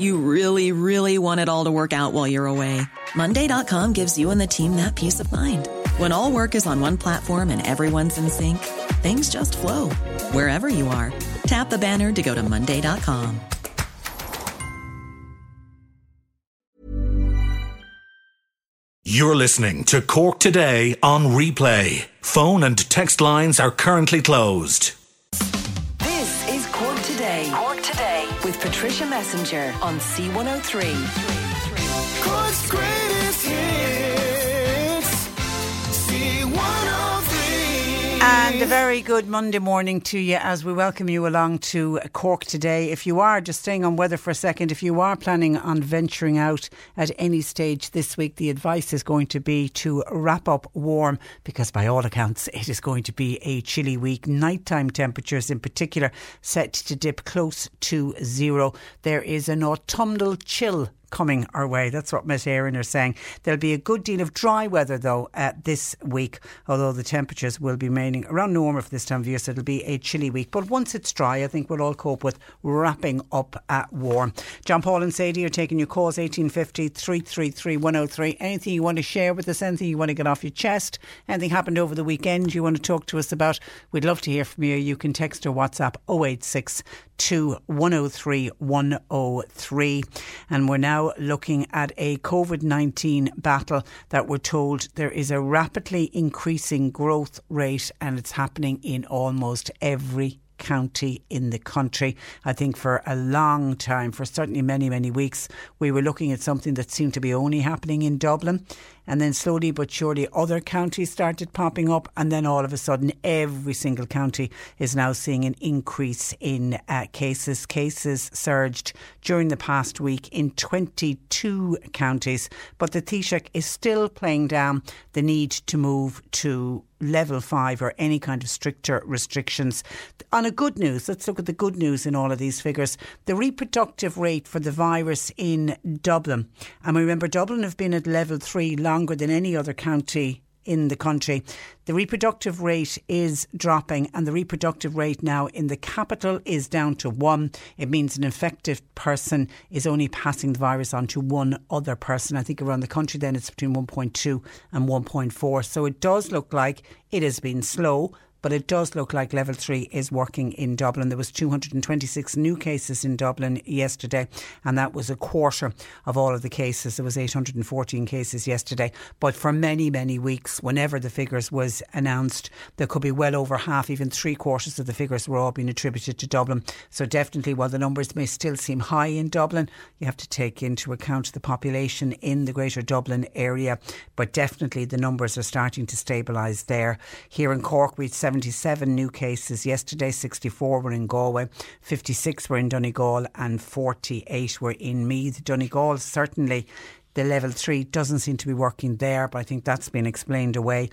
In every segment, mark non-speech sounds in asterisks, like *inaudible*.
You really, really want it all to work out while you're away. Monday.com gives you and the team that peace of mind. When all work is on one platform and everyone's in sync, things just flow wherever you are. Tap the banner to go to Monday.com. You're listening to Cork Today on replay. Phone and text lines are currently closed. Patricia Messinger on C103. Cork's greatest And a very good Monday morning to you as we welcome you along to Cork today. If you are, just staying on weather for a second, if you are planning on venturing out at any stage this week, the advice is going to be to wrap up warm because by all accounts it is going to be a chilly week. Nighttime temperatures in particular set to dip close to zero. There is an autumnal chill coming our way. That's what Met Éireann are saying. There'll be a good deal of dry weather though uh, this week, although the temperatures will be remaining around normal for this time of year, so it'll be a chilly week. But once it's dry, I think we'll all cope with wrapping up at warm. John Paul and Sadie are taking your calls 1850 333 103. Anything you want to share with us, anything you want to get off your chest, anything happened over the weekend you want to talk to us about, we'd love to hear from you. You can text or WhatsApp 086 to 103 103. And we're now looking at a COVID 19 battle that we're told there is a rapidly increasing growth rate and it's happening in almost every county in the country. I think for a long time, for certainly many, many weeks, we were looking at something that seemed to be only happening in Dublin. And then slowly but surely, other counties started popping up. And then all of a sudden, every single county is now seeing an increase in uh, cases. Cases surged during the past week in 22 counties. But the Taoiseach is still playing down the need to move to level five or any kind of stricter restrictions. On a good news, let's look at the good news in all of these figures. The reproductive rate for the virus in Dublin, and we remember, Dublin have been at level three longer than any other county in the country. The reproductive rate is dropping, and the reproductive rate now in the capital is down to one. It means an infected person is only passing the virus on to one other person. I think around the country then it's between 1.2 and 1.4. So it does look like it has been slow but it does look like level three is working in Dublin. There was 226 new cases in Dublin yesterday, and that was a quarter of all of the cases. There was 814 cases yesterday, but for many, many weeks, whenever the figures was announced, there could be well over half, even three quarters of the figures were all being attributed to Dublin. So definitely, while the numbers may still seem high in Dublin, you have to take into account the population in the Greater Dublin area. But definitely, the numbers are starting to stabilise there. Here in Cork, we 77 new cases yesterday, 64 were in Galway, 56 were in Donegal, and 48 were in Meath. Donegal certainly the level three doesn't seem to be working there, but I think that's been explained away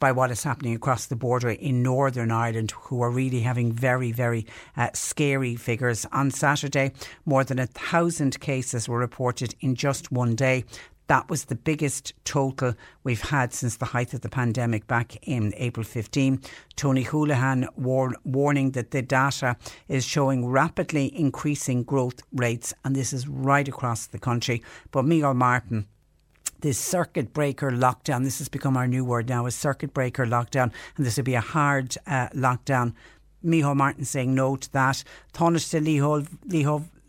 by what is happening across the border in Northern Ireland, who are really having very, very uh, scary figures. On Saturday, more than a thousand cases were reported in just one day. That was the biggest total we've had since the height of the pandemic back in April 15. Tony Holohan war- warning that the data is showing rapidly increasing growth rates, and this is right across the country. But Micheál Martin, this circuit breaker lockdown. This has become our new word now, a circuit breaker lockdown, and this will be a hard uh, lockdown. Micheál Martin saying no to that. Tánaiste Leo,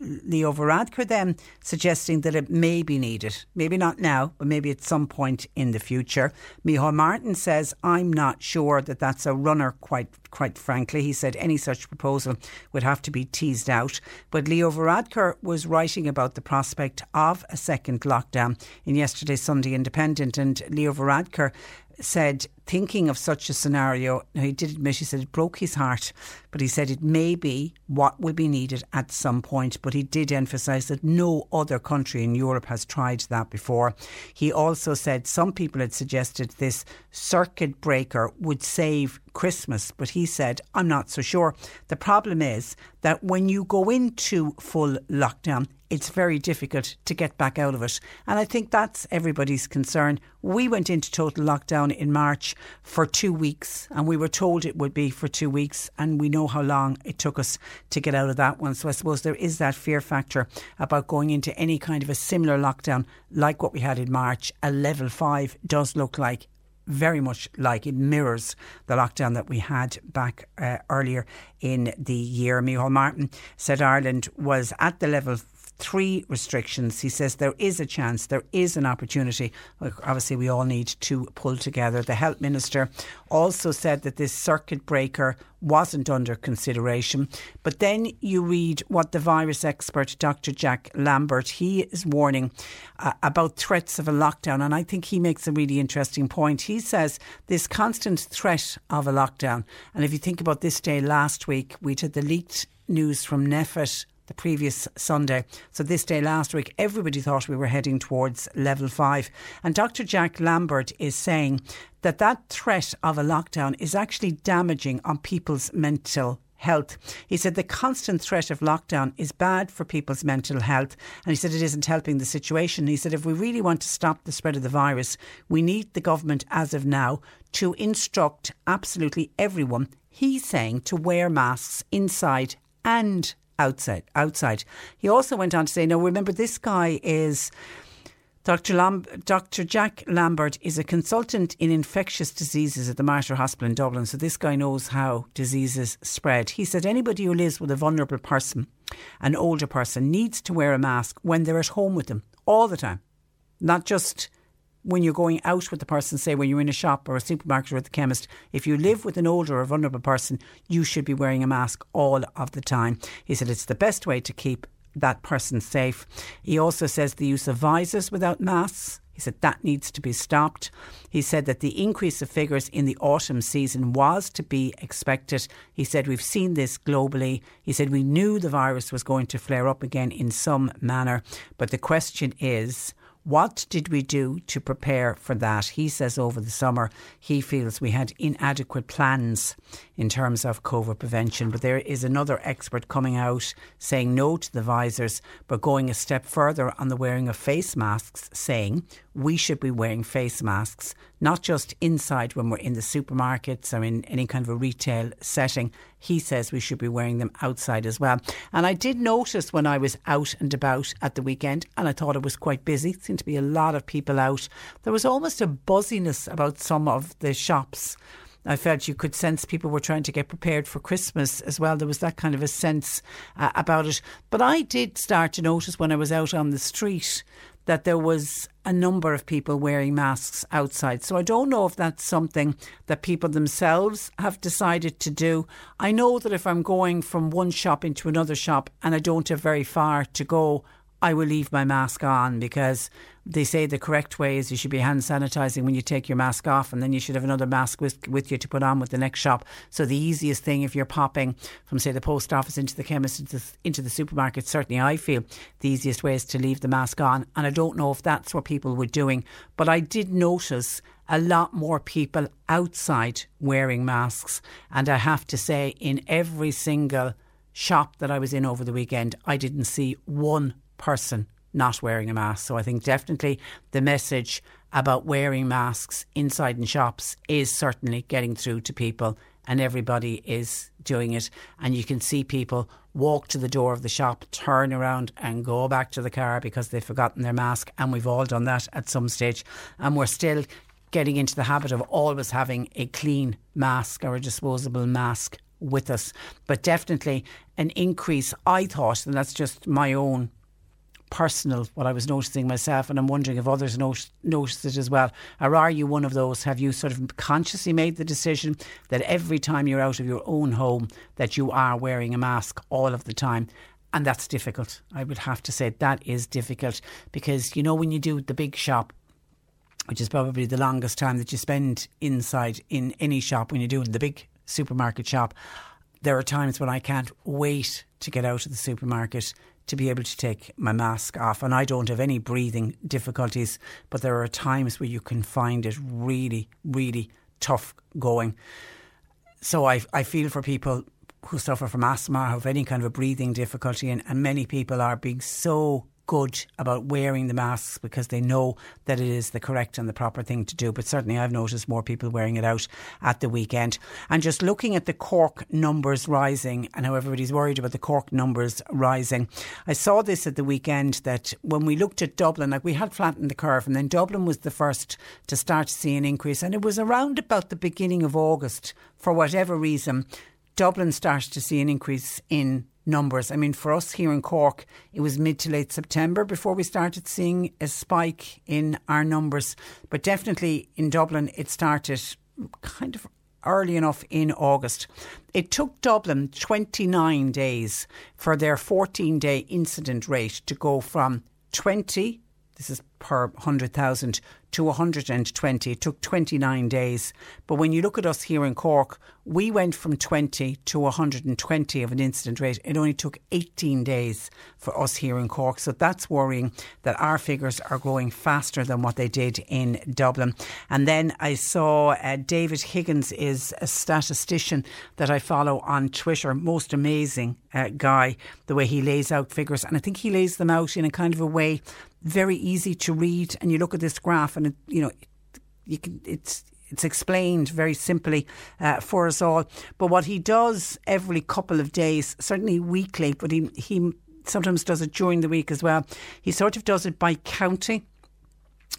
Leo, Varadkar then suggesting that it may be needed. Maybe not now, but maybe at some point in the future. Micheál Martin says, I'm not sure that that's a runner, quite quite frankly. He said any such proposal would have to be teased out. But Leo Varadkar was writing about the prospect of a second lockdown in yesterday's Sunday Independent, and Leo Varadkar said, thinking of such a scenario, now he did admit, he said it broke his heart, but he said it may be what will be needed at some point. But he did emphasise that no other country in Europe has tried that before. He also said some people had suggested this circuit breaker would save Christmas, but he said, I'm not so sure. The problem is that when you go into full lockdown, it's very difficult to get back out of it. And I think that's everybody's concern. We went into total lockdown in March for two weeks, and we were told it would be for two weeks, and we know how long it took us to get out of that one. So I suppose there is that fear factor about going into any kind of a similar lockdown like what we had in March. A level five does look like very much like it mirrors the lockdown that we had back uh, earlier in the year. Micheál Martin said Ireland was at the level three restrictions. He says there is a chance, there is an opportunity. obviously, we all need to pull together. The health minister also said that this circuit breaker wasn't under consideration. But then you read what the virus expert, Dr. Jack Lambert, he is warning uh, about threats of a lockdown. And I think he makes a really interesting point. He says this constant threat of a lockdown. And if you think about this day last week, we had the leaked news from NPHET the previous Sunday. So this day last week, everybody thought we were heading towards level five. And Dr. Jack Lambert is saying that that threat of a lockdown is actually damaging on people's mental health. He said the constant threat of lockdown is bad for people's mental health. And he said it isn't helping the situation. He said if we really want to stop the spread of the virus, we need the government, as of now, to instruct absolutely everyone, he's saying, to wear masks inside and outside. Outside. He also went on to say, "No, remember this guy is." Dr. Lam- Dr. Jack Lambert is a consultant in infectious diseases at the Mater Hospital in Dublin, so this guy knows how diseases spread. He said anybody who lives with a vulnerable person, an older person, needs to wear a mask when they're at home with them all the time, not just when you're going out with the person, say when you're in a shop or a supermarket or at the chemist, if you live with an older or vulnerable person, you should be wearing a mask all of the time. He said it's the best way to keep that person safe. He also says the use of visors without masks. He said that needs to be stopped. He said that the increase of figures in the autumn season was to be expected. He said we've seen this globally. He said we knew the virus was going to flare up again in some manner. But the question is, what did we do to prepare for that? He says over the summer he feels we had inadequate plans in terms of COVID prevention. But there is another expert coming out saying no to the visors, but going a step further on the wearing of face masks, saying we should be wearing face masks, not just inside when we're in the supermarkets or in any kind of a retail setting. He says we should be wearing them outside as well. And I did notice when I was out and about at the weekend, and I thought it was quite busy, seemed to be a lot of people out, there was almost a buzziness about some of the shops. I felt you could sense people were trying to get prepared for Christmas as well. There was that kind of a sense uh, about it. But I did start to notice when I was out on the street that there was a number of people wearing masks outside. So I don't know if that's something that people themselves have decided to do. I know that if I'm going from one shop into another shop and I don't have very far to go, I will leave my mask on because they say the correct way is you should be hand sanitizing when you take your mask off, and then you should have another mask with, with you to put on with the next shop. So the easiest thing, if you're popping from say the post office into the chemist into the, into the supermarket, certainly I feel the easiest way is to leave the mask on. And I don't know if that's what people were doing, but I did notice a lot more people outside wearing masks, and I have to say, in every single shop that I was in over the weekend, I didn't see one person not wearing a mask. So I think definitely the message about wearing masks inside in shops is certainly getting through to people and everybody is doing it. And you can see people walk to the door of the shop, turn around and go back to the car because they've forgotten their mask. And we've all done that at some stage. And we're still getting into the habit of always having a clean mask or a disposable mask with us. But definitely an increase, I thought, and that's just my own personal, what I was noticing myself, and I'm wondering if others notice, notice it as well. Or are you one of those? Have you sort of consciously made the decision that every time you're out of your own home, that you are wearing a mask all of the time? And that's difficult. I would have to say that is difficult because, you know, when you do the big shop, which is probably the longest time that you spend inside in any shop when you're doing the big supermarket shop. There are times when I can't wait to get out of the supermarket to be able to take my mask off. And I don't have any breathing difficulties, but there are times where you can find it really, really tough going. So I, I feel for people who suffer from asthma, who have any kind of a breathing difficulty, and, and many people are being so good about wearing the masks because they know that it is the correct and the proper thing to do. But certainly, I've noticed more people wearing it out at the weekend. And just looking at the Cork numbers rising and how everybody's worried about the Cork numbers rising, I saw this at the weekend that when we looked at Dublin, like we had flattened the curve, and then Dublin was the first to start to see an increase. And it was around about the beginning of August, for whatever reason, Dublin started to see an increase in numbers. I mean, for us here in Cork, it was mid to late September before we started seeing a spike in our numbers. But definitely in Dublin, it started kind of early enough in August. It took Dublin 29 days for their 14 day incident rate to go from 20, this is per 100,000, to 120. It took 29 days. But when you look at us here in Cork, we went from 20 to 120 of an incident rate. It only took 18 days for us here in Cork. So that's worrying that our figures are growing faster than what they did in Dublin. And then I saw uh, David Higgins is a statistician that I follow on Twitter. Most amazing uh, guy, the way he lays out figures. And I think he lays them out in a kind of a way very easy to read. And you look at this graph, and it, you know, you can it's it's explained very simply uh, for us all. But what he does every couple of days, certainly weekly, but he he sometimes does it during the week as well. He sort of does it by county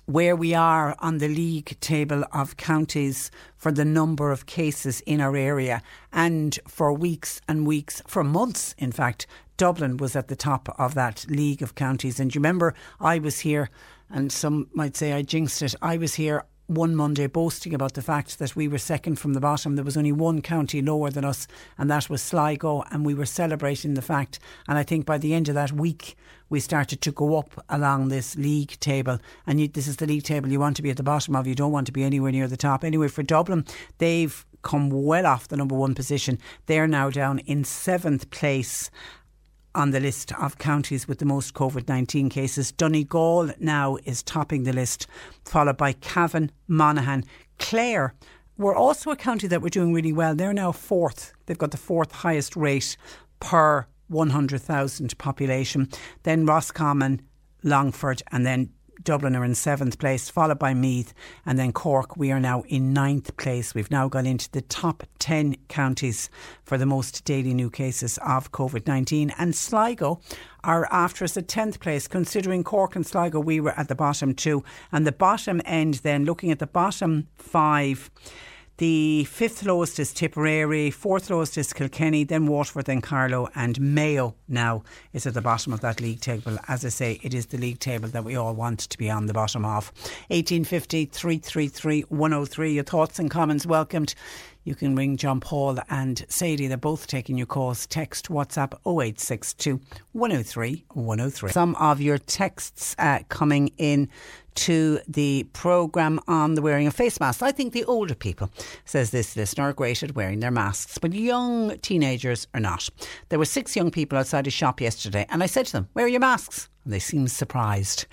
where we are on the league table of counties for the number of cases in our area. And for weeks and weeks, for months, in fact, Dublin was at the top of that league of counties. And you remember, I was here, and some might say I jinxed it. I was here one Monday boasting about the fact that we were second from the bottom. There was only one county lower than us, and that was Sligo, and we were celebrating the fact. And I think by the end of that week, we started to go up along this league table. And you, this is the league table you want to be at the bottom of, you don't want to be anywhere near the top. Anyway, for Dublin, they've come well off the number one position. They're now down in seventh place on the list of counties with the most COVID 19 cases. Donegal now is topping the list, followed by Cavan, Monaghan, Clare. We're also a county that we're doing really well. They're now fourth. They've got the fourth highest rate per 100,000 population. Then Roscommon, Longford, and then Dublin are in seventh place, followed by Meath, and then Cork. We are now in ninth place. We've now gone into the top 10 counties for the most daily new cases of COVID 19. And Sligo are after us at 10th place, considering Cork and Sligo, we were at the bottom two. And the bottom end, then, looking at the bottom five. The fifth lowest is Tipperary, fourth lowest is Kilkenny, then Waterford, then Carlow, and Mayo now is at the bottom of that league table. As I say, it is the league table that we all want to be on the bottom of. 1850 333 103. Your thoughts and comments welcomed. You can ring John Paul and Sadie. They're both taking your calls. Text WhatsApp 0862 103 103. Some of your texts uh, coming in to the programme on the wearing of face masks. I think the older people, says this listener, are great at wearing their masks, but young teenagers are not. There were six young people outside a shop yesterday, and I said to them, Where are your masks? And they seemed surprised.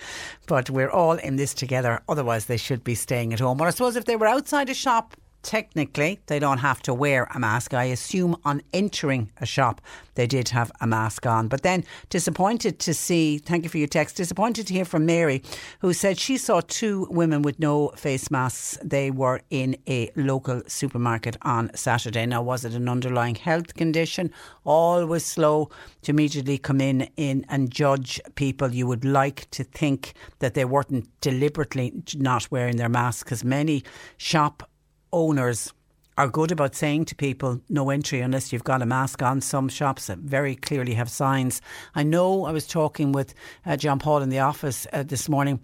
But we're all in this together, otherwise, they should be staying at home. Or I suppose if they were outside a shop, technically they don't have to wear a mask. I assume on entering a shop they did have a mask on. But then disappointed to see, thank you for your text, disappointed to hear from Mary who said she saw two women with no face masks. They were in a local supermarket on Saturday. Now was it an underlying health condition? Always slow to immediately come in, in and judge people. You would like to think that they weren't deliberately not wearing their masks because many shop owners are good about saying to people no entry unless you've got a mask on. Some shops very clearly have signs. I know I was talking with uh, John Paul in the office uh, this morning.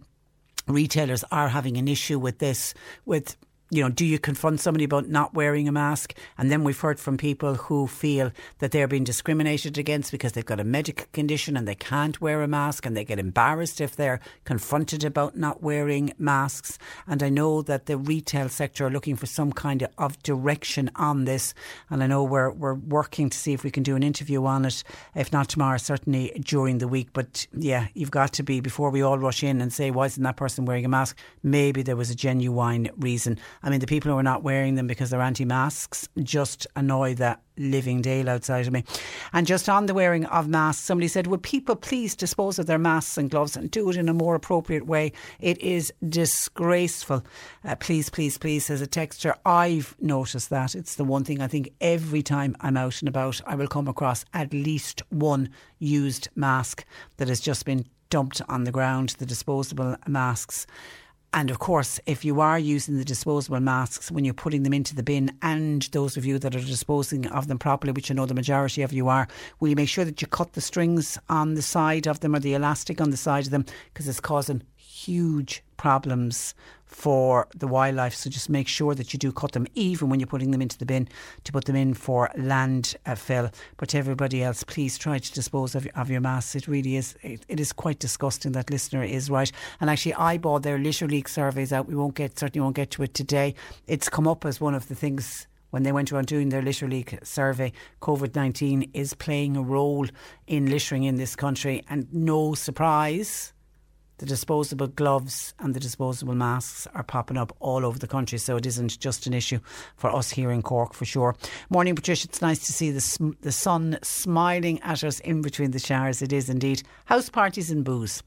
Retailers are having an issue with this, with you know, do you confront somebody about not wearing a mask? And then we've heard from people who feel that they're being discriminated against because they've got a medical condition and they can't wear a mask and they get embarrassed if they're confronted about not wearing masks. And I know that the retail sector are looking for some kind of direction on this. And I know we're, we're working to see if we can do an interview on it, if not tomorrow, certainly during the week. But yeah, you've got to be, before we all rush in and say, why isn't that person wearing a mask? Maybe there was a genuine reason. I mean, the people who are not wearing them because they're anti masks just annoy the living daylight outside of me. And just on the wearing of masks, somebody said, Would people please dispose of their masks and gloves and do it in a more appropriate way? It is disgraceful. Uh, please, please, please, says a texture. I've noticed that. It's the one thing I think every time I'm out and about, I will come across at least one used mask that has just been dumped on the ground, the disposable masks. And of course, if you are using the disposable masks when you're putting them into the bin, and those of you that are disposing of them properly, which I know the majority of you are, will you make sure that you cut the strings on the side of them or the elastic on the side of them? Because it's causing huge problems for the wildlife. So just make sure that you do cut them, even when you're putting them into the bin, to put them in for landfill. Uh, but to everybody else, please try to dispose of, of your mass. It really is. It, it is quite disgusting. That listener is right. And actually, I bought their litter league surveys out. We won't get certainly won't get to it today. It's come up as one of the things when they went around doing their litter league survey, COVID 19 is playing a role in littering in this country. And no surprise, the disposable gloves and the disposable masks are popping up all over the country. So it isn't just an issue for us here in Cork for sure. Morning, Patricia. It's nice to see the, sm- the sun smiling at us in between the showers. It is indeed. House parties and booze.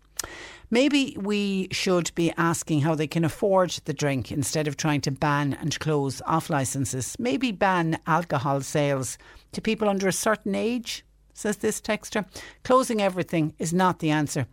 Maybe we should be asking how they can afford the drink instead of trying to ban and close off licences. Maybe ban alcohol sales to people under a certain age, says this texter. Closing everything is not the answer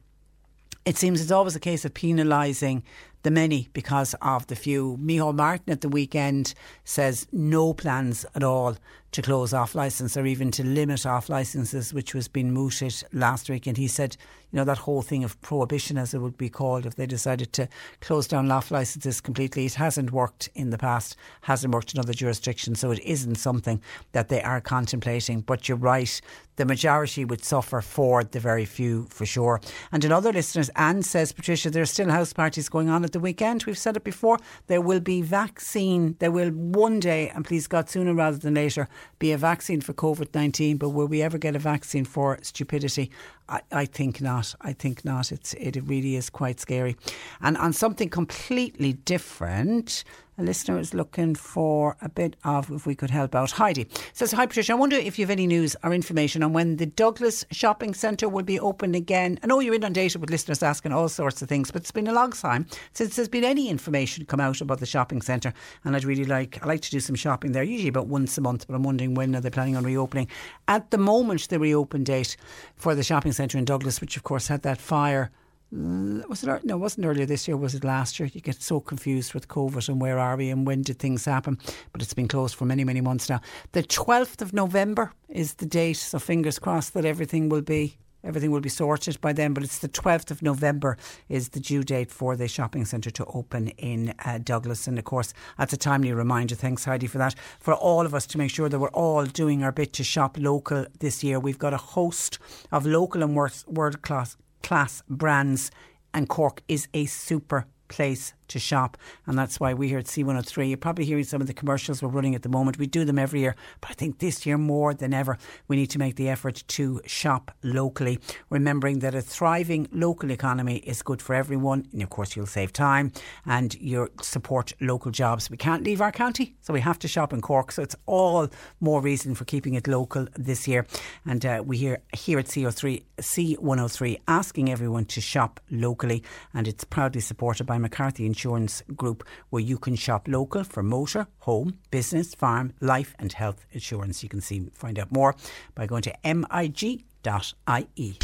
it seems it's always a case of penalising the many because of the few. Micheál Martin at the weekend says no plans at all to close off licence or even to limit off licences, which was being mooted last week. And he said, you know, that whole thing of prohibition, as it would be called, if they decided to close down off licences completely, it hasn't worked in the past, hasn't worked in other jurisdictions. So it isn't something that they are contemplating. But you're right, the majority would suffer for the very few for sure. And in other listeners, Anne says, Patricia, there are still house parties going on at the weekend. We've said it before. There will be vaccine. There will one day, and please God, sooner rather than later, be a vaccine for COVID 19. But will we ever get a vaccine for stupidity? I, I think not. I think not. It's, it really is quite scary. And on something completely different, a listener is looking for a bit of if we could help out. Heidi says, Hi Patricia, I wonder if you have any news or information on when the Douglas Shopping Centre will be open again. I know you're inundated with listeners asking all sorts of things, but it's been a long time since there's been any information come out about the shopping centre. And I'd really like I like to do some shopping there, usually about once a month, but I'm wondering when are they planning on reopening. At the moment the reopen date for the shopping centre in Douglas, which of course had that fire was it no it wasn't earlier this year was it last year? You get so confused with covid and where are we and when did things happen? But it's been closed for many many months now. The 12th of november is the date so fingers crossed that everything will be everything will be sorted by then but it's the 12th of november is the due date for the shopping centre to open in uh, douglas. And of course that's a timely reminder. Thanks heidi for that. For all of us to make sure that we're all doing our bit to shop local this year. We've got a host of local and world class class brands, and Cork is a super place to shop. And that's why we here at C103, you're probably hearing some of the commercials we're running at the moment. We do them every year, but I think this year more than ever, we need to make the effort to shop locally, remembering that a thriving local economy is good for everyone. And of course, you'll save time and you support local jobs. We can't leave our county, so we have to shop in Cork. So it's all more reason for keeping it local this year. And uh, we hear here at CO3, C103 asking everyone to shop locally, and it's proudly supported by McCarthy Insurance Group, where you can shop local for motor, home, business, farm, life, and health insurance. You can see find out more by going to mig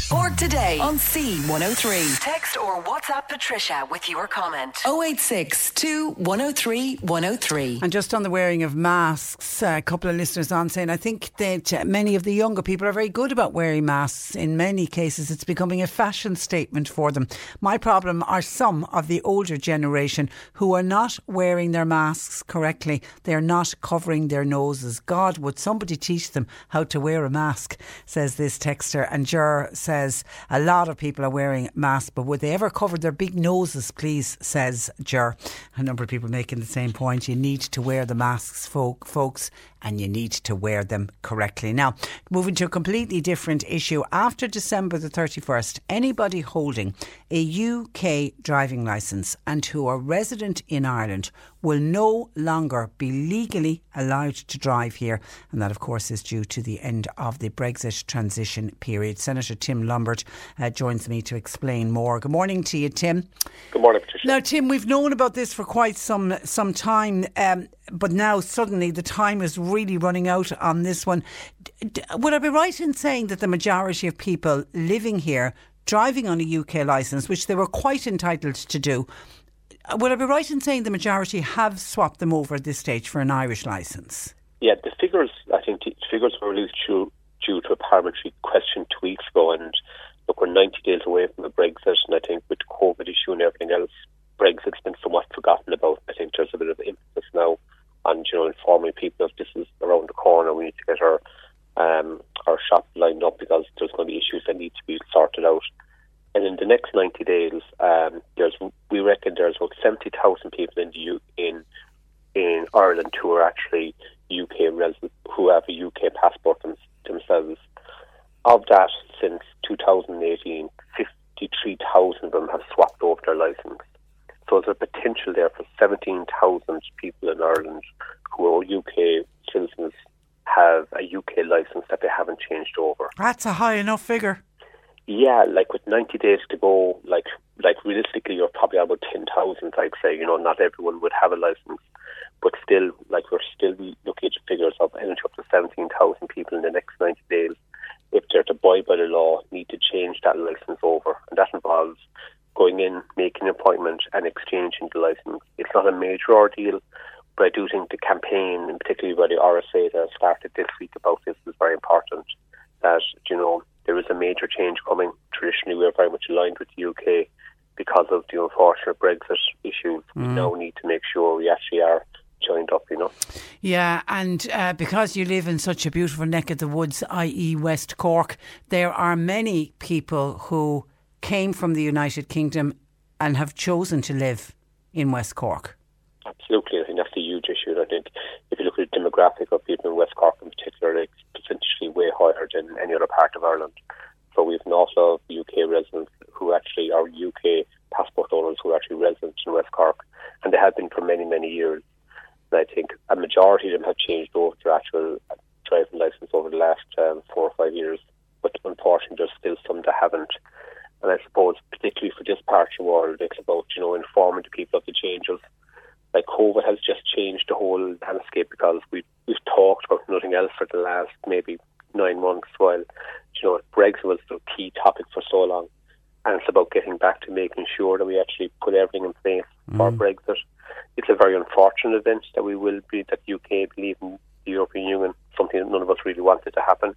Cork today on C103. Text or WhatsApp Patricia with your comment. 0862 103 103. And just on the wearing of masks, a couple of listeners on saying, I think that uh, many of the younger people are very good about wearing masks. In many cases, it's becoming a fashion statement for them. My problem are some of the older generation who are not wearing their masks correctly. They're not covering their noses. God, would somebody teach them how to wear a mask? Says this texter. And Jer says, a lot of people are wearing masks, but would they ever cover their big noses, please? Says Jer. A number of people making the same point. You need to wear the masks, folk, folks, and you need to wear them correctly. Now, moving to a completely different issue. After December the 31st, anybody holding a UK driving licence and who are resident in Ireland will no longer be legally allowed to drive here. And that, of course, is due to the end of the Brexit transition period. Senator Tim Lombard uh, joins me to explain more. Good morning to you, Tim. Good morning, Patricia. Now, Tim, we've known about this for quite some some time, um, but now suddenly the time is really running out on this one. D- would I be right in saying that the majority of people living here, driving on a UK licence, which they were quite entitled to do, uh, would I be right in saying the majority have swapped them over at this stage for an Irish licence? Yeah, the figures, I think the figures were released due, due to a parliamentary question two weeks ago, and look, we're 90 days away from the Brexit, and I think with the COVID issue and everything else, Brexit's been somewhat forgotten about. I think there's a bit of emphasis now on, you know, informing people if this is around the corner, we need to get our um, our shop lined up because there's going to be issues that need to be sorted out. And in the next 90 days, um, there's we reckon there's about 70,000 people in the U- in in Ireland who are actually UK residents who have a UK passport them, themselves. Of that, since 2018, 53,000 of them have swapped over their licence. So there's a potential there for 17,000 people in Ireland who are UK citizens have a UK licence that they haven't changed over. That's a high enough figure. Yeah, like with 90 days to go, like like realistically, you're probably about 10,000, I'd say. You know, not everyone would have a license, but still, like we're still looking at figures of energy up to 17,000 people in the next 90 days. If they're to abide by the law, need to change that license over, and that involves going in, making an appointment, and exchanging the license. It's not a major ordeal, but I do think the campaign, and particularly by the RSA that started this week about this, is very important. That you know there is a major change coming. Traditionally, we are very much aligned with the UK because of the unfortunate Brexit issues. We now need to make sure we actually are joined up. You know. Yeah, and uh, because you live in such a beautiful neck of the woods, i.e., West Cork, there are many people who came from the United Kingdom and have chosen to live in West Cork. Absolutely, I think that's a huge issue. I think if you look at the demographic of people in West Cork in particular, it's potentially way higher than any other part of Ireland. So we have an awful lot of UK residents who actually are UK passport owners who are actually residents in West Cork, and they have been for many, many years. And I think a majority of them have changed over their actual driving license over the last um, four or five years. But unfortunately, there's still some that haven't. And I suppose, particularly for this part of the world, it's about you know informing the people of the changes like COVID has just changed the whole landscape because we've we've talked about nothing else for the last maybe nine months while you know Brexit was the key topic for so long. And it's about getting back to making sure that we actually put everything in place for mm. Brexit. It's a very unfortunate event that we will be that UK leaving the European Union, something that none of us really wanted to happen.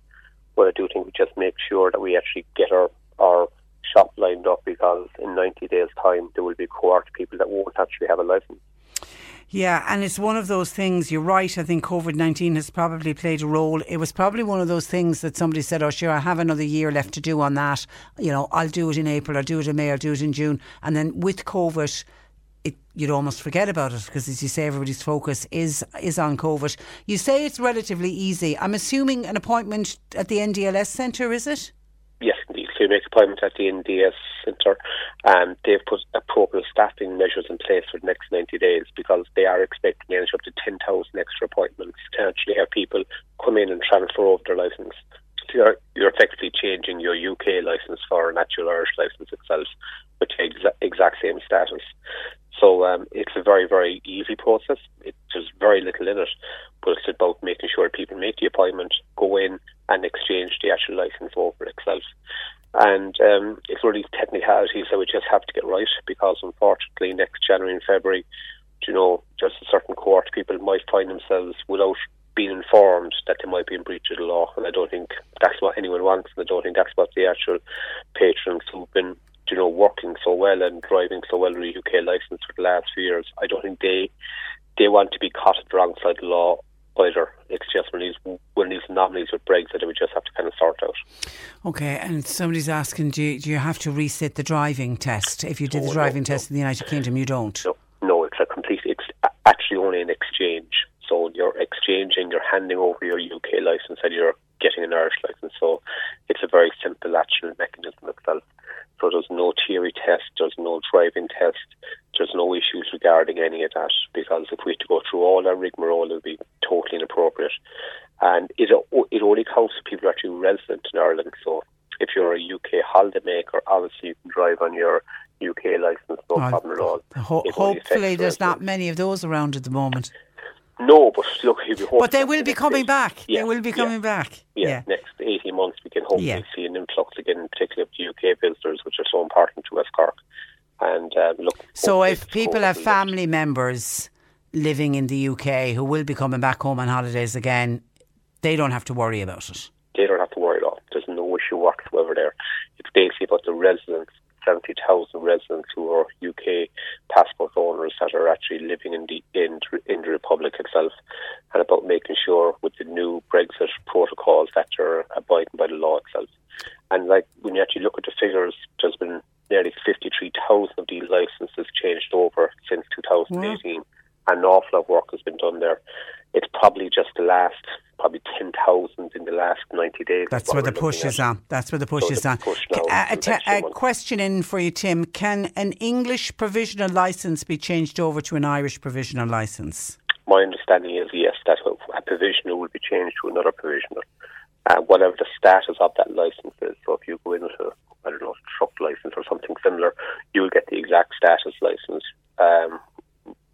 But I do think we just make sure that we actually get our our shop lined up because in 90 days' time there will be a cohort of people that won't actually have a license. Yeah, and it's one of those things, you're right, I think COVID 19 has probably played a role. It was probably one of those things that somebody said, oh, sure, I have another year left to do on that. You know, I'll do it in April, I'll do it in May, I'll do it in June. And then with COVID, it, you'd almost forget about it because, as you say, everybody's focus is is on COVID. You say it's relatively easy. I'm assuming an appointment at the NDLS centre, is it? Yes, indeed. You make appointment at the NDS Centre, and they've put appropriate staffing measures in place for the next 90 days because they are expecting energy up to 10,000 extra appointments to actually have people come in and transfer over their licence. So you're, you're effectively changing your UK licence for an actual Irish licence itself with the exa- exact same status. So um, it's a very, very easy process. It, there's very little in it, but it's about making sure people make the appointment, go in and exchange the actual licence over. It itself. And um, it's really technicalities that we just have to get right because unfortunately next January and February, you know, just a certain court people might find themselves without being informed that they might be in breach of the law. And I don't think that's what anyone wants and I don't think that's what the actual patrons who've been you know, working so well and driving so well with a UK license for the last few years, I don't think they they want to be caught at the wrong side of the law either. It's just when these when these anomalies with Brexit that we just have to kind of sort out. Okay, and somebody's asking, do you, do you have to resit the driving test if you did Oh, the driving no, test in the United Kingdom? You don't. No, no, it's a complete. It's actually only an exchange. So you're exchanging, you're handing over your UK license, and you're getting an Irish license. So it's a very simple actual mechanism itself. So there's no theory test, there's no driving test, there's no issues regarding any of that because if we had to go through all that rigmarole, it would be totally inappropriate. And it it only counts for people who are actually resident in Ireland. So if you're a UK holidaymaker, obviously you can drive on your UK license, no problem at all. Ho- hopefully, there's not many of those around at the moment. No, but look, you'll *laughs* be hoping But they will be coming back. Yeah, They will be yeah, coming back. Yeah, next 18 months we can hopefully Yeah. see an influx again, particularly of the UK visitors, which are so important to West Cork. And um, look, So if people have family members living in the UK who will be coming back home on holidays again, they don't have to worry about it. they don't have to worry at all. There's no issue whatsoever there. It's basically about the residents, 70,000 residents who are UK passport owners that are actually living in the in, in the Republic itself, and about making sure with the new Brexit protocols that they're abiding by the law itself. And like when you actually look at the figures, there's been nearly 53,000 of these licenses changed over since 2018, and an awful lot of work has been done there. It's probably just the last, probably 10,000 in the last 90 days. That's where the push looking is at. on. That's where the push So is the on. push Ca- now a, is a the te- next a one. question in for you, Tim. Can an English provisional license be changed over to an Irish provisional license? My understanding is yes, that a provisional will be changed to another provisional. Uh, whatever the status of that license is. So if you go in with a, I don't know, truck license or something similar, you will get the exact status license um,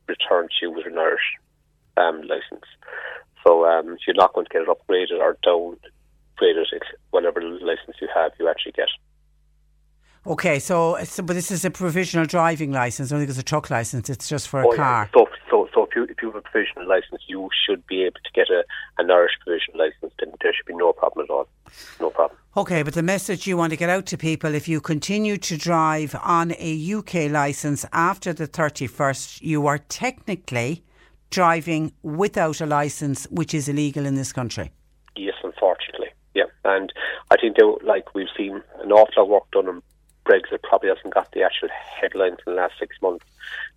returned to you with an Irish um, license. So um, you're not going to get it upgraded or downgraded. It's whatever license you have, you actually get. Okay, so, so but this is a provisional driving license. I don't think it's a truck license. It's just for a Oh, yeah. car. So, so, so if you if you have a provisional license, you should be able to get a an Irish provisional license. Then there should be no problem at all. No problem. Okay, but the message you want to get out to people if you continue to drive on a UK license after the 31st, you are technically driving without a license, which is illegal in this country. Yes, unfortunately. Yeah, and I think they, like we've seen an awful lot of work done on Brexit. Probably hasn't got the actual headlines in the last six months.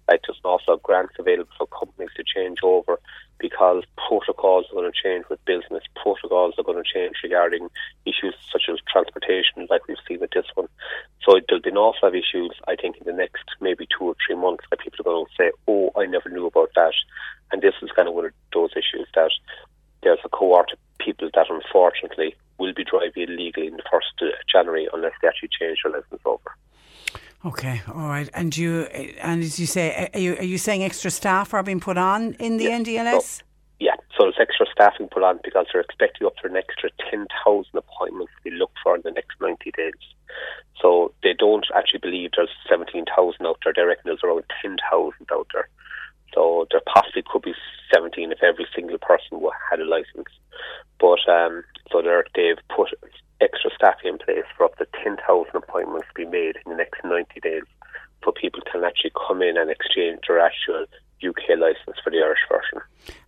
Like there's of grants available for companies to change over because protocols are going to change with business. Protocols are going to change regarding issues such as transportation, like we've seen with this one. So there'll be an awful lot of issues, I think, in the next maybe two or three months that people are going to say, "Oh, I never knew about that," and this is kind of one of those issues that there's a cohort of people that unfortunately will be driving illegally in the first of January unless they actually change their license over. Okay, all right. And you, and as you say, are you, are you saying extra staff are being put on in the NDLS? Yeah, so there's extra staffing put on because they're expecting up to an extra 10,000 appointments to be looked for in the next 90 days. So they don't actually believe there's 17,000 out there. They reckon there's around 10,000 out there. So there possibly could be 17 if every single person had a license. But um, so they're, they've put extra staffing in place for up to 10,000 appointments to be made in the next 90 days so people can actually come in and exchange their actual UK license for the Irish version.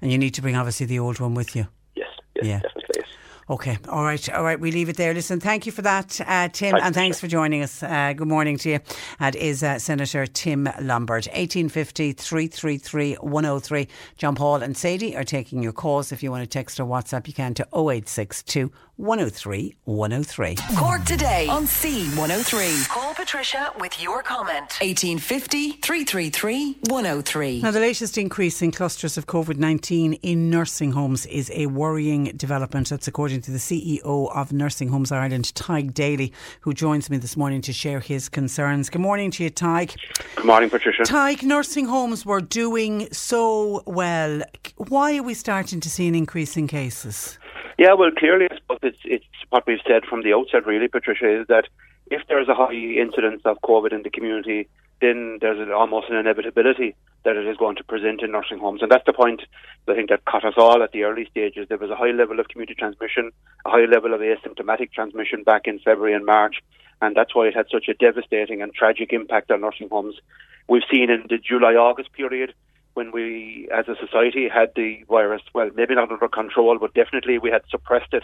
And you need to bring obviously the old one with you. Yes, yes, Yeah. definitely. Yes. Okay, all right, all right. We leave it there. Listen, thank you for that, uh, Tim, Thank and thanks for joining us. Uh, good morning to you. That is uh, Senator Tim Lombard. 1850 333 103. John Paul and Sadie are taking your calls. If you want to text or WhatsApp, you can to 0862 103 103. Cork today on C103. Call Patricia with your comment. 1850 333 103. Now, the latest increase in clusters of COVID 19 in nursing homes is a worrying development. That's according to the CEO of Nursing Homes Ireland, Tadhg Daly, who joins me this morning to share his concerns. Good morning to you, Tadhg. Good morning, Patricia. Tadhg, nursing homes were doing so well. Why are we starting to see an increase in cases? Yeah, well, clearly, I suppose it's it's what we've said from the outset, really, Patricia, is that if there's a high incidence of COVID in the community, then there's almost an inevitability that it is going to present in nursing homes. And that's the point I think that caught us all at the early stages. There was a high level of community transmission, a high level of asymptomatic transmission back in February and March. And that's why it had such a devastating and tragic impact on nursing homes. We've seen in the July August period when we, as a society, had the virus, well, maybe not under control, but definitely we had suppressed it.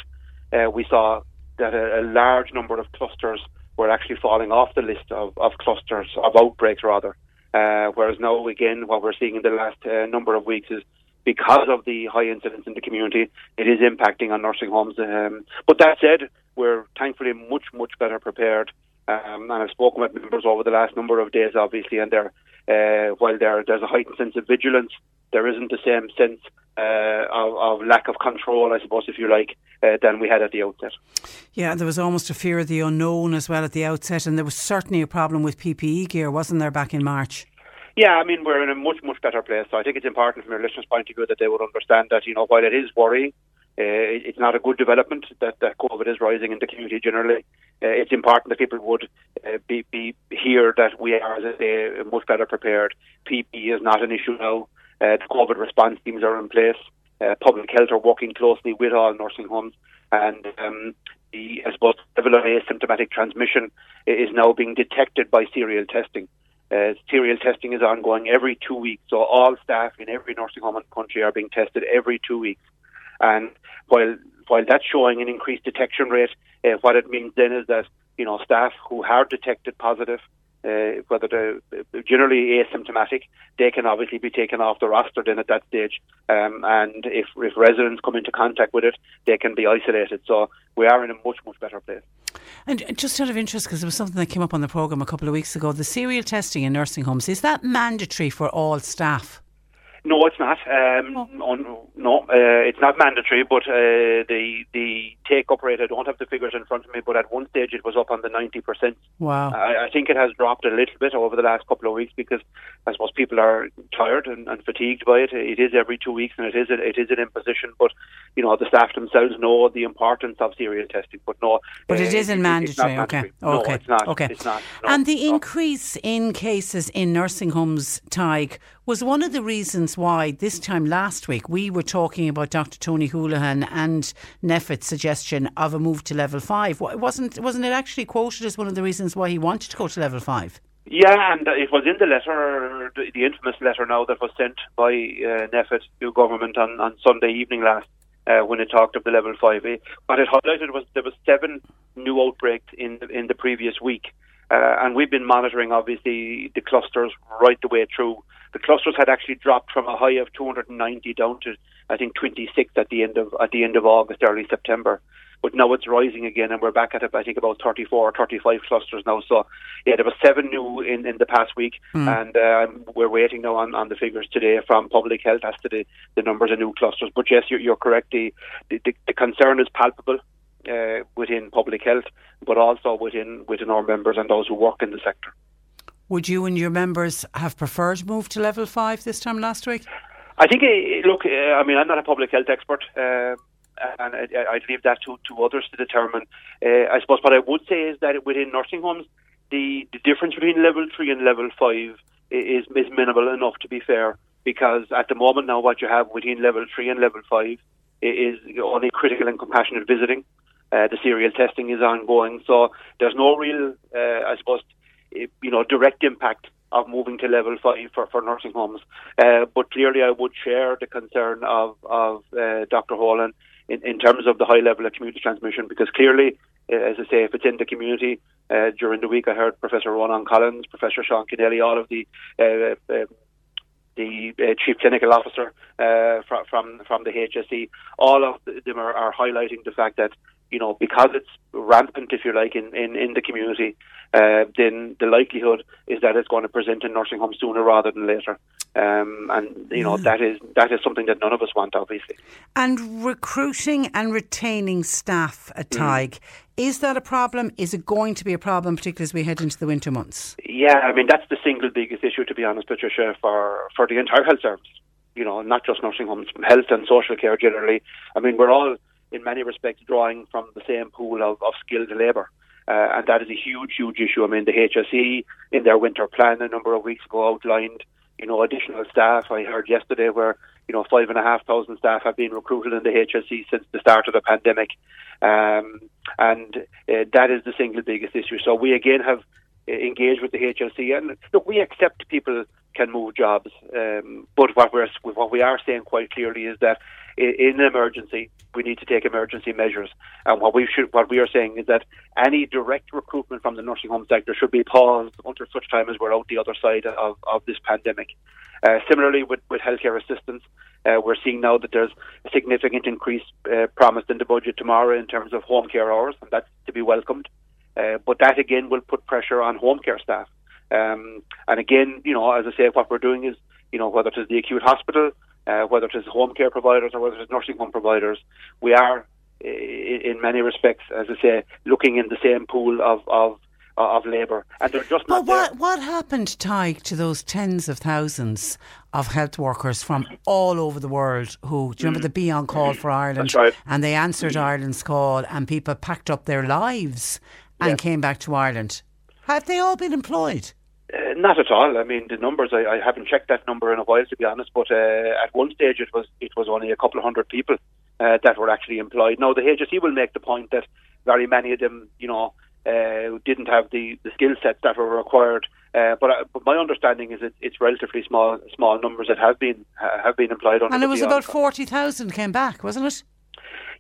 Uh, we saw that a, a large number of clusters were actually falling off the list of, of clusters, of outbreaks rather. Uh, whereas now, again, what we're seeing in the last uh, number of weeks is because of the high incidence in the community, it is impacting on nursing homes. Um, but that said, we're thankfully much, much better prepared. Um, and I've spoken with members over the last number of days, obviously, and they're, uh, while there, there's a heightened sense of vigilance, there isn't the same sense uh, of, of, lack of control, I suppose, if you like, uh, than we had at the outset. Yeah, there was almost a fear of the unknown as well at the outset, and there was certainly a problem with PPE gear, wasn't there, back in March? Yeah, I mean, we're in a much, much better place. So I think it's important from your listeners' point of view that they would understand that, you know, while it is worrying, uh, it's not a good development that, that COVID is rising in the community generally. Uh, it's important that people would uh, be, be hear that we are, as I say, much better prepared. PPE is not an issue now. Uh, the COVID response teams are in place. Uh, public health are working closely with all nursing homes, and um, the I suppose level of asymptomatic transmission is now being detected by serial testing. Uh, serial testing is ongoing every two weeks, so all staff in every nursing home in the country are being tested every two weeks. And while while that's showing an increased detection rate, uh, what it means then is that you know staff who are detected positive uh, whether they're generally asymptomatic, they can obviously be taken off the roster then at that stage. Um, and if, if residents come into contact with it, they can be isolated. So we are in a much, much better place. And just out of interest, because there was something that came up on the programme a couple of weeks ago, the serial testing in nursing homes, is that mandatory for all staff? No, it's not. Um, oh. no, uh, it's not mandatory. But uh, the the take up rate, I don't have the figures in front of me, but at one stage it was up on the ninety percent. Wow! I, I, think it has dropped a little bit over the last couple of weeks because I suppose people are tired and, and fatigued by it. It is every two weeks, and it is a, it is an imposition. But you know the staff themselves know the importance of serial testing. But no, but uh, it isn't mandatory. mandatory. Okay, okay, it's not. Okay, it's not. No, and the no. increase in cases in nursing homes, Tadhg, was one of the reasons why this time last week we were talking about Dr. Tony Holohan and NPHET's suggestion of a move to level five. Wasn't wasn't it actually quoted as one of the reasons why he wanted to go to level five? Yeah, and it was in the letter, the, infamous letter now that was sent by uh, NPHET to government on, on Sunday evening last. Uh, when it talked of the level five, what it highlighted was there was seven new outbreaks in the, in the previous week, uh, and we've been monitoring obviously the clusters right the way through the clusters had actually dropped from a high of 290 down to I think 26 at the end of at the end of August, early September. But now it's rising again, and we're back at I think about 34 or 35 clusters now. So yeah, there were seven new in, in the past week, mm. and uh, we're waiting now on, on the figures today from public health as to the, the numbers of new clusters. But yes, you're, you're correct. The, the the concern is palpable. Uh, within public health, but also within within our members and those who work in the sector. Would you and your members have preferred move to level five this time last week? I think, uh, look, uh, I mean, I'm not a public health expert. Uh, and I, I'd leave that to, to others to determine. Uh, I suppose what I would say is that within nursing homes, the, the difference between level three and level five is, is minimal enough to be fair. Because at the moment now, what you have within level three and level five is only critical and compassionate visiting. Uh, the serial testing is ongoing, so there's no real, I suppose, you know, direct impact of moving to level five for, for nursing homes. Uh, but clearly, I would share the concern of, of uh, Dr. Holohan in, in terms of the high level of community transmission, because clearly, uh, as I say, if it's in the community, uh, during the week I heard Professor Ronan Collins, Professor Sean Kennelly, all of the uh, um, the uh, chief clinical officer uh, from, from from the HSE, all of them are, are highlighting the fact that you know, because it's rampant, if you like, in, in, in the community, uh, then the likelihood is that it's going to present in nursing homes sooner rather than later. Um, and you know that is that is something that none of us want, obviously. And recruiting and retaining staff at mm. Is that a problem? Is it going to be a problem, particularly as we head into the winter months? Yeah, I mean that's the single biggest issue, to be honest, Patricia, for for the entire health service. You know, not just nursing homes, health and social care generally. I mean, we're all in many respects, drawing from the same pool of, of skilled labour. Uh, and that is a huge, huge issue. I mean, the HSE in their winter plan a number of weeks ago outlined, you know, additional staff. I heard yesterday where, you know, five and a half thousand staff have been recruited in the HSE since the start of the pandemic. Um, and uh, that is the single biggest issue. So we again have uh, engaged with the HSE. And look, we accept people can move jobs, um, but what we're what we are saying quite clearly is that in an emergency, we need to take emergency measures. And what we should, what we are saying is that any direct recruitment from the nursing home sector should be paused until such time as we're out the other side of, of this pandemic. Uh, similarly, with, with healthcare assistance, uh, we're seeing now that there's a significant increase uh, promised in the budget tomorrow in terms of home care hours, and that's to be welcomed. Uh, but that again will put pressure on home care staff. Um, and again, you know, as I say, what we're doing is, you know, whether it is the acute hospital, uh, whether it is home care providers or whether it is nursing home providers, we are, in many respects, as I say, looking in the same pool of, of of labour, and they're just not. But what there. what happened, Tadhg, to those tens of thousands of health workers from all over the world who do you remember mm. the Be On Call for Ireland? Right. And they answered Ireland's call, and people packed up their lives and yeah. came back to Ireland. Have they all been employed? Uh, not at all. I mean, the numbers. I, I, haven't checked that number in a while, to be honest. But uh, at one stage, it was it was only a couple of hundred people uh, that were actually employed. Now, the HSE will make the point that very many of them, you know, uh, didn't have the, the skill sets that were required. Uh, but, but my understanding is that it's relatively small small numbers that have been have been employed. Under and it was about forty thousand came back, wasn't it?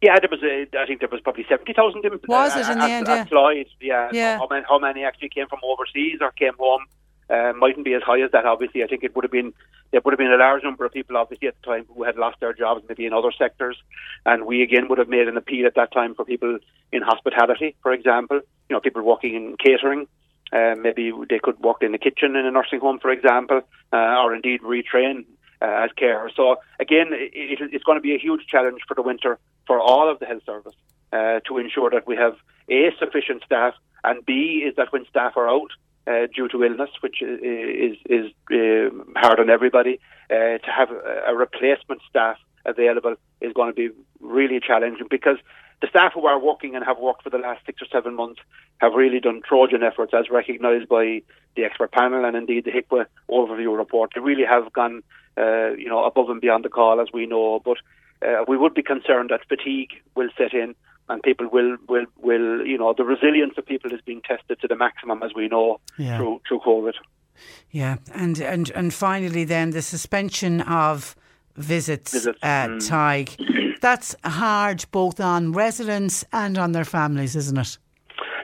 Yeah, there was. A, I think there was probably seventy thousand. Was it in the end? Employed. Yeah. yeah. How, many, how many actually came from overseas or came home? Uh, mightn't be as high as that. Obviously, I think it would have been there would have been a large number of people, obviously, at the time who had lost their jobs, maybe in other sectors, and we again would have made an appeal at that time for people in hospitality, for example. You know, people working in catering. Uh, maybe they could work in the kitchen in a nursing home, for example, uh, or indeed retrain uh, as care. So again, it, it's going to be a huge challenge for the winter for all of the health service uh, to ensure that we have a sufficient staff, and b is that when staff are out, uh, due to illness, which is is uh, hard on everybody. Uh, to have a replacement staff available is going to be really challenging because the staff who are working and have worked for the last six or seven months have really done Trojan efforts, as recognised by the expert panel and indeed the HIQA overview report. They really have gone, uh, you know, above and beyond the call, as we know. But uh, we would be concerned that fatigue will set in and people will, will, will, you know, the resilience of people is being tested to the maximum, as we know, yeah. through, through COVID. Yeah, and, and, and finally, then the suspension of visits, visits. Uh, mm. Tadhg. That's hard both on residents and on their families, isn't it?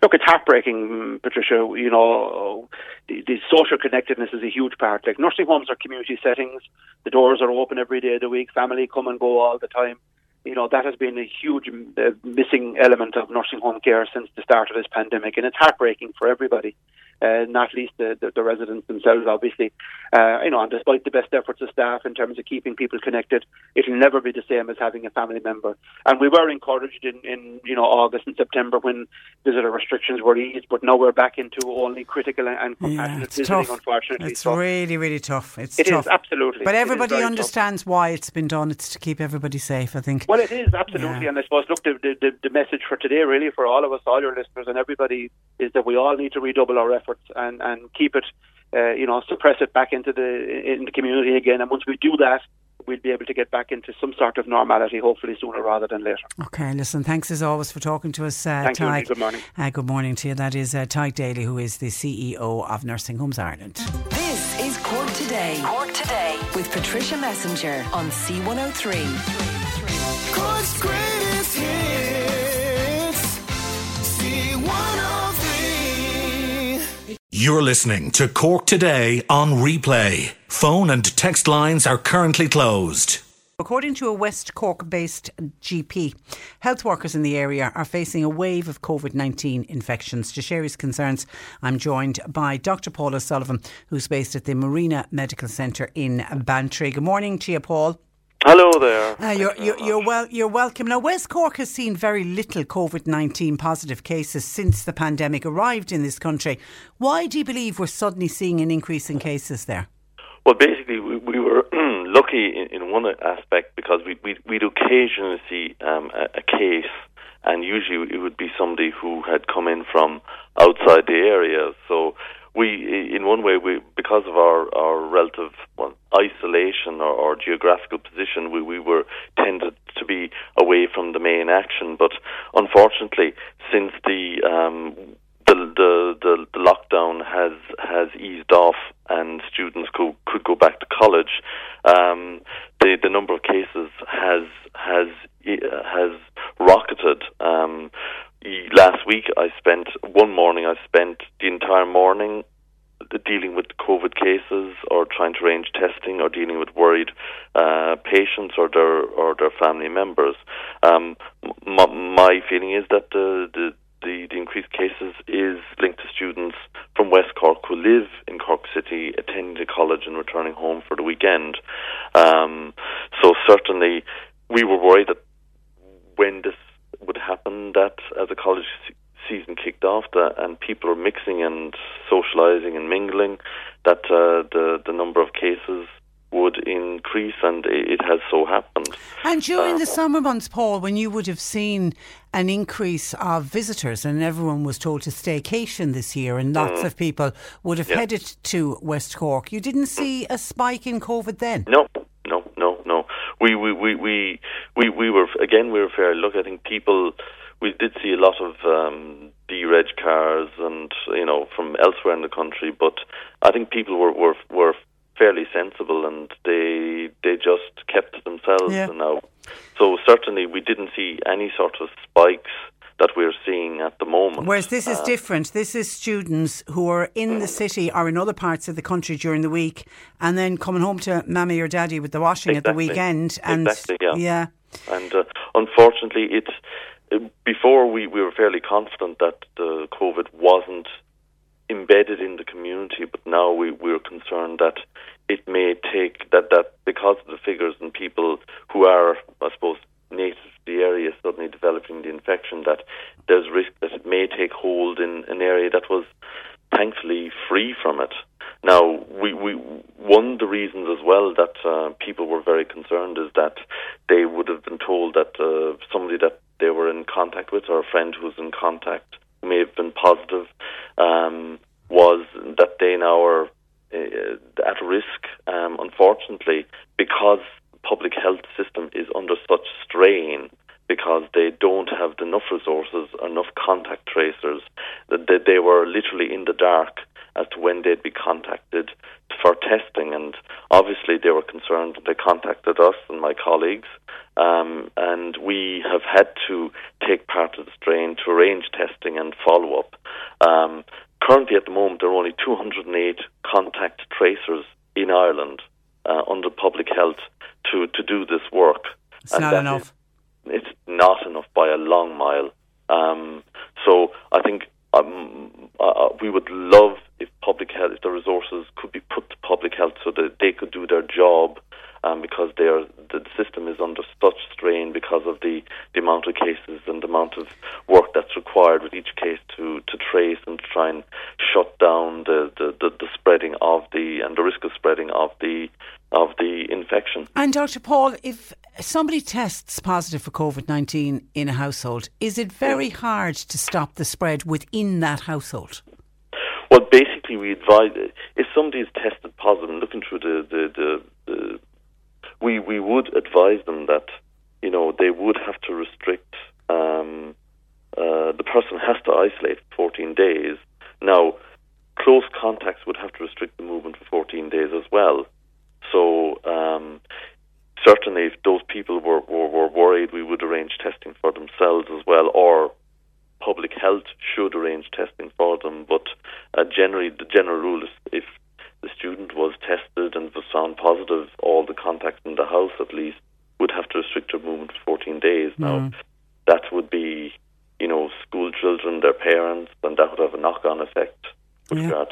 Look, it's heartbreaking, Patricia. You know, the, the, social connectedness is a huge part. Like nursing homes are community settings. The doors are open every day of the week. Family come and go all the time you know, that has been a huge uh, missing element of nursing home care since the start of this pandemic, and it's heartbreaking for everybody uh, not least the, the, the, residents themselves, obviously. Uh, you know, and despite the best efforts of staff in terms of keeping people connected, it'll never be the same as having a family member. And we were encouraged in, in you know August and September when visitor restrictions were eased, but now we're back into only critical and compassionate yeah, visiting. Tough. Unfortunately, it's so really really tough. It's it tough. Is, absolutely. But everybody understands tough. why it's been done. It's to keep everybody safe. I think. Well, it is absolutely, yeah. and I suppose look the, the the message for today, really, for all of us, all your listeners, and everybody, is that we all need to redouble our efforts efforts and, and keep it, uh, you know, suppress it back into the in the community again. And once we do that, we'll be able to get back into some sort of normality, hopefully sooner rather than later. Okay, listen, thanks as always for talking to us, uh, Thank Tadhg. You, good morning. Uh, good morning to you. That is uh, Tadhg Daly, who is the CEO of Nursing Homes Ireland. This is Cork Today. Cork Today with Patricia Messinger on C103. Cork's greatest You're listening to Cork Today on replay. Phone and text lines are currently closed. According to a West Cork based GP, health workers in the area are facing a wave of COVID 19 infections. To share his concerns, I'm joined by Dr. Paul O'Sullivan, who's based at the Marina Medical Centre in Bantry. Good morning to you, Paul. Hello there. Uh, you're, you're, you're, well, you're welcome. Now, West Cork has seen very little COVID 19 positive cases since the pandemic arrived in this country. Why do you believe we're suddenly seeing an increase in cases there? Well, basically, we, we were *clears throat* lucky in, in one aspect because we, we, we'd occasionally see um, a, a case and usually it would be somebody who had come in from outside the area. So we, in one way, we because of our our relative well, isolation or, or geographical position, we, we were tended to be away from the main action. But unfortunately, since the um, the, the, the the lockdown has has eased off and students could could go back to college, um, the the number of cases has has has rocketed. Um, last week, I spent one morning. I spent the entire morning dealing with COVID cases or trying to arrange testing or dealing with worried uh, patients or their or their family members. Um, m- my feeling is that the, the the, the increased cases is linked to students from West Cork who live in Cork City, attending the college and returning home for the weekend. Um, so certainly, we were worried that when this would happen, that as the college season kicked off that, and people are mixing and socializing and mingling, that uh, the the number of cases would increase, and it has so happened. And during uh, the summer months, Paul, when you would have seen an increase of visitors, and everyone was told to staycation this year, and lots mm, of people would have yeah. headed to West Cork, you didn't see a spike in COVID then? No, no, no, no. We we we we we, we were again we were fair. Look, I think people we did see a lot of um, D reg cars and you know from elsewhere in the country, but I think people were were, were fairly sensible and they they just kept to themselves yeah. now. So certainly we didn't see any sort of spikes that we're seeing at the moment. Whereas this is uh, different. This is students who are in the city or in other parts of the country during the week and then coming home to mammy or daddy with the washing exactly. at the weekend. And exactly, yeah. yeah. And uh, unfortunately, it's before we, we were fairly confident that the COVID wasn't embedded in the community, but now we, we're concerned that it may take that, that because of the figures and people who are, I suppose, native the area suddenly developing the infection, that there's risk that it may take hold in an area that was thankfully free from it. Now, we, we one of the reasons as well that uh, people were very concerned is that they would have been told that uh, somebody that they were in contact with, or a friend who was in contact, may have been positive, um, was that they now are uh, at risk. Um, unfortunately, because public health system is under such strain, because they don't have enough resources, enough contact tracers, that they, they were literally in the dark as to when they'd be contacted for testing. And obviously, they were concerned. They contacted us and my colleagues, um, and we have had to take part of the strain to arrange testing and follow up. Um, currently, at the moment, there are only 208 contact tracers in Ireland uh, under public health to, to do this work. It's and not enough. Is, it's not enough by a long mile. Um, so I think um, uh, uh, we would love if public health, if the resources could be put to public health so that they could do their job, um, because they are, the system is under such strain because of the, the amount of cases and the amount of work that's required with each case to, to trace and to try and shut down the, the, the, the spreading of the and the risk of spreading of the of the infection. And Dr. Paul, if somebody tests positive for COVID 19 in a household, is it very hard to stop the spread within that household? Well, basically, we advise if somebody is tested positive, looking through the, the, the, the we we would advise them that you know they would have to restrict. Um, uh, the person has to isolate for 14 days. Now, close contacts would have to restrict the movement for 14 days as well. So, um, certainly, if those people were, were, were worried, we would arrange testing for themselves as well, or public health should arrange testing for them. But uh, generally, the general rule is if the student was tested and was found positive, all the contacts in the house at least would have to restrict their movement for 14 days. Mm. Now, that would be, you know, school children, their parents, and that would have a knock-on effect yeah.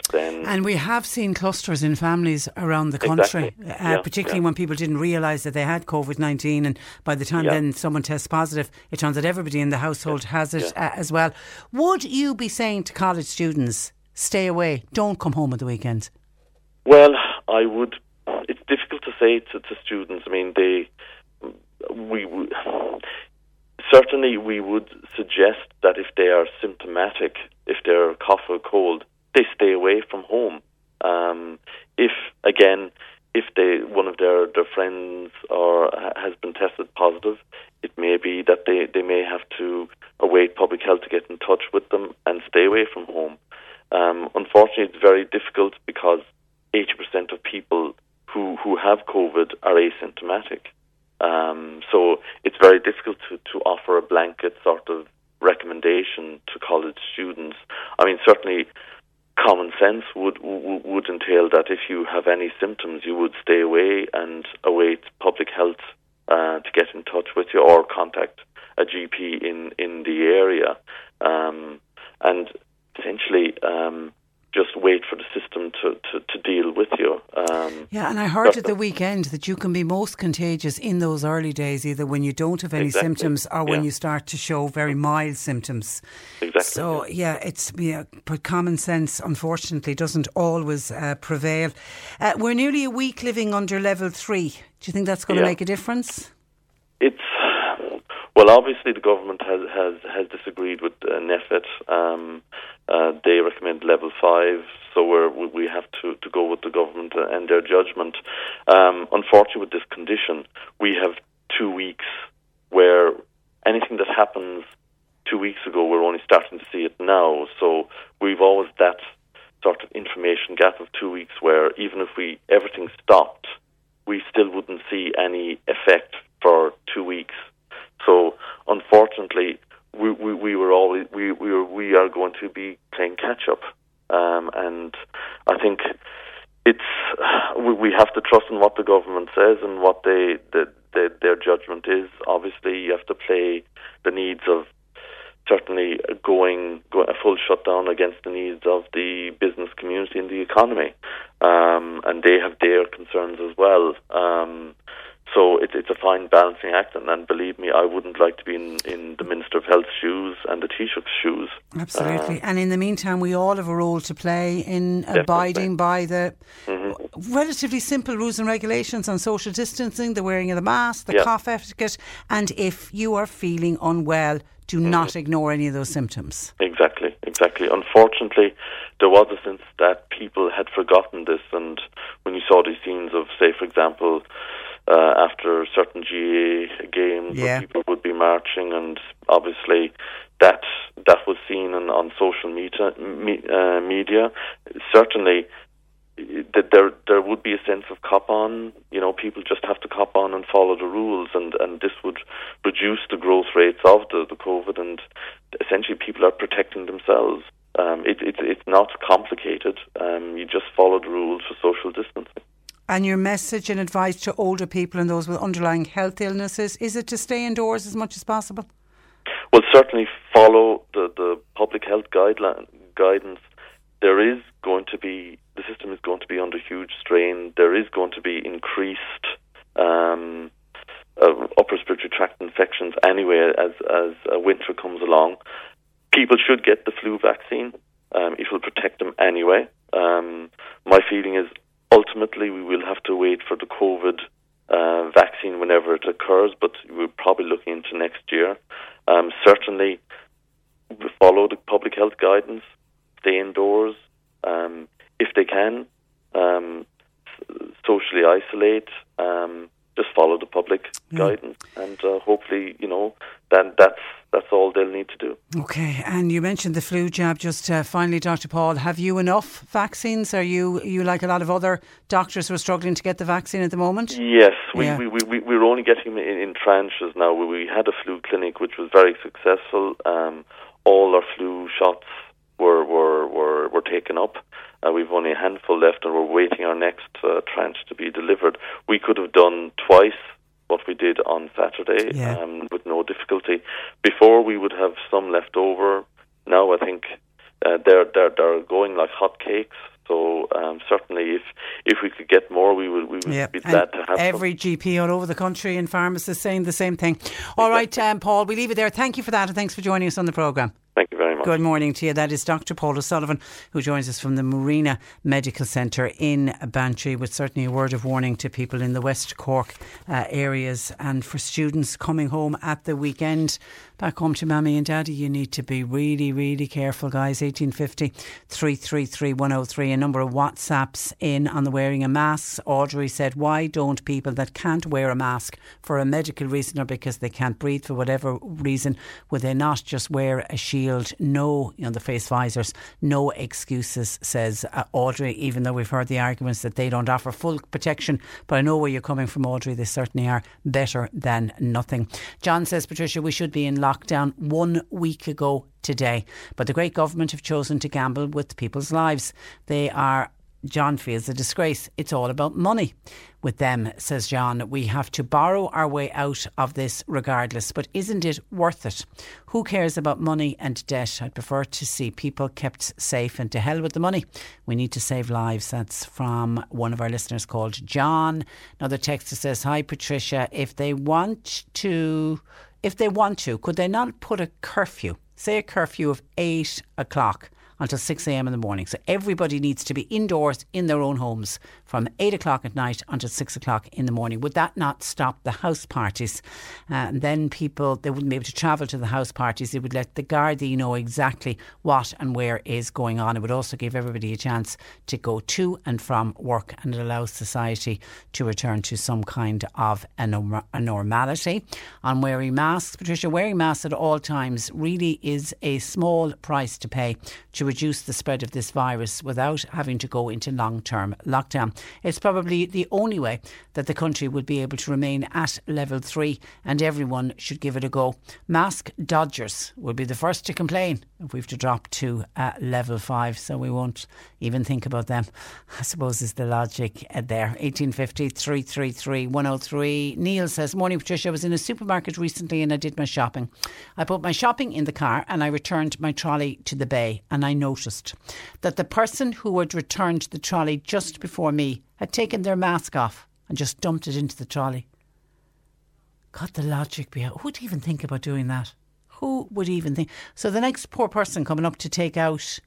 And we have seen clusters in families around the country, exactly. uh, yeah, particularly yeah. when people didn't realise that they had COVID 19. And by the time then someone tests positive, it turns out everybody in the household has it uh, as well. Would you be saying to college students, stay away, don't come home at the weekends? Well, I would. It's difficult to say to, to students, I mean, they we, we certainly we would suggest that if they are symptomatic, if they're cough or cold, they stay away from home. Um, if again, if they one of their their friends or has been tested positive, it may be that they they may have to await public health to get in touch with them and stay away from home. Um, unfortunately, it's very difficult because 80% of people who, who have COVID are asymptomatic. Um, so it's very difficult to, to offer a blanket sort of recommendation to college students. I mean, certainly common sense would, would entail that if you have any symptoms, you would stay away and await public health uh, to get in touch with you or contact a GP in in the area. Um, and essentially, um, just wait for the system to, to, to deal with you. Um, yeah, and I heard at the weekend that you can be most contagious in those early days, either when you don't have any exactly. symptoms or when yeah. you start to show very mild symptoms. Exactly. So, yeah, it's yeah, but common sense, unfortunately, doesn't always uh, prevail. Uh, we're nearly a week living under level three. Do you think that's going yeah. to make a difference? It's well, obviously the government has has, has disagreed with uh, NPHET. Um, uh, they recommend level five, so we have to, to go with the government and their judgment. Um, unfortunately, with this condition, we have two weeks where anything that happens two weeks ago, we're only starting to see it now. So we've always that sort of information gap of two weeks where even if we everything stopped, we still wouldn't see any effect for two weeks. So unfortunately, we, we, we were always we we are, we are going to be playing catch up, um, and I think it's we, we have to trust in what the government says and what they the, the, their judgment is. Obviously, you have to play the needs of certainly going, going a full shutdown against the needs of the business community and the economy, um, and they have their concerns as well. Um, so it, it's a fine balancing act, and, and, believe me, I wouldn't like to be in, in the Minister of Health's shoes and the Taoiseach's shoes. Absolutely. Uh, and in the meantime, we all have a role to play in definitely. abiding by the mm-hmm. relatively simple rules and regulations on social distancing, the wearing of the mask, the yeah. cough etiquette, and if you are feeling unwell, do mm-hmm. not ignore any of those symptoms. Exactly, exactly. Unfortunately, there was a sense that people had forgotten this, and when you saw these scenes of, say, for example, uh, after certain GAA games yeah. where people would be marching, and obviously that that was seen on, on social media. Me, uh, media certainly that there there would be a sense of cop on. You know, people just have to cop on and follow the rules, and and this would reduce the growth rates of the the COVID, and essentially people are protecting themselves. Um, it, it, it's not complicated. Um, you just follow the rules for social distancing. And your message and advice to older people and those with underlying health illnesses is it to stay indoors as much as possible? Well, certainly follow the, the public health guideline guidance. There is going to be the system is going to be under huge strain. There is going to be increased um, uh, upper respiratory tract infections anyway as as uh, winter comes along. People should get the flu vaccine. Um, it will protect them anyway. Um, my feeling is ultimately we will have to wait for the COVID uh, vaccine whenever it occurs, but we're probably looking into next year. Um, certainly, follow the public health guidance, stay indoors um, if they can, um, socially isolate. Um, just follow the public Mm. guidance, and uh, hopefully, you know, then that's that's all they'll need to do. Okay, and you mentioned the flu jab. Just uh, finally, Dr. Paul, have you enough vaccines? Are you you like a lot of other doctors who are struggling to get the vaccine at the moment? Yes, we Yeah. we, we, we we're only getting in, in tranches now. We, we had a flu clinic which was very successful. Um, all our flu shots were were were, were taken up. Uh, we've only a handful left, and we're waiting our next uh, tranche to be delivered. We could have done twice what we did on Saturday Yeah. um, with no difficulty. Before we would have some left over. Now I think uh, they're they're they're going like hotcakes. So um, certainly, if if we could get more, we would we would Yeah, be and glad to have. every GP all over the country and pharmacists saying the same thing. All right, um, Paul, we leave it there. Thank you for that, and thanks for joining us on the programme. Thank you very much. much. Good morning to you. That is Dr. Paul O'Sullivan, who joins us from the Marina Medical Centre in Bantry, with certainly a word of warning to people in the West Cork uh, areas and for students coming home at the weekend back home to mummy and daddy, you need to be really, really careful, guys. 1850 333 103. A number of WhatsApps in on the wearing of masks. Audrey said, Why don't people that can't wear a mask for a medical reason or because they can't breathe for whatever reason, would they not just wear a shield? No, you know, the face visors, no excuses, says uh, Audrey, even though we've heard the arguments that they don't offer full protection. But I know where you're coming from, Audrey. They certainly are better than nothing. John says, Patricia, we should be in lockdown one week ago today. But the great government have chosen to gamble with people's lives. They are John feels a disgrace. It's all about money. With them, says John, we have to borrow our way out of this regardless. But isn't it worth it? Who cares about money and debt? I'd prefer to see people kept safe and to hell with the money. We need to save lives. That's from one of our listeners called John. Another texter says, Hi, Patricia. If they want to if they want to, could they not put a curfew, say a curfew of eight o'clock until 6 a.m. in the morning? So everybody needs to be indoors in their own homes from 8 o'clock at night until 6 o'clock in the morning. Would that not stop the house parties? And then people, they wouldn't be able to travel to the house parties. It would let the Gardaí know exactly what and where is going on. It would also give everybody a chance to go to and from work and it allows society to return to some kind of a, norm- a normality. On wearing masks, Patricia, wearing masks at all times really is a small price to pay to reduce the spread of this virus without having to go into long term lockdown. It's probably the only way that the country will be able to remain at level three, and everyone should give it a go. Mask dodgers will be the first to complain if we have to drop to uh, level five, so we won't even think about them. I suppose is the logic uh, there. 1850 333 103. Neil says, Morning, Patricia. I was in a supermarket recently and I did my shopping. I put my shopping in the car and I returned my trolley to the bay, and I noticed that the person who had returned the trolley just before me had taken their mask off and just dumped it into the trolley. God, the logic behind who'd even think about doing that? Who would even think? So the next poor person coming up to take out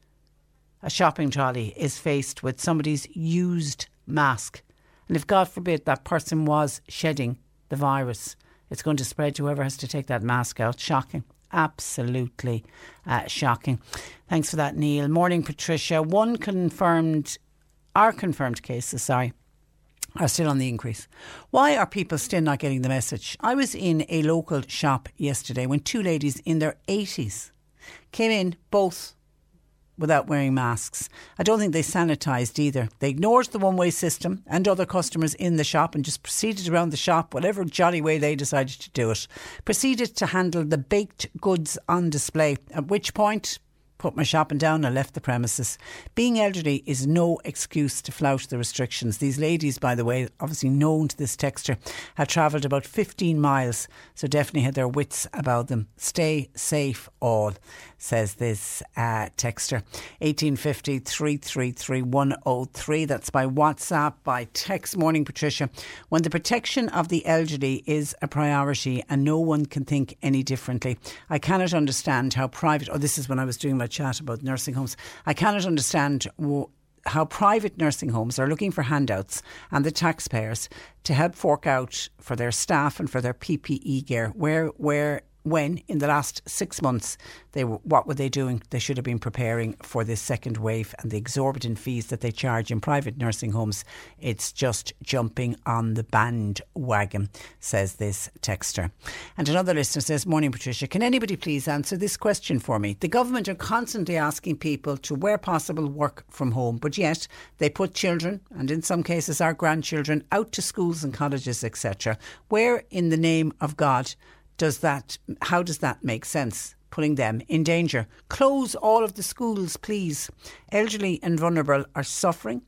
a shopping trolley is faced with somebody's used mask. And if God forbid that person was shedding the virus, it's going to spread to whoever has to take that mask out. Shocking. Absolutely uh, shocking. Thanks for that, Neil. Morning, Patricia. One confirmed, our confirmed cases, sorry, are still on the increase. Why are people still not getting the message? I was in a local shop yesterday when two ladies in their 80s came in, both without wearing masks. I don't think they sanitised either. They ignored the one way system and other customers in the shop and just proceeded around the shop, whatever jolly way they decided to do it. Proceeded to handle the baked goods on display, at which point put my shopping down and left the premises. Being elderly is no excuse to flout the restrictions. These ladies, by the way, obviously known to this texture, had travelled about 15 miles, so definitely had their wits about them. Stay safe, all, says this uh, texter. 1850 333 103. That's by WhatsApp, by text. Morning, Patricia. When the protection of the elderly is a priority and no one can think any differently, I cannot understand how private, oh, this is when I was doing my chat about nursing homes. I cannot understand how private nursing homes are looking for handouts and the taxpayers to help fork out for their staff and for their PPE gear. Where where when in the last six months they were, what were they doing? They should have been preparing for this second wave and the exorbitant fees that they charge in private nursing homes. It's just jumping on the bandwagon, says this texter. And another listener says, "Morning, Patricia. Can anybody please answer this question for me? The government are constantly asking people to, where possible, work from home, but yet they put children and in some cases our grandchildren out to schools and colleges, etc. Where, in the name of God?" Does that how does that make sense putting them in danger? Close all of the schools please. Elderly and vulnerable are suffering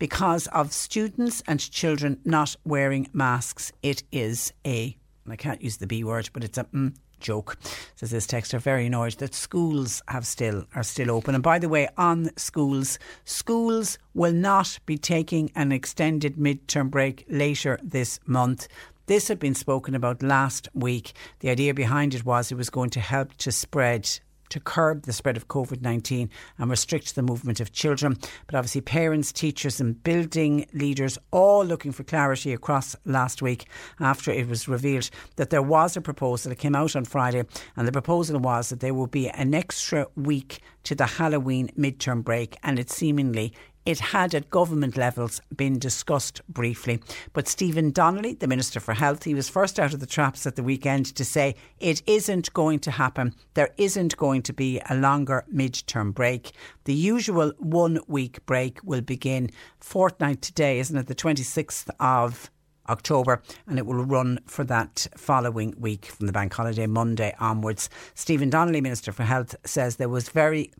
because of students and children not wearing masks. It is a I can't use the B word but it's a mm, joke says this texter very annoyed that schools have still are still open. And by the way on schools schools will not be taking an extended midterm break later this month this had been spoken about last week. The idea behind it was it was going to help to spread to curb the spread of COVID 19 and restrict the movement of children. But obviously, parents, teachers, and building leaders all looking for clarity across last week after it was revealed that there was a proposal that came out on Friday, and the proposal was that there will be an extra week to the Halloween midterm break, and it seemingly it had at government levels been discussed briefly. But Stephen Donnelly, the Minister for Health, he was first out of the traps at the weekend to say it isn't going to happen. There isn't going to be a longer mid-term break. The usual one week break will begin fortnight today, isn't it? The 26th of October, and it will run for that following week from the bank holiday Monday onwards. Stephen Donnelly, Minister for Health, says there was very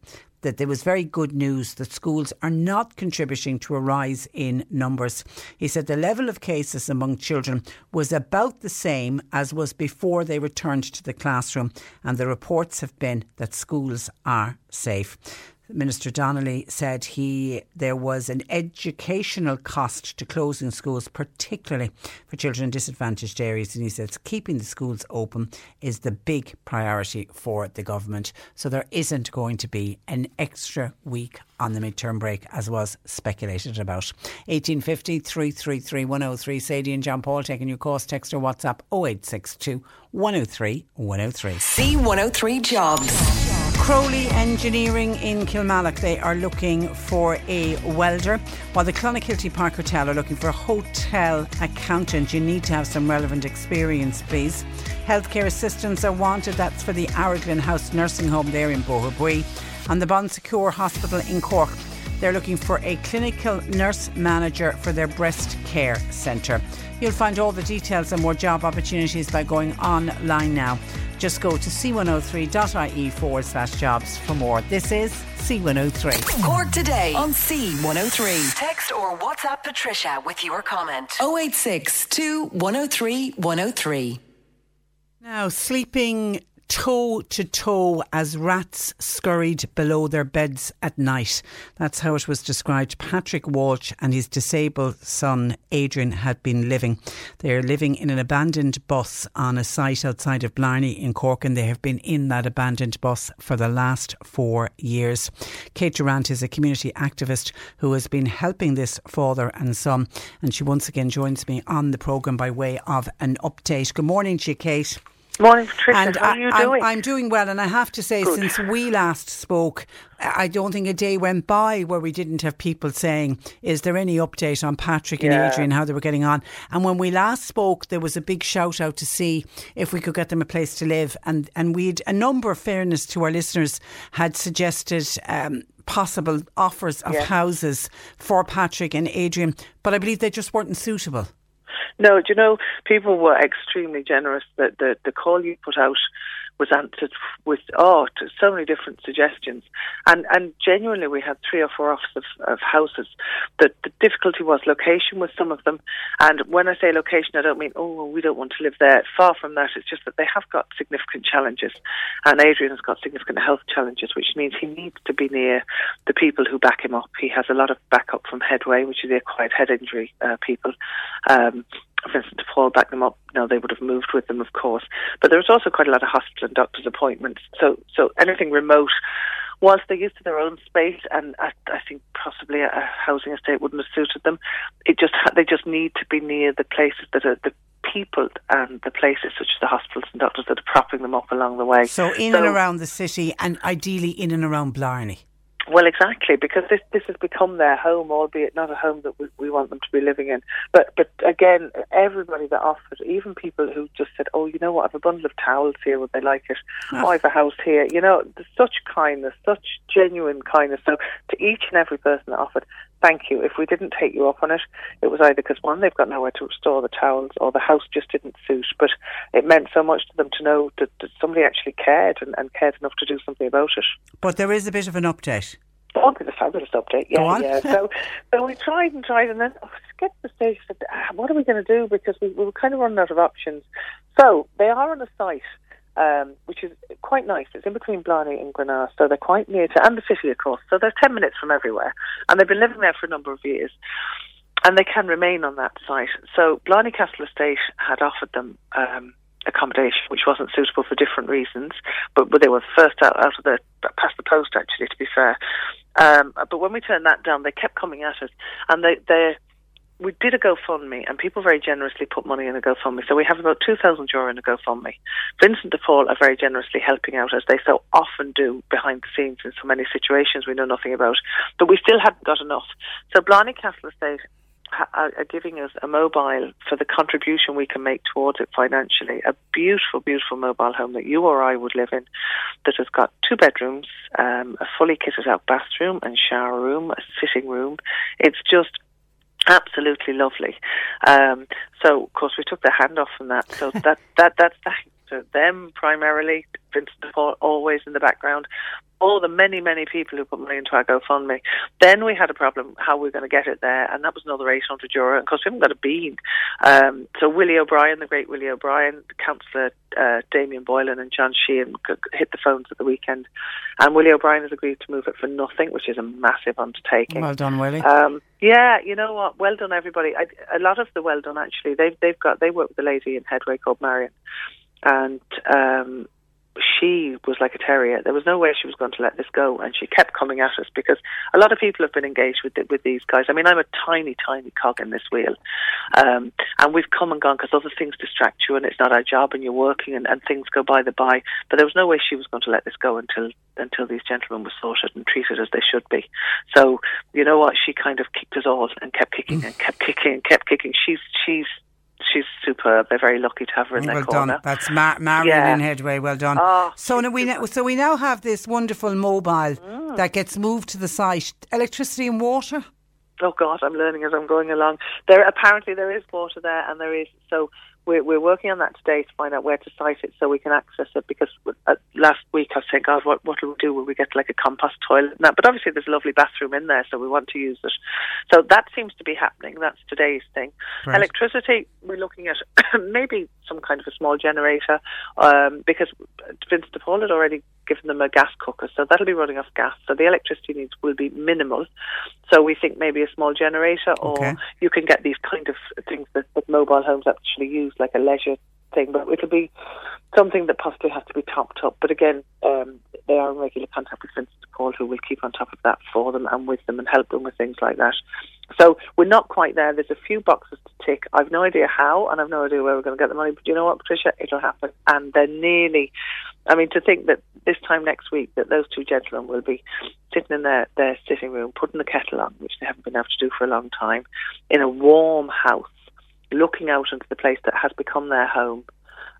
that there was very good news that schools are not contributing to a rise in numbers. He said the level of cases among children was about the same as was before they returned to the classroom, and the reports have been that schools are safe. Minister Donnelly said he there was an educational cost to closing schools, particularly for children in disadvantaged areas. And he says keeping the schools open is the big priority for the government. So there isn't going to be an extra week on the midterm break, as was speculated about. 1850 333 103. Sadie and John Paul taking your calls, text or WhatsApp 0862 103 103. C103 Jobs. Crowley Engineering in Kilmallock, they are looking for a welder, while the Clonakilty Park Hotel are looking for a hotel accountant. You need to have some relevant experience, please. Healthcare assistants are wanted. That's for the Araglin House Nursing Home there in Boherbue. And the Bon Secours Hospital in Cork. They're looking for a clinical nurse manager for their breast care centre. You'll find all the details and more job opportunities by going online now. Just go to c103.ie forward slash jobs for more. This is C103. Cork today on C103. Text or WhatsApp Patricia with your comment. 086 103 103. Now, sleeping toe to toe as rats scurried below their beds at night. That's how it was described. Patrick Walsh and his disabled son Adrian had been living. They are living in an abandoned bus on a site outside of Blarney in Cork, and they have been in that abandoned bus for the last four years. Kate Durant is a community activist who has been helping this father and son, and she once again joins me on the programme by way of an update. Good morning to you, Kate. Morning, Patricia. And How I, are you doing? I'm, I'm doing well, and I have to say, Good. since we last spoke, I don't think a day went by where we didn't have people saying, "Is there any update on Patrick and Adrian how they were getting on?" And when we last spoke, there was a big shout out to see if we could get them a place to live, and and we'd a number of fairness to our listeners had suggested. Um, Possible offers of Yeah. houses for Patrick and Adrian, but I believe they just weren't suitable. No, do you know, people were extremely generous. The, the, the call you put out was answered with, oh, so many different suggestions. And, and genuinely, we had three or four offers of, of houses. The, the difficulty was location with some of them. And when I say location, I don't mean, oh, we don't want to live there. Far from that. It's just that they have got significant challenges. And Adrian has got significant health challenges, which means he needs to be near the people who back him up. He has a lot of backup from Headway, which is the acquired head injury uh, people. Um, for instance, to Paul back them up, no, they would have moved with them, of course. But there was also quite a lot of hospital and doctor's appointments. So, so anything remote, whilst they're used to their own space, and I, I think possibly a, a housing estate wouldn't have suited them. It just they just need to be near the places that are the people and the places such as the hospitals and doctors that are propping them up along the way. So in and around the city, and ideally in and around Blarney. Well, exactly, because this this has become their home, albeit not a home that we, we want them to be living in. But but again, everybody that offered, even people who just said, "Oh, you know what? I have a bundle of towels here. Would they like it? Ah. Oh, I have a house here." You know, there's such kindness, such genuine kindness. So to each and every person that offered, thank you. If we didn't take you up on it, it was either because one, they've got nowhere to store the towels, or the house just didn't suit. But it meant so much to them to know that, that somebody actually cared and, and cared enough to do something about it. But there is a bit of an update. Oh, it's a fabulous update. Yeah, Go on. yeah. So, *laughs* so we tried and tried, and then oh, get to the stage. That, ah, what are we going to do? Because we, we were kind of running out of options. So they are on a site. Um, which is quite nice. It's in between Blarney and Grenagh, so they're quite near to, and the city, of course. So they're 10 minutes from everywhere. And they've been living there for a number of years. And they can remain on that site. So Blarney Castle Estate had offered them um, accommodation, which wasn't suitable for different reasons. But, but they were first out, out of the past the post, actually. To be fair, um, but when we turned that down, they kept coming at us, and they they we did a GoFundMe, and people very generously put money in a GoFundMe. So we have about two thousand euro in a GoFundMe. Vincent de Paul are very generously helping out, as they so often do behind the scenes in so many situations we know nothing about. But we still hadn't got enough. So Blarney Castle Estate are, are giving us a mobile for the contribution we can make towards it financially. A beautiful, beautiful mobile home that you or I would live in that has got two bedrooms, um, a fully kitted out bathroom and shower room, a sitting room. It's just absolutely lovely. Um, so, of course, we took the hand off from that. So *laughs* that that that's thanks to them primarily. Vincent Paul always in the background, all the many, many people who put money into our GoFundMe. Then we had a problem how we are going to get it there, and that was another 800 euro. Because we haven't got a bean. Um, so Willie O'Brien, the great Willie O'Brien, Councillor uh, Damien Boylan, and John Sheehan hit the phones at the weekend, and Willie O'Brien has agreed to move it for nothing, which is a massive undertaking. Well done, Willie. Um, yeah, you know what? Well done, everybody. I, a lot of the well done actually. They've they've got they work with a lady in Headway called Marion, and um, she was like a terrier. There was no way she was going to let this go, and she kept coming at us because a lot of people have been engaged with the, with these guys. I mean, I'm a tiny, tiny cog in this wheel, um, and we've come and gone because other things distract you, and it's not our job, and you're working, and, and things go by the by. But there was no way she was going to let this go until until these gentlemen were sorted and treated as they should be. So you know what? She kind of kicked us all and kept kicking and kept kicking and kept kicking. She's she's she's superb. They're very lucky to have her in well their done. corner. That's Ma- Marion Yeah. in Headway. Well done. Oh, so now we now, so we now have this wonderful mobile Mm. that gets moved to the site. Electricity and water. Oh God, I'm learning as I'm going along. There apparently there is water there, and there is so we're we're working on that today to find out where to site it so we can access it. Because uh, last week I was saying, God, what what will we do? Will we get like a compost toilet? and that? but obviously there's a lovely bathroom in there, so we want to use it. So that seems to be happening. That's today's thing. Right. Electricity, we're looking at *coughs* maybe some kind of a small generator um, because Vincent de Paul had already given them a gas cooker, so that'll be running off gas. So the electricity needs will be minimal. So we think maybe a small generator, or Okay. you can get these kind of things that, that mobile homes actually use, like a leisure thing. But it'll be something that possibly has to be topped up. But again, um, they are in regular contact with Vincent de Paul, who will keep on top of that for them and with them and help them with things like that. So we're not quite there. There's a few boxes to tick. I've no idea how, and I've no idea where we're going to get the money. But you know what, Patricia? It'll happen. And they're nearly. I mean, to think that this time next week that those two gentlemen will be sitting in their, their sitting room, putting the kettle on, which they haven't been able to do for a long time, in a warm house, looking out into the place that has become their home.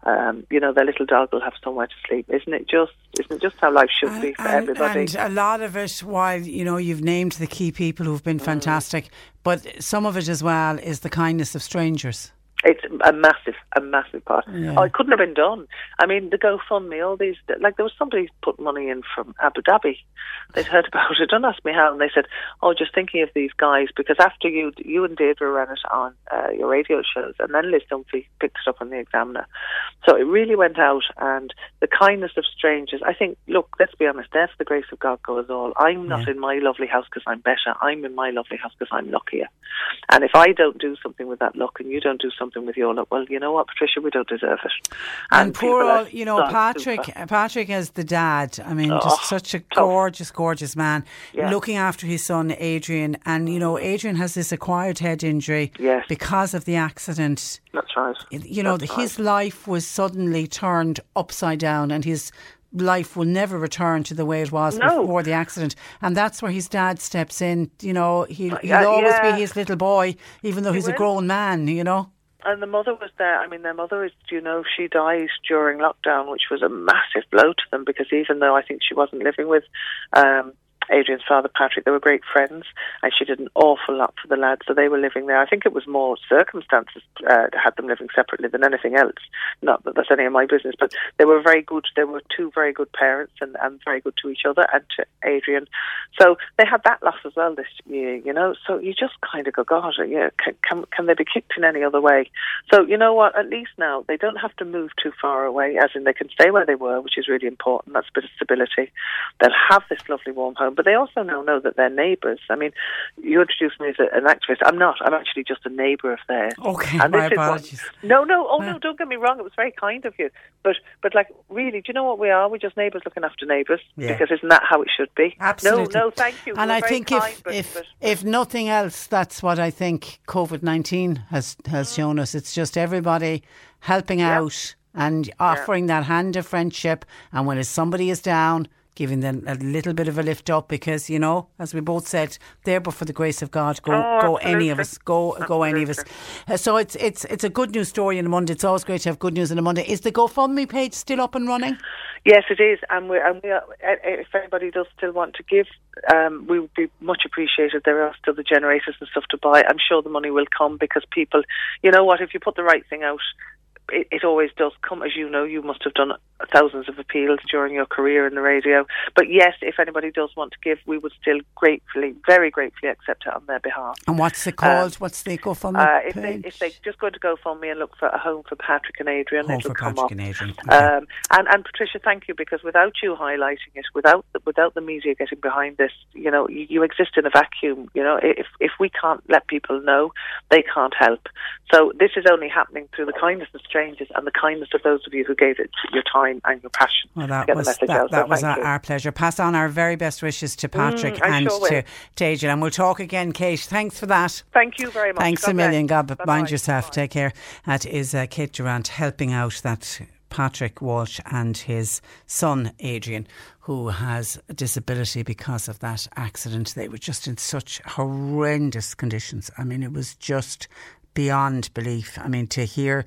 Um, you know, their little dog will have somewhere to sleep. Isn't it just? Isn't it just how life should be for and, everybody? and a lot of it, while you know you've named the key people who've Mm. been fantastic, but some of it as well is the kindness of strangers. It's a massive, a massive part. Yeah. Oh, it couldn't have been done. I mean, the GoFundMe, all these, like there was somebody put money in from Abu Dhabi. They'd heard about it. Don't ask me how. And they said, "Oh, just thinking of these guys because after you, you and Deirdre ran it on uh, your radio shows, and then Liz Dunphy picked it up on the Examiner. So it really went out, and the kindness of strangers. I think, look, let's be honest. For the grace of God, goes all. I'm not Yeah. in my lovely house because I'm better. I'm in my lovely house because I'm luckier. And if I don't do something with that luck, and you don't do something with your luck, well, you know what, Patricia, we don't deserve it. And, poor old, you know, Patrick. Patrick as the dad. I mean, Oh, just such a gorgeous, gorgeous man. Yeah. Looking after his son Adrian, and you know, Adrian has this acquired head injury Yes. because of the accident. That's right. You know, That's his life was suddenly turned upside down, and his life will never return to the way it was No. before the accident. And that's where his dad steps in. You know, he'll, uh, he'll Yeah, always yeah. be his little boy, even though He he's a grown man. You know. And the mother was there. I mean, their mother is, you know, she died during lockdown, which was a massive blow to them because even though I think she wasn't living with um, Adrian's father, Patrick, they were great friends and she did an awful lot for the lads. So they were living there. I think it was more circumstances uh, had them living separately than anything else. Not that that's any of my business, but they were very good. They were two very good parents and, and very good to each other and to Adrian. So they had that loss as well this year, you know. So you just kind of go, God, yeah, can, can, can they be kicked in any other way? So you know what? At least now they don't have to move too far away, as in they can stay where they were, which is really important. That's a bit of stability. They'll have this lovely warm home. But they also now know that they're neighbours. I mean, you introduced me as a, an activist. I'm not. I'm actually just a neighbour of theirs. Okay, and my this is what- apologies. no, no, oh no, don't get me wrong. It was very kind of you, but but like really, do you know what we are? We're just neighbours looking after neighbours. Yeah. Because isn't that how it should be? Absolutely. No, no, thank you. And You're I think kind, if but- if but- if nothing else, that's what I think COVID nineteen has has Mm. shown us. It's just everybody helping out and offering that hand of friendship. And when somebody is down. Giving them a little bit of a lift up because you know, as we both said, there but for the grace of God, go Oh, go any of us, go go any of us. Uh, so it's it's it's a good news story on a Monday. It's always great to have good news on a Monday. Is the GoFundMe page still up and running? Yes, it is, and we and we are, eh, eh, if anybody does still want to give, um, we would be much appreciated. There are still the generators and stuff to buy. I'm sure the money will come because people, you know what, if you put the right thing out. It, it always does come, as you know. You must have done thousands of appeals during your career in the radio. But yes, if anybody does want to give, we would still gratefully, very gratefully accept it on their behalf. And what's it called? what's the GoFundMe Uh, if they page? if they just go to GoFundMe and look for a home for Patrick and Adrian, Home it'll for come Patrick up. and Adrian. Um, and and Patricia, thank you because without you highlighting it, without the, without the media getting behind this, you know, you, you exist in a vacuum. You know, if if we can't let people know, they can't help. So this is only happening through the kindness of strangers and the kindness of those of you who gave it your time and your passion Well, to that get was the that, out. So was our, our pleasure. Pass on our very best wishes to Patrick Mm, and sure to, to Adrian. And we'll talk again, Kate. Thanks for that. Thank you very much. Thanks God a million. God, Bye-bye. mind yourself. Take care. That is uh, Kate Durant helping out that Patrick Walsh and his son Adrian, who has a disability because of that accident. They were just in such horrendous conditions. I mean, it was just beyond belief. I mean, to hear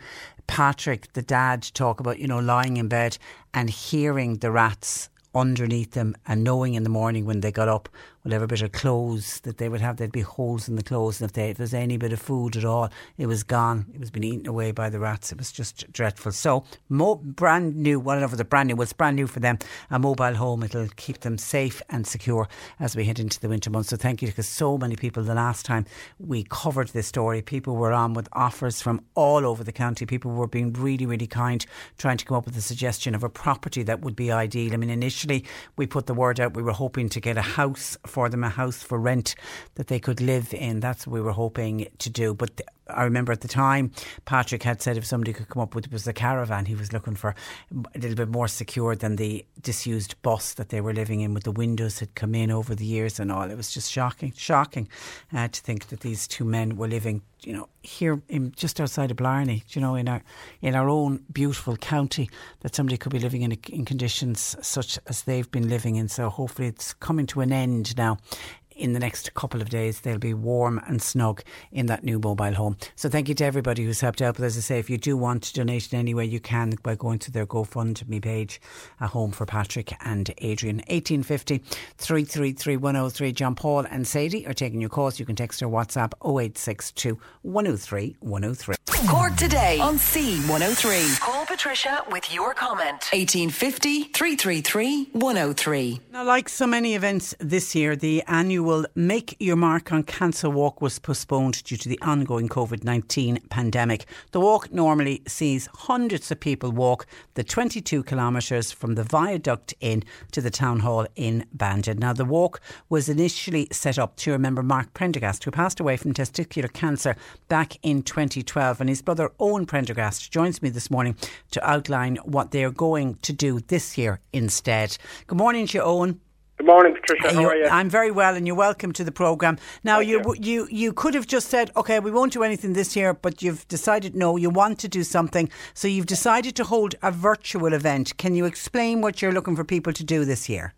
Patrick, the dad, talk about, you know, lying in bed and hearing the rats underneath them and knowing in the morning when they got up whatever bit of clothes that they would have there'd be holes in the clothes and if, they, if there's any bit of food at all it was gone. It was been eaten away by the rats. It was just dreadful. So mo- brand new whatever the brand new was brand new for them a mobile home. It'll keep them safe and secure as we head into the winter months. So thank you because so many people the last time we covered this story people were on with offers from all over the county. People were being really really kind trying to come up with a suggestion of a property that would be ideal. I mean initially we put the word out. We were hoping to get a house for them a house for rent that they could live in. That's what we were hoping to do. But I remember at the time Patrick had said if somebody could come up with it was a caravan he was looking for a little bit more secure than the disused bus that they were living in with the windows had come in over the years and all. It was just shocking shocking uh, to think that these two men were living you know here in just outside of Blarney you know in our in our own beautiful county that somebody could be living in in conditions such as they've been living in. So hopefully it's coming to an end now in the next couple of days they'll be warm and snug in that new mobile home. So thank you to everybody who's helped out. But as I say, if you do want to donate in any way you can by going to their GoFundMe page, a home for Patrick and Adrian. 1850 333 103. John Paul and Sadie are taking your calls. You can text or WhatsApp 0862 103 103. Cork today on C103. Call Patricia with your comment. 1850 333 103. Now, like so many events this year, the annual Will make Your Mark on Cancer Walk was postponed due to the ongoing COVID 19 pandemic. The walk normally sees hundreds of people walk the 22 kilometres from the viaduct in to the town hall in Bandon. Now, the walk was initially set up to remember Mark Prendergast, who passed away from testicular cancer back in 2012. And his brother Owen Prendergast joins me this morning to outline what they're going to do this year instead. Good morning to you, Owen. Good morning, Patricia. How are you? I'm very well, and you're welcome to the program. Now, you, you you could have just said, "Okay, we won't do anything this year," but you've decided no, you want to do something. So you've decided to hold a virtual event. Can you explain what you're looking for people to do this year?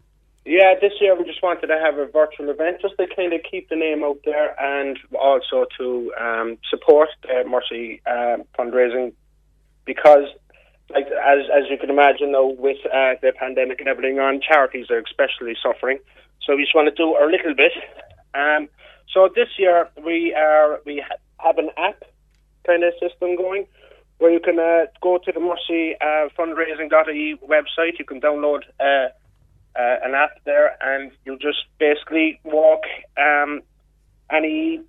Yeah, this year we just wanted to have a virtual event just to kind of keep the name out there and also to um, support the Mercy um, fundraising because, like as as you can imagine, though, with uh, the pandemic and everything on, charities are especially suffering. So we just want to do our little bit. Um, so this year we are we ha- have an app kind of system going where you can uh, go to the Mercy uh, fundraising.ie website. You can download. Uh, uh, an app there, and you just basically walk um, any.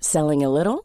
Selling a little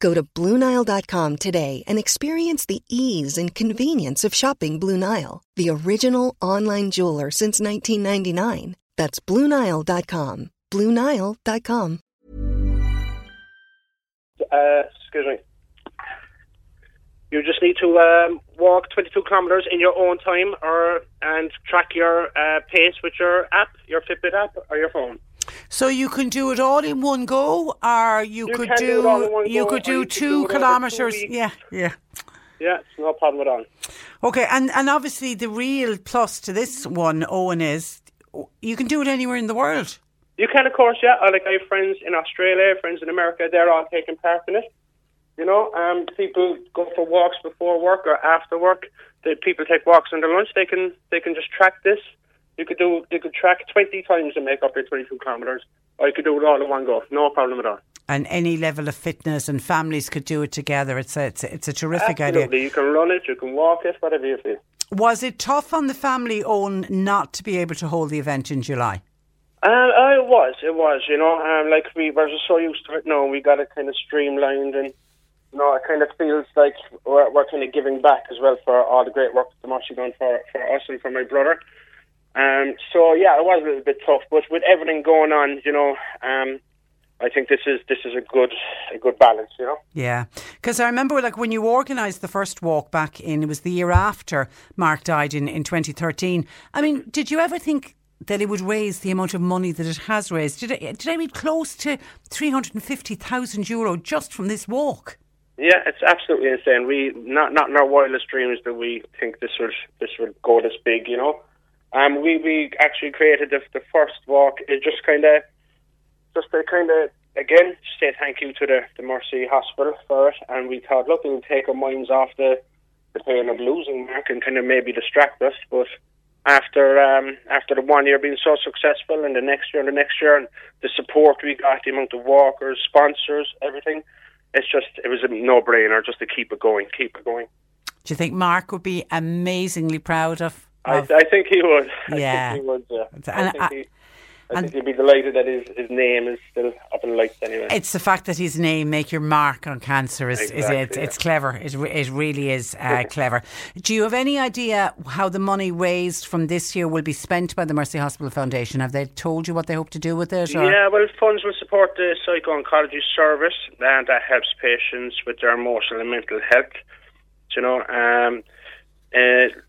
Go to BlueNile.com today and experience the ease and convenience of shopping Blue Nile, the original online jeweler since 1999. That's BlueNile.com. BlueNile.com. Uh, excuse me. You just need to um, walk 22 kilometers in your own time, or and track your uh, pace with your app, your Fitbit app, or your phone. So you can do it all in one go, or you, You could do it all in one you could do two do over two kilometres. Yeah, yeah. Yeah, it's no problem at all. Okay, and and obviously the real plus to this one, Owen, is you can do it anywhere in the world. You can, of course, yeah. I like I have friends in Australia, friends in America. They're all taking part in it. You know, um, people go for walks before work or after work. The people take walks on their lunch. They can they can just track this. You could do you could track twenty times and make up your twenty two kilometers, or you could do it all in one go. No problem at all. And any level of fitness and families could do it together. It's a it's a, it's a terrific idea. You can run it, you can walk it, whatever you feel. Was it tough on the family, Owen, not to be able to hold the event in July? Uh, uh, it was, it was, you know, um, like we were just so used to it now, we got it kind of streamlined and, you know, it kind of feels like we're, we're kind of giving back as well for all the great work that the Mercy done for, for us and for my brother. Um, so yeah, it was a little bit tough, but with everything going on, you know, um, I think this is this is a good a good balance, you know. Yeah, because I remember like when you organised the first walk back in, it was the year after Mark died in, in 2013. I mean, did you ever think that it would raise the amount of money that it has raised? Did it, did I read close to 350,000 euro just from this walk? Yeah, it's absolutely insane. We not not in our wildest dreams that we think this would this would go this big, you know. Um, we we actually created the the first walk. It just kind of just to kind of again say thank you to the the Mercy Hospital for it, and we thought, look, we'll take our minds off the the pain of losing Mark and kind of maybe distract us. But after um, after the one year being so successful, and the next year and the next year, and the support we got, the amount of walkers, sponsors, everything, it's just it was a no brainer just to keep it going, keep it going. Do you think Mark would be amazingly proud of? I, of I think he would. Yeah. *laughs* I think he would. Yeah. And I think, I- he, I think he'd be delighted that his, his name is still up in lights anyway. It's the fact that his name make your mark on cancer is, is it, yeah. it's clever. It, it really is uh, *laughs* clever. Do you have any idea how the money raised from this year will be spent by the Mercy Hospital Foundation? Have they told you what they hope to do with it? Or? Yeah, well, funds will support the psycho-oncology service, and that helps patients with their emotional and mental health. You know, um, uh,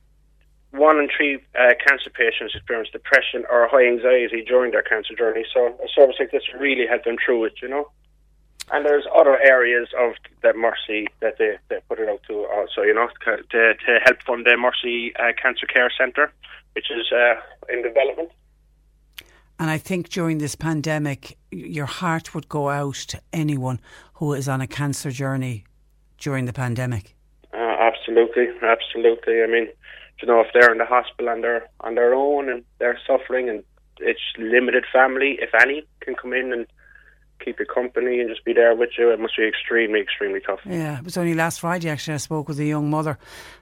one in three uh, cancer patients experience depression or high anxiety during their cancer journey. So a service like this really help them through it, you know. And there's other areas of that Mercy that they, they put it out to also, you know, to, to help fund the Mercy uh, Cancer Care Centre, which is uh, in development. And I think during this pandemic, your heart would go out to anyone who is on a cancer journey during the pandemic. Uh, absolutely, absolutely. I mean, you know, if they're in the hospital on their on their own and they're suffering, and it's limited family, if any, can come in and keep you company and just be there with you. It must be extremely, extremely tough. Yeah, it was only last Friday actually I spoke with a young mother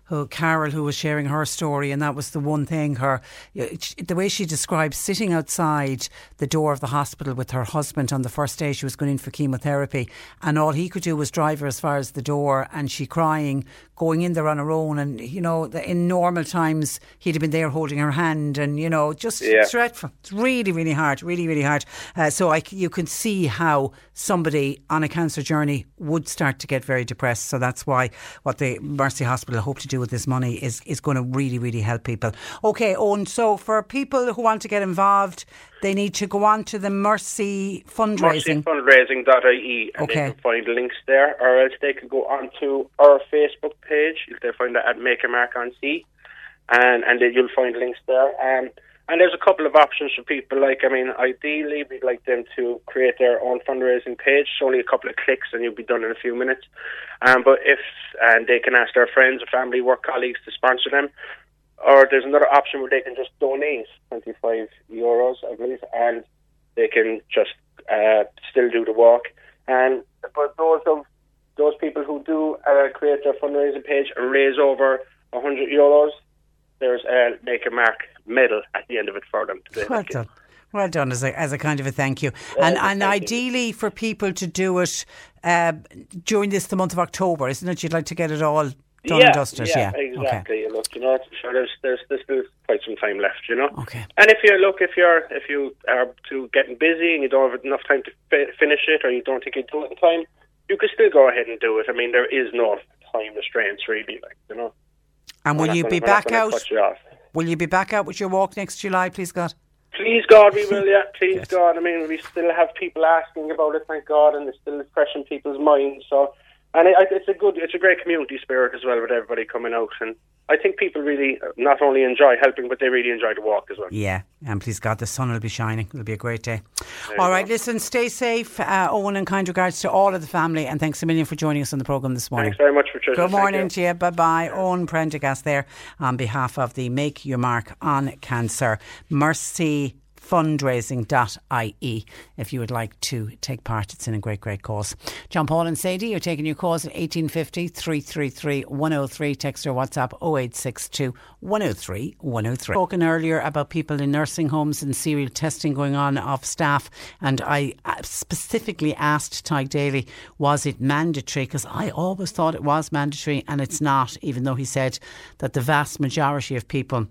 who Carol, who was sharing her story, and that was the one thing her, the way she described sitting outside the door of the hospital with her husband on the first day she was going in for chemotherapy, and all he could do was drive her as far as the door, and she crying, going in there on her own, and you know, in normal times he'd have been there holding her hand, and you know, just yeah. dreadful. It's really, really hard, really, really hard. Uh, so I, you can see how somebody on a cancer journey would start to get very depressed. So that's why what the Mercy Hospital hope to do with this money is, is going to really, really help people. Okay, Owen, so for people who want to get involved, they need to go on to the Mercy fundraising. Mercyfundraising.ie and okay. they can find links there, or else they can go on to our Facebook page. They'll find that at Make a Mark on Sea, and, and then you'll find links there. Um, and there's a couple of options for people. Like, I mean, ideally, we'd like them to create their own fundraising page. It's only a couple of clicks, and you'll be done in a few minutes. Um, but if and they can ask their friends, or family, work colleagues to sponsor them, or there's another option where they can just donate 25 euros, I believe, and they can just uh, still do the walk. And but those of those people who do uh, create their fundraising page and raise over 100 euros, there's a make a mark medal at the end of it for them. well done. Well done as a, as a kind of a thank you. and and ideally for people to do it uh, during this, the month of October, isn't it? You'd like to get it all done yeah, and dusted. Yeah, Yeah, exactly. Look, you know, sure, there's, there's there's still quite some time left, you know. Okay. And if you look, if you're if you are too getting busy and you don't have enough time to fi- finish it, or you don't think you do it in time, you could still go ahead and do it. I mean, there is no time restraints really, like you know. And will you gonna- be back out? you. Will you be back out with your walk next July, please God? Please God, we will. Yeah, *laughs* please God. I mean, we still have people asking about it. Thank God, and it's still fresh in people's minds. So, and it, it's a good, it's a great community spirit as well with everybody coming out. And I think people really not only enjoy helping, but they really enjoy the walk as well. Yeah, and please God, the sun will be shining. It'll be a great day. There All right, go. listen, stay safe, uh, Owen, and kind regards to all of the family, and thanks a million for joining us on the programme this morning. Thanks very much, for Patricia. Good morning you. to you. Bye bye. Owen Prendergast there on behalf of the Make Your Mark on Cancer Mercy fundraising.ie if you would like to take part. It's in a great great cause. John Paul and Sadie you're taking your calls at 1850 333 103 text or WhatsApp 0862 103 103 spoken earlier about people in nursing homes and serial testing going on of staff and I uh, specifically asked Tadhg Daly was it mandatory? Because I always thought it was mandatory and it's not even though he said that the vast majority of people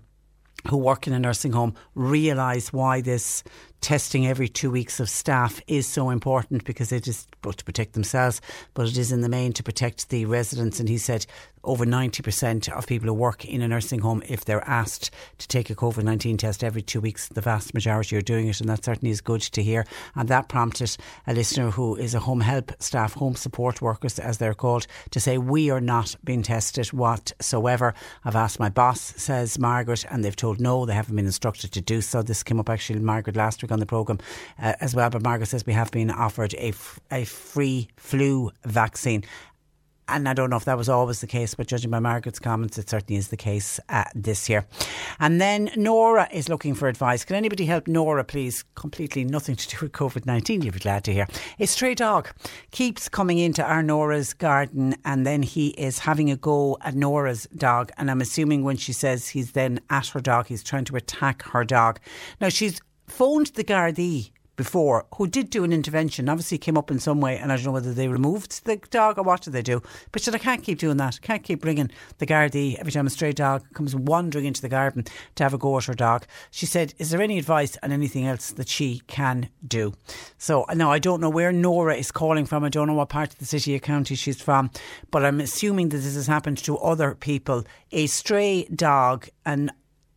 who work in a nursing home realise why this testing every two weeks of staff is so important because it is both to protect themselves, but it is in the main to protect the residents. And he said over 90% of people who work in a nursing home, if they're asked to take a COVID 19 test every two weeks, the vast majority are doing it. And that certainly is good to hear. And that prompted a listener who is a home help staff, home support workers, as they're called, to say, We are not being tested whatsoever. I've asked my boss, says Margaret, and they've told no, they haven't been instructed to do so. This came up actually, Margaret, last week on the programme uh, as well. But Margaret says we have been offered a, f- a free flu vaccine. And I don't know if that was always the case, but judging by Margaret's comments, it certainly is the case uh, this year. And then Nora is looking for advice. Can anybody help Nora, please? Completely nothing to do with COVID 19, you'll be glad to hear. A stray dog keeps coming into our Nora's garden, and then he is having a go at Nora's dog. And I'm assuming when she says he's then at her dog, he's trying to attack her dog. Now, she's phoned the Gardaí before who did do an intervention. Obviously, came up in some way, and I don't know whether they removed the dog or what did they do. But she said, I can't keep doing that. I can't keep bringing the Gardaí every time a stray dog comes wandering into the garden to have a go at her dog. She said, Is there any advice on anything else that she can do? So, now I don't know where Nora is calling from. I don't know what part of the city or county she's from, but I'm assuming that this has happened to other people. A stray dog, No,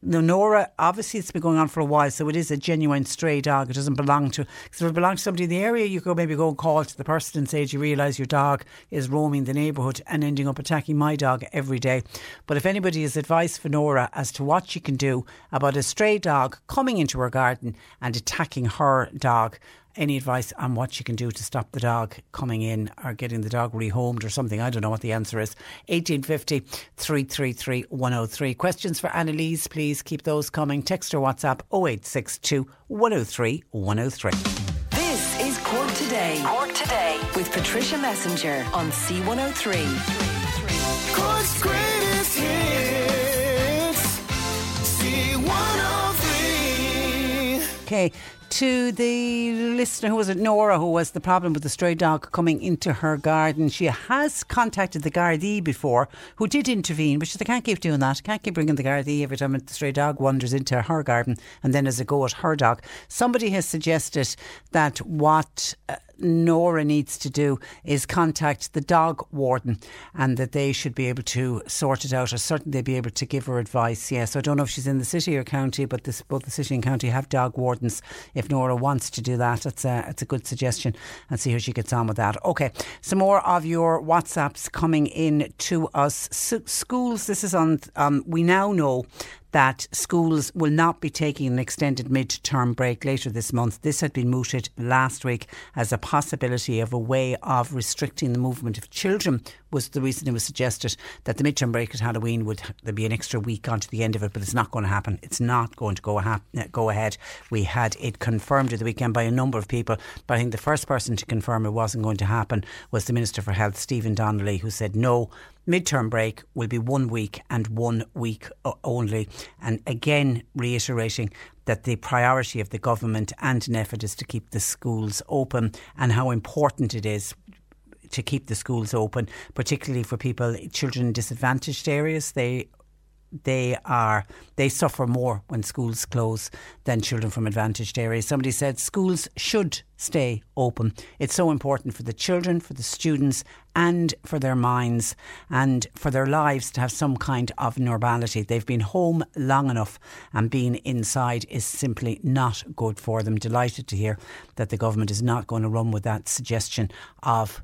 Nora, obviously it's been going on for a while, so it is a genuine stray dog. It doesn't belong to, because if it belongs to somebody in the area, you could maybe go and call to the person and say, Do you realise your dog is roaming the neighbourhood and ending up attacking my dog every day? But if anybody has advice for Nora as to what she can do about a stray dog coming into her garden and attacking her dog, any advice on what you can do to stop the dog coming in or getting the dog rehomed or something. I don't know what the answer is. 1850 333 103. Questions for Annalise, please keep those coming. Text or WhatsApp 0862 103 103. This is Cork Today. Cork Today with Patricia Messinger on C103. Cork's greatest hits. C103. Okay, to the listener who was it, Nora, who was the problem with the stray dog coming into her garden. She has contacted the Gardaí before, who did intervene, but they can't keep doing that. Can't keep bringing the Gardaí every time the stray dog wanders into her garden and then as a go at her dog. Somebody has suggested that what. Uh, Nora needs to do is contact the dog warden and that they should be able to sort it out or certainly be able to give her advice. Yes, I don't know if she's in the city or county, but this, both the city and county have dog wardens. If Nora wants to do that, it's a, it's a good suggestion and see how she gets on with that. Okay, some more of your WhatsApps coming in to us. schools, this is on, um, we now know that schools will not be taking an extended mid-term break later this month. This had been mooted last week as a possibility of a way of restricting the movement of children was the reason it was suggested that the midterm break at Halloween would there be an extra week onto the end of it, but it's not going to happen. It's not going to go, ha- uh, go ahead. We had it confirmed at the weekend by a number of people, but I think the first person to confirm it wasn't going to happen was the Minister for Health, Stephen Donnelly, who said no, midterm break will be one week and one week only. And again, reiterating that the priority of the government and NPHET is to keep the schools open and how important it is to keep the schools open, particularly for people, children in disadvantaged areas. They they are they suffer more when schools close than children from advantaged areas. Somebody said schools should stay open. It's so important for the children, for the students, and for their minds and for their lives to have some kind of normality. They've been home long enough, and being inside is simply not good for them. Delighted to hear that the government is not going to run with that suggestion of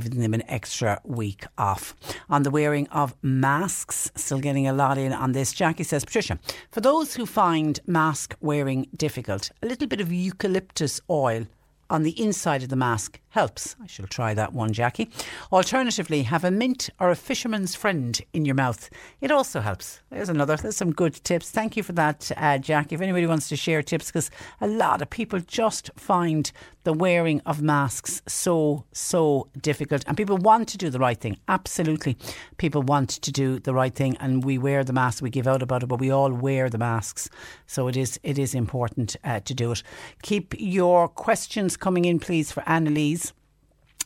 giving them an extra week off. On the wearing of masks, still getting a lot in on this. Jackie says, Patricia, for those who find mask wearing difficult, a little bit of eucalyptus oil on the inside of the mask helps. I shall try that one, Jackie. Alternatively, have a mint or a fisherman's friend in your mouth. It also helps. There's another. There's some good tips. Thank you for that, uh, Jackie. If anybody wants to share tips, because a lot of people just find the wearing of masks so, so difficult. And people want to do the right thing. Absolutely. People want to do the right thing. And we wear the mask, we give out about it, but we all wear the masks. So it is, it is important uh, to do it. Keep your questions coming in, please, for Annalise.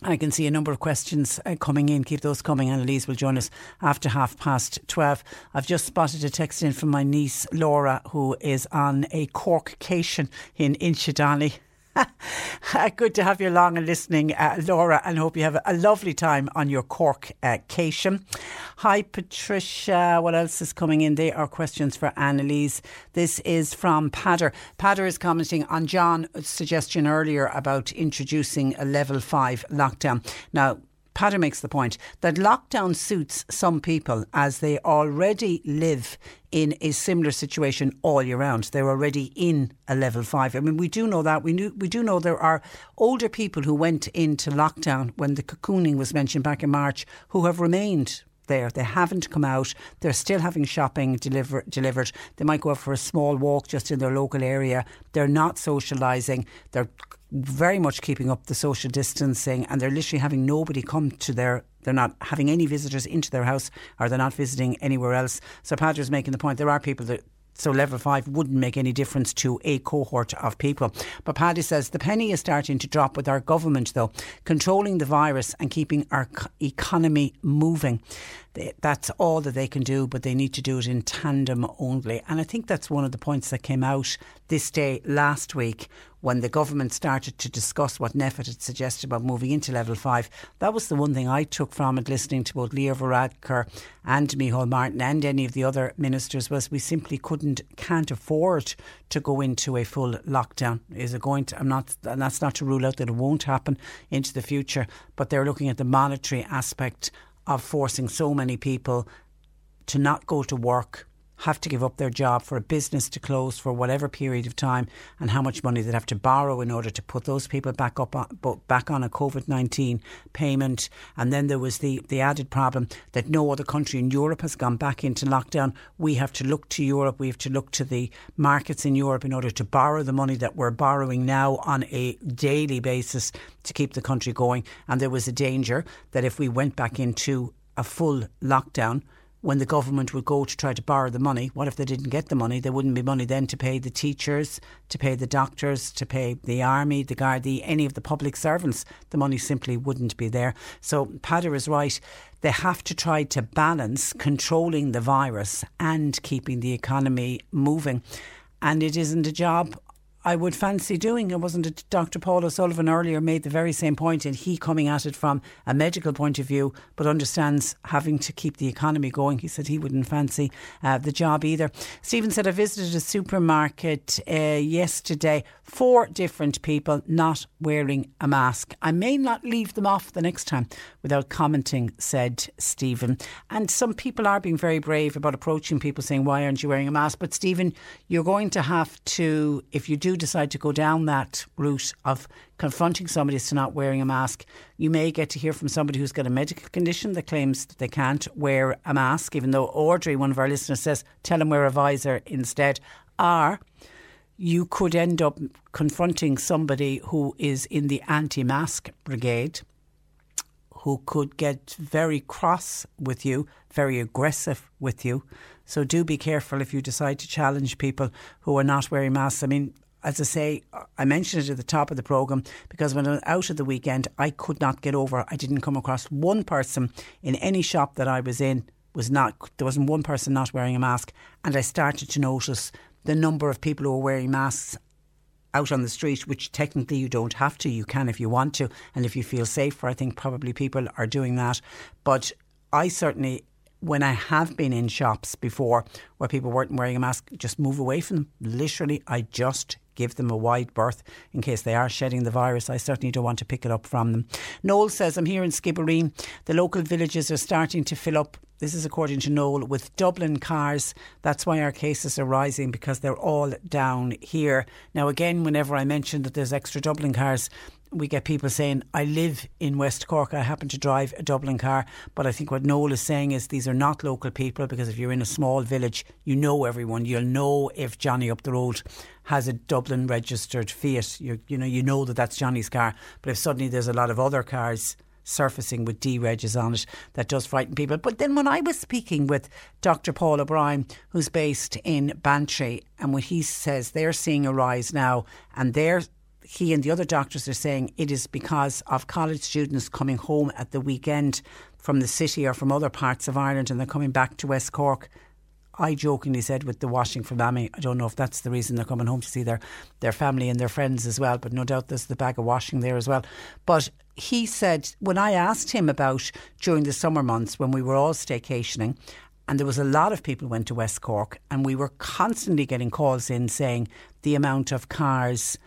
I can see a number of questions uh, coming in. Keep those coming. Annalise will join us after half past 12. I've just spotted a text in from my niece Laura, who is on a Corkcation in Inchydoney. *laughs* Good to have you along and listening, uh, Laura, and hope you have a lovely time on your Cork uh, cation. Hi, Patricia. What else is coming in? They are questions for Annalise. This is from Peadar. Peadar is commenting on John's suggestion earlier about introducing a level five lockdown. Now, Peadar makes the point that lockdown suits some people as they already live in a similar situation all year round. They're already in a level five. I mean, we do know that. We knew, we do know there are older people who went into lockdown when the cocooning was mentioned back in March who have remained there. They haven't come out. They're still having shopping deliver, delivered. They might go out for a small walk just in their local area. They're not socialising. They're very much keeping up the social distancing and they're literally having nobody come to their they're not having any visitors into their house or they're not visiting anywhere else. So Peadar's making the point there are people that so level five wouldn't make any difference to a cohort of people. But Paddy says the penny is starting to drop with our government, though, controlling the virus and keeping our economy moving. That's all that they can do, but they need to do it in tandem only. And I think that's one of the points that came out this day last week when the government started to discuss what NPHET had suggested about moving into level five, that was the one thing I took from it, listening to both Leo Varadkar and Micheál Martin and any of the other ministers, was we simply couldn't, can't afford to go into a full lockdown. Is it going to? I'm not, and that's not to rule out that it won't happen into the future, but they're looking at the monetary aspect of forcing so many people to not go to work have to give up their job for a business to close for whatever period of time and how much money they'd have to borrow in order to put those people back up on, back on a COVID-19 payment. And then there was the the added problem that no other country in Europe has gone back into lockdown. We have to look to Europe. We have to look to the markets in Europe in order to borrow the money that we're borrowing now on a daily basis to keep the country going. And there was a danger that if we went back into a full lockdown when the government would go to try to borrow the money, what if they didn't get the money? There wouldn't be money then to pay the teachers, to pay the doctors, to pay the army, the Gardaí, any of the public servants. The money simply wouldn't be there. So Peadar is right. They have to try to balance controlling the virus and keeping the economy moving. And it isn't a job I would fancy doing. It wasn't it Dr. Paul O'Sullivan earlier made the very same point, and he coming at it from a medical point of view, but understands having to keep the economy going. He said he wouldn't fancy uh, the job either. Stephen said I visited a supermarket uh, yesterday. Four different people not wearing a mask. I may not leave them off the next time without commenting, said Stephen. And some people are being very brave about approaching people saying, "Why aren't you wearing a mask?" But Stephen, you're going to have to, if you do decide to go down that route of confronting somebody as to not wearing a mask, you may get to hear from somebody who's got a medical condition that claims that they can't wear a mask, even though Audrey, one of our listeners, says, tell them wear a visor instead. Or you could end up confronting somebody who is in the anti mask brigade who could get very cross with you, very aggressive with you. So do be careful if you decide to challenge people who are not wearing masks. I mean, as I say, I mentioned it at the top of the programme because when I was out at the weekend, I could not get over. I didn't come across one person in any shop that I was in was not there wasn't one person not wearing a mask, and I started to notice the number of people who are wearing masks out on the street, which technically you don't have to. You can if you want to, and if you feel safer. I think probably people are doing that, but I certainly when I have been in shops before where people weren't wearing a mask, just move away from them. Literally, I just give them a wide berth in case they are shedding the virus. I certainly don't want to pick it up from them. Noel says, I'm here in Skibbereen. The local villages are starting to fill up. This is according to Noel with Dublin cars. That's why our cases are rising because they're all down here. Now, again, whenever I mention that there's extra Dublin cars, we get people saying, I live in West Cork, I happen to drive a Dublin car. But I think what Noel is saying is these are not local people because if you're in a small village, you know everyone. You'll know if Johnny up the road has a Dublin registered Fiat. you you know, you know that that's Johnny's car. But if suddenly there's a lot of other cars surfacing with D regs on it, that does frighten people. But then when I was speaking with Dr. Paul O'Brien, who's based in Bantry, and when he says they're seeing a rise now and they're he and the other doctors are saying it is because of college students coming home at the weekend from the city or from other parts of Ireland and they're coming back to West Cork I jokingly said with the washing for Mammy, I don't know if that's the reason they're coming home to see their, their family and their friends as well, but no doubt there's the bag of washing there as well. But he said, when I asked him about during the summer months when we were all staycationing, and there was a lot of people went to West Cork, and we were constantly getting calls in saying the amount of cars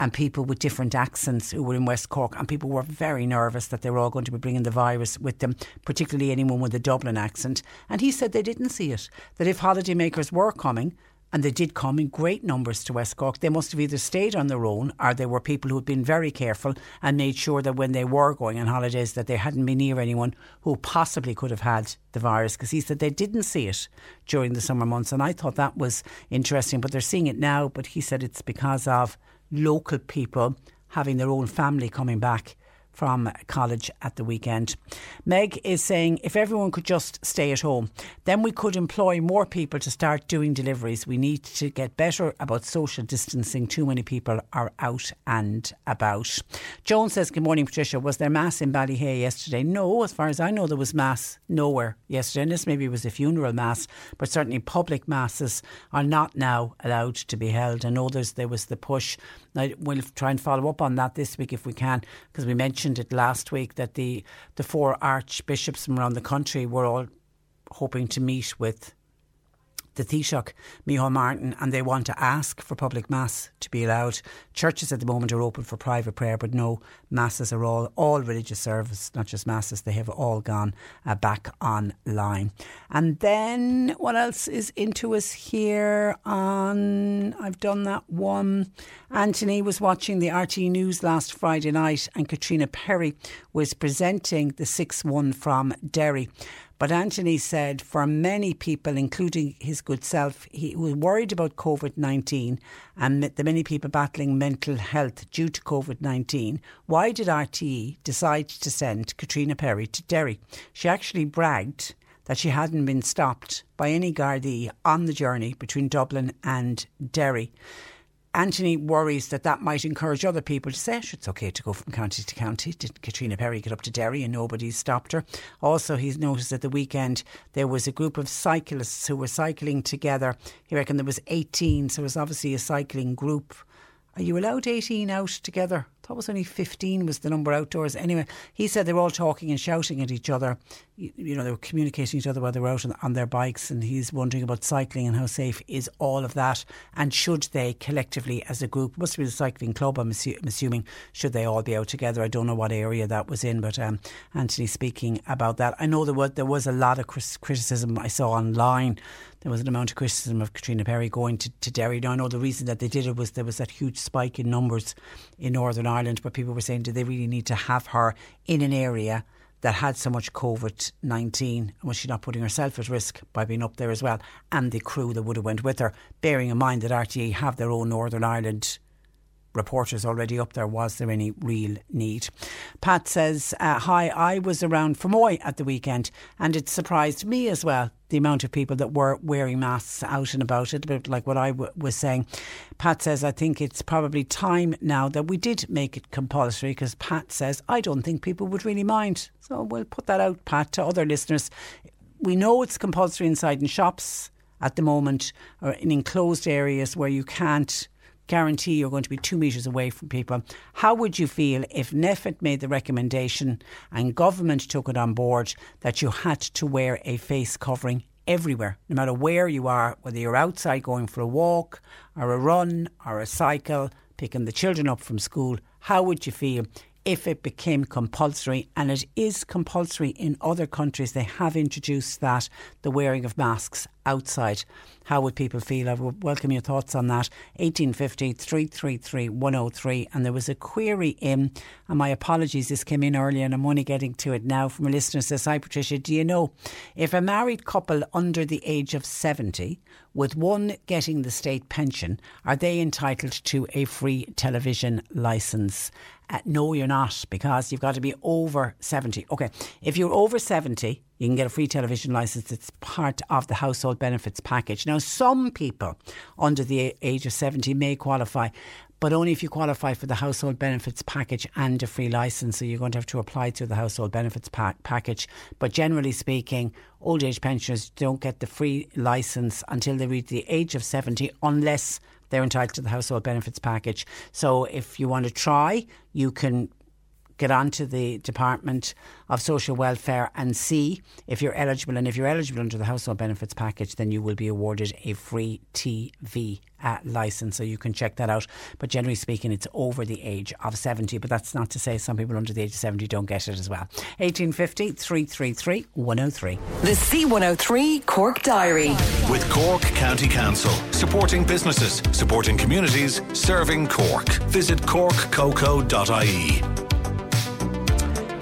and people with different accents who were in West Cork, and people were very nervous that they were all going to be bringing the virus with them, particularly anyone with a Dublin accent. And he said they didn't see it. That if holidaymakers were coming, and they did come in great numbers to West Cork. They must have either stayed on their own or they were people who had been very careful and made sure that when they were going on holidays that they hadn't been near anyone who possibly could have had the virus because he said they didn't see it during the summer months and I thought that was interesting but they're seeing it now but he said it's because of local people having their own family coming back from college at the weekend. Meg is saying if everyone could just stay at home, then we could employ more people to start doing deliveries. We need to get better about social distancing. Too many people are out and about. Joan says, Good morning, Patricia. Was there mass in Ballyhay yesterday? No, as far as I know, there was mass nowhere yesterday. And this maybe was a funeral mass, but certainly public masses are not now allowed to be held. I know there's, there was the push. I, we'll try and follow up on that this week if we can, because we mentioned it last week that the, the four archbishops from around the country were all hoping to meet with the Taoiseach, Micheál Martin, and they want to ask for public mass to be allowed. Churches at the moment are open for private prayer, but no masses are all all religious service, not just masses. They have all gone uh, back online. And then what else is into us here? On I've done that one. Anthony was watching the RT News last Friday night, and Caitríona Perry was presenting the six one from Derry. But Anthony said for many people, including his good self, he was worried about COVID 19 and the many people battling mental health due to COVID 19. Why did RTE decide to send Caitríona Perry to Derry? She actually bragged that she hadn't been stopped by any Gardaí on the journey between Dublin and Derry. Anthony worries that that might encourage other people to say it's okay to go from county to county. Did Caitríona Perry get up to Derry and nobody stopped her? Also, he's noticed at the weekend there was a group of cyclists who were cycling together. He reckoned there was 18, so it was obviously a cycling group. Are you allowed 18 out together? It was only 15 was the number outdoors. Anyway, he said they were all talking and shouting at each other. You, you know, they were communicating each other while they were out on, on, their bikes and he's wondering about cycling and how safe is all of that and should they collectively as a group, must be the cycling club I'm, assu- I'm assuming, should they all be out together? I don't know what area that was in, but um, Anthony speaking about that. I know there was, there was a lot of criticism I saw online there was an amount of criticism of Caitríona Perry going to, to Derry. Now, I know the reason that they did it was there was that huge spike in numbers in Northern Ireland, but people were saying, do they really need to have her in an area that had so much COVID 19? Was she not putting herself at risk by being up there as well? And the crew that would have went with her, bearing in mind that RTE have their own Northern Ireland reporters already up there. Was there any real need? Pat says, uh, Hi, I was around Fermoy at the weekend and it surprised me as well the amount of people that were wearing masks out and about it, a bit like what I w- was saying. Pat says, I think it's probably time now that we did make it compulsory because Pat says, I don't think people would really mind. So we'll put that out, Pat, to other listeners. We know it's compulsory inside in shops at the moment or in enclosed areas where you can't guarantee you're going to be two metres away from people. How would you feel if NPHET made the recommendation and government took it on board that you had to wear a face covering everywhere, no matter where you are, whether you're outside going for a walk or a run or a cycle, picking the children up from school? How would you feel if it became compulsory, and it is compulsory in other countries. They have introduced that, the wearing of masks outside. How would people feel? I would welcome your thoughts on that. 1850 333 103. And there was a query in, and my apologies, this came in earlier and I'm only getting to it now from a listener says, Hi Patricia, do you know if a married couple under the age of 70, with one getting the state pension, are they entitled to a free television licence? Uh, no, you're not, because you've got to be over 70. Okay, if you're over 70, you can get a free television licence. It's part of the household benefits package. Now, some people under the age of 70 may qualify, but only if you qualify for the household benefits package and a free licence. So you're going to have to apply to the household benefits pa- package. But generally speaking, old age pensioners don't get the free licence until they reach the age of 70 unless they're entitled to the household benefits package. So if you want to try, you can get onto the Department of Social Welfare and see if you're eligible. And if you're eligible under the household benefits package, then you will be awarded a free TV uh, license. So you can check that out. But generally speaking, it's over the age of 70. But that's not to say some people under the age of 70 don't get it as well. 1850 333 103. The C103 Cork Diary. With Cork County Council. Supporting businesses, supporting communities, serving Cork. Visit corkcoco.ie.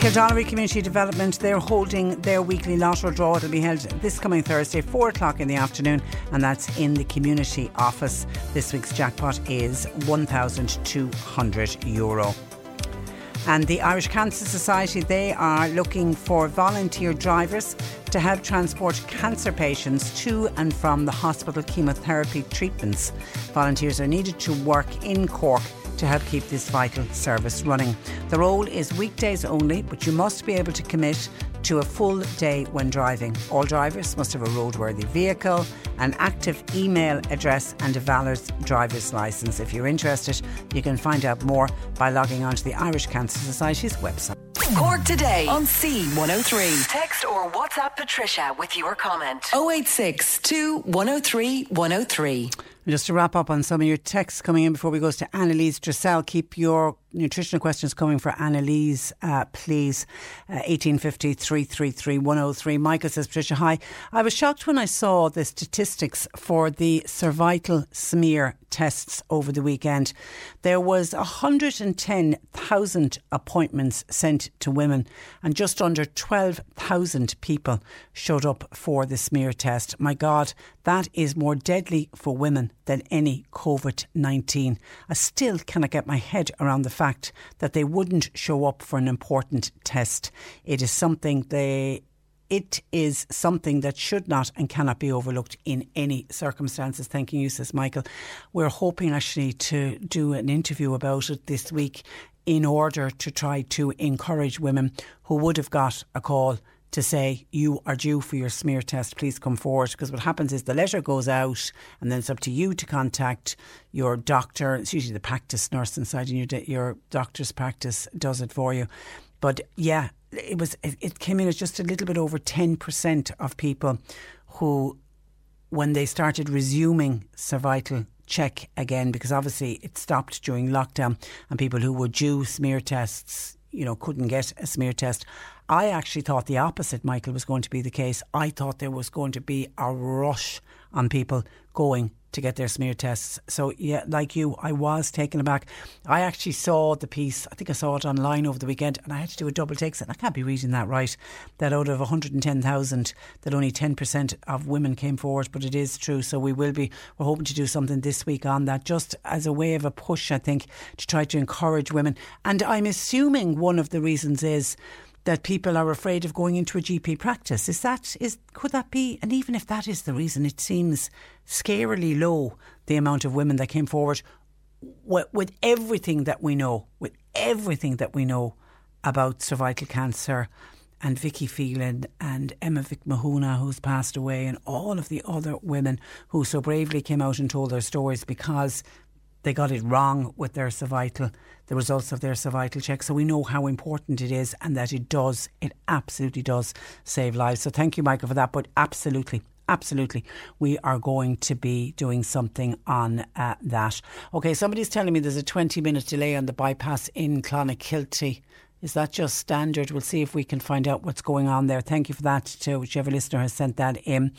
Kildorrery Community Development, they're holding their weekly lotto draw. It'll be held this coming Thursday, 4 o'clock in the afternoon, and that's in the community office. This week's jackpot is €1,200. And the Irish Cancer Society, they are looking for volunteer drivers to help transport cancer patients to and from the hospital chemotherapy treatments. Volunteers are needed to work in Cork to help keep this vital service running. The role is weekdays only, but you must be able to commit to a full day when driving. All drivers must have a roadworthy vehicle, an active email address, and a valid driver's licence. If you're interested, you can find out more by logging on to the Irish Cancer Society's website. Cork today on C103. Text or WhatsApp Patricia with your comment. 086 103 103. Just to wrap up on some of your texts coming in before we go to Annalise Dressel, keep your nutritional questions coming for Annalise, uh, please. Uh, 1850 333 103. Michael says, Patricia, hi. I was shocked when I saw the statistics for the cervical smear tests over the weekend. There was 110,000 appointments sent to women and just under 12,000 people showed up for the smear test. My God, that is more deadly for women than any COVID 19. I still cannot get my head around the fact that they wouldn't show up for an important test. It is something they it is something that should not and cannot be overlooked in any circumstances. Thanking you, says Michael. We're hoping actually to do an interview about it this week in order to try to encourage women who would have got a call to say you are due for your smear test, please come forward. Because what happens is the letter goes out, and then it's up to you to contact your doctor. It's usually the practice nurse inside your your doctor's practice does it for you. But yeah, it was it came in as just a little bit over ten percent of people who, when they started resuming cervical check again, because obviously it stopped during lockdown, and people who were due smear tests you know, couldn't get a smear test. I actually thought the opposite, Michael, was going to be the case. I thought there was going to be a rush on people going to get their smear tests. So, yeah, like you, I was taken aback. I actually saw the piece, I think I saw it online over the weekend, and I had to do a double take. And I can't be reading that right. That out of 110,000, that only 10% of women came forward, but it is true. So, we will be, we're hoping to do something this week on that, just as a way of a push, I think, to try to encourage women. And I'm assuming one of the reasons is that people are afraid of going into a GP practice. Is that is could that be? And even if that is the reason, it seems scarily low the amount of women that came forward with, with everything that we know, with everything that we know about cervical cancer and Vicky Phelan and Emma Mhic Mhathúna, who's passed away, and all of the other women who so bravely came out and told their stories because they got it wrong with their cervical, the results of their cervical check. So we know how important it is and that it does, it absolutely does save lives. So thank you, Michael, for that. But absolutely, absolutely, we are going to be doing something on uh, that. Okay, somebody's telling me there's a 20 minute delay on the bypass in Clonakilty. Is that just standard? We'll see if we can find out what's going on there. Thank you for that to whichever listener has sent that in.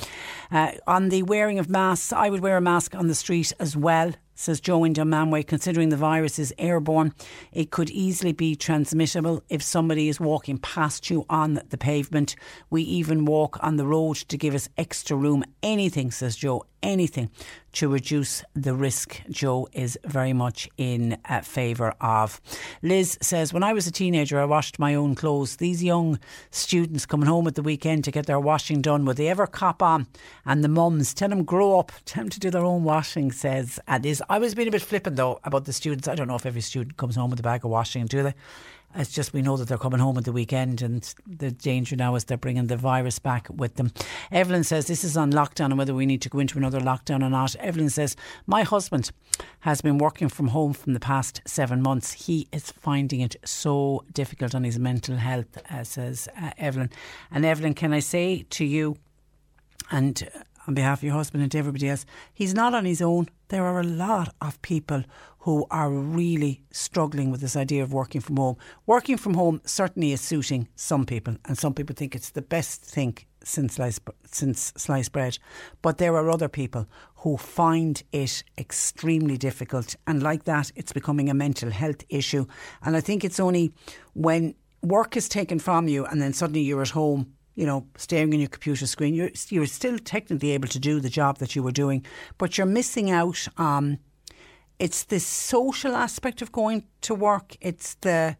Uh, on the wearing of masks, I would wear a mask on the street as well says Joe in Dunmanway, considering the virus is airborne, it could easily be transmittable if somebody is walking past you on the pavement. We even walk on the road to give us extra room. Anything, says Joe, anything to reduce the risk, Joe is very much in uh, favour of. Liz says, When I was a teenager, I washed my own clothes. These young students coming home at the weekend to get their washing done, would they ever cop on? And the mums, tell them grow up, tell them to do their own washing, says and is. I was being a bit flippant though about the students. I don't know if every student comes home with a bag of washing, do they? It's just we know that they're coming home at the weekend, and the danger now is they're bringing the virus back with them. Evelyn says this is on lockdown and whether we need to go into another lockdown or not. Evelyn says, My husband has been working from home from the past seven months. He is finding it so difficult on his mental health, uh, says uh, Evelyn. And Evelyn, can I say to you, and on behalf of your husband and to everybody else, he's not on his own. There are a lot of people who are really struggling with this idea of working from home. Working from home certainly is suiting some people, and some people think it's the best thing since sliced, since sliced bread. But there are other people who find it extremely difficult, and like that, it's becoming a mental health issue. And I think it's only when work is taken from you, and then suddenly you're at home you know, staring in your computer screen, you're, you're still technically able to do the job that you were doing, but you're missing out on it's the social aspect of going to work. It's the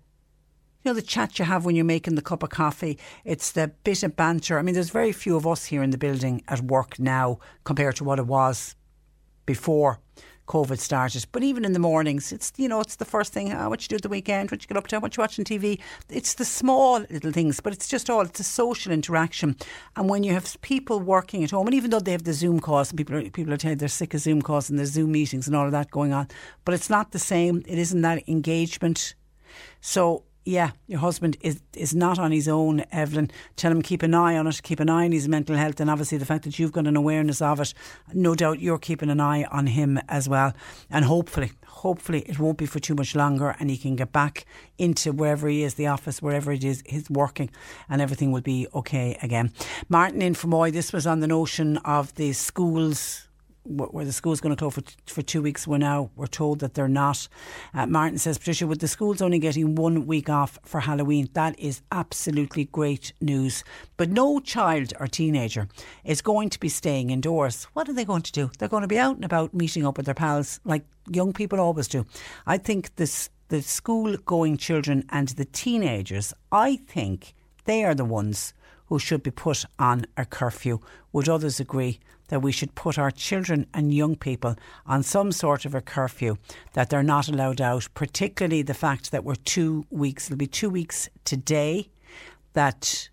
you know, the chat you have when you're making the cup of coffee. It's the bit of banter. I mean, there's very few of us here in the building at work now compared to what it was before COVID started. But even in the mornings, it's you know it's the first thing. Oh, what you do at the weekend? What you get up to? What you watch on TV? It's the small little things, but it's just all it's a social interaction. And when you have people working at home, and even though they have the Zoom calls, and people are, people are telling they're sick of Zoom calls and there's Zoom meetings and all of that going on, but it's not the same. It isn't that engagement. So yeah, your husband is is not on his own, Evelyn. Tell him keep an eye on it, keep an eye on his mental health, and obviously the fact that you've got an awareness of it, no doubt you're keeping an eye on him as well. And hopefully, hopefully it won't be for too much longer, and he can get back into wherever he is, the office, wherever it is, he's working, and everything will be okay again. Martin in Fermoy, this was on the notion of the schools where the school's going to close for, for two weeks. We're now we're told that they're not. Uh, Martin says, Patricia, with the schools only getting one week off for Halloween, that is absolutely great news. But no child or teenager is going to be staying indoors. What are they going to do? They're going to be out and about, meeting up with their pals, like young people always do. I think this the school going children and the teenagers. I think they are the ones who should be put on a curfew. Would others agree that we should put our children and young people on some sort of a curfew, that they're not allowed out, particularly the fact that we're two weeks, it'll be two weeks today that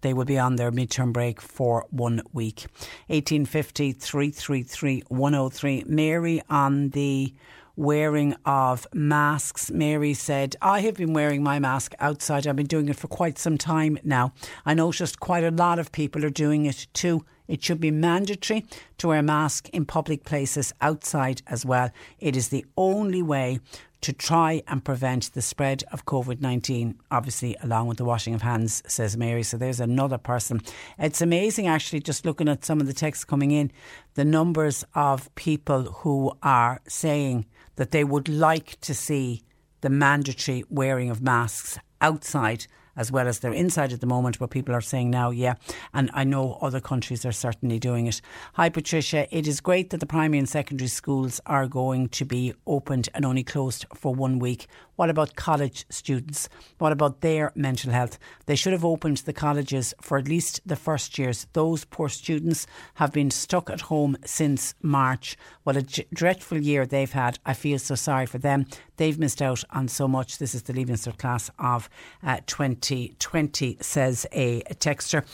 they will be on their midterm break for one week. 1850 333 103. Mary on the wearing of masks. Mary said, I have been wearing my mask outside. I've been doing it for quite some time now. I noticed quite a lot of people are doing it too. It should be mandatory to wear a mask in public places outside as well. It is the only way to try and prevent the spread of COVID 19, obviously, along with the washing of hands, says Mary. So there's another person. It's amazing, actually, just looking at some of the texts coming in, the numbers of people who are saying that they would like to see the mandatory wearing of masks outside as well as they're inside at the moment, but people are saying now, yeah. And I know other countries are certainly doing it. Hi, Patricia. It is great that the primary and secondary schools are going to be opened and only closed for one week. What about college students? What about their mental health? They should have opened the colleges for at least the first years. Those poor students have been stuck at home since March. What a dreadful year they've had. I feel so sorry for them. They've missed out on so much. This is the Leaving Cert class of uh, 2020, says a texter.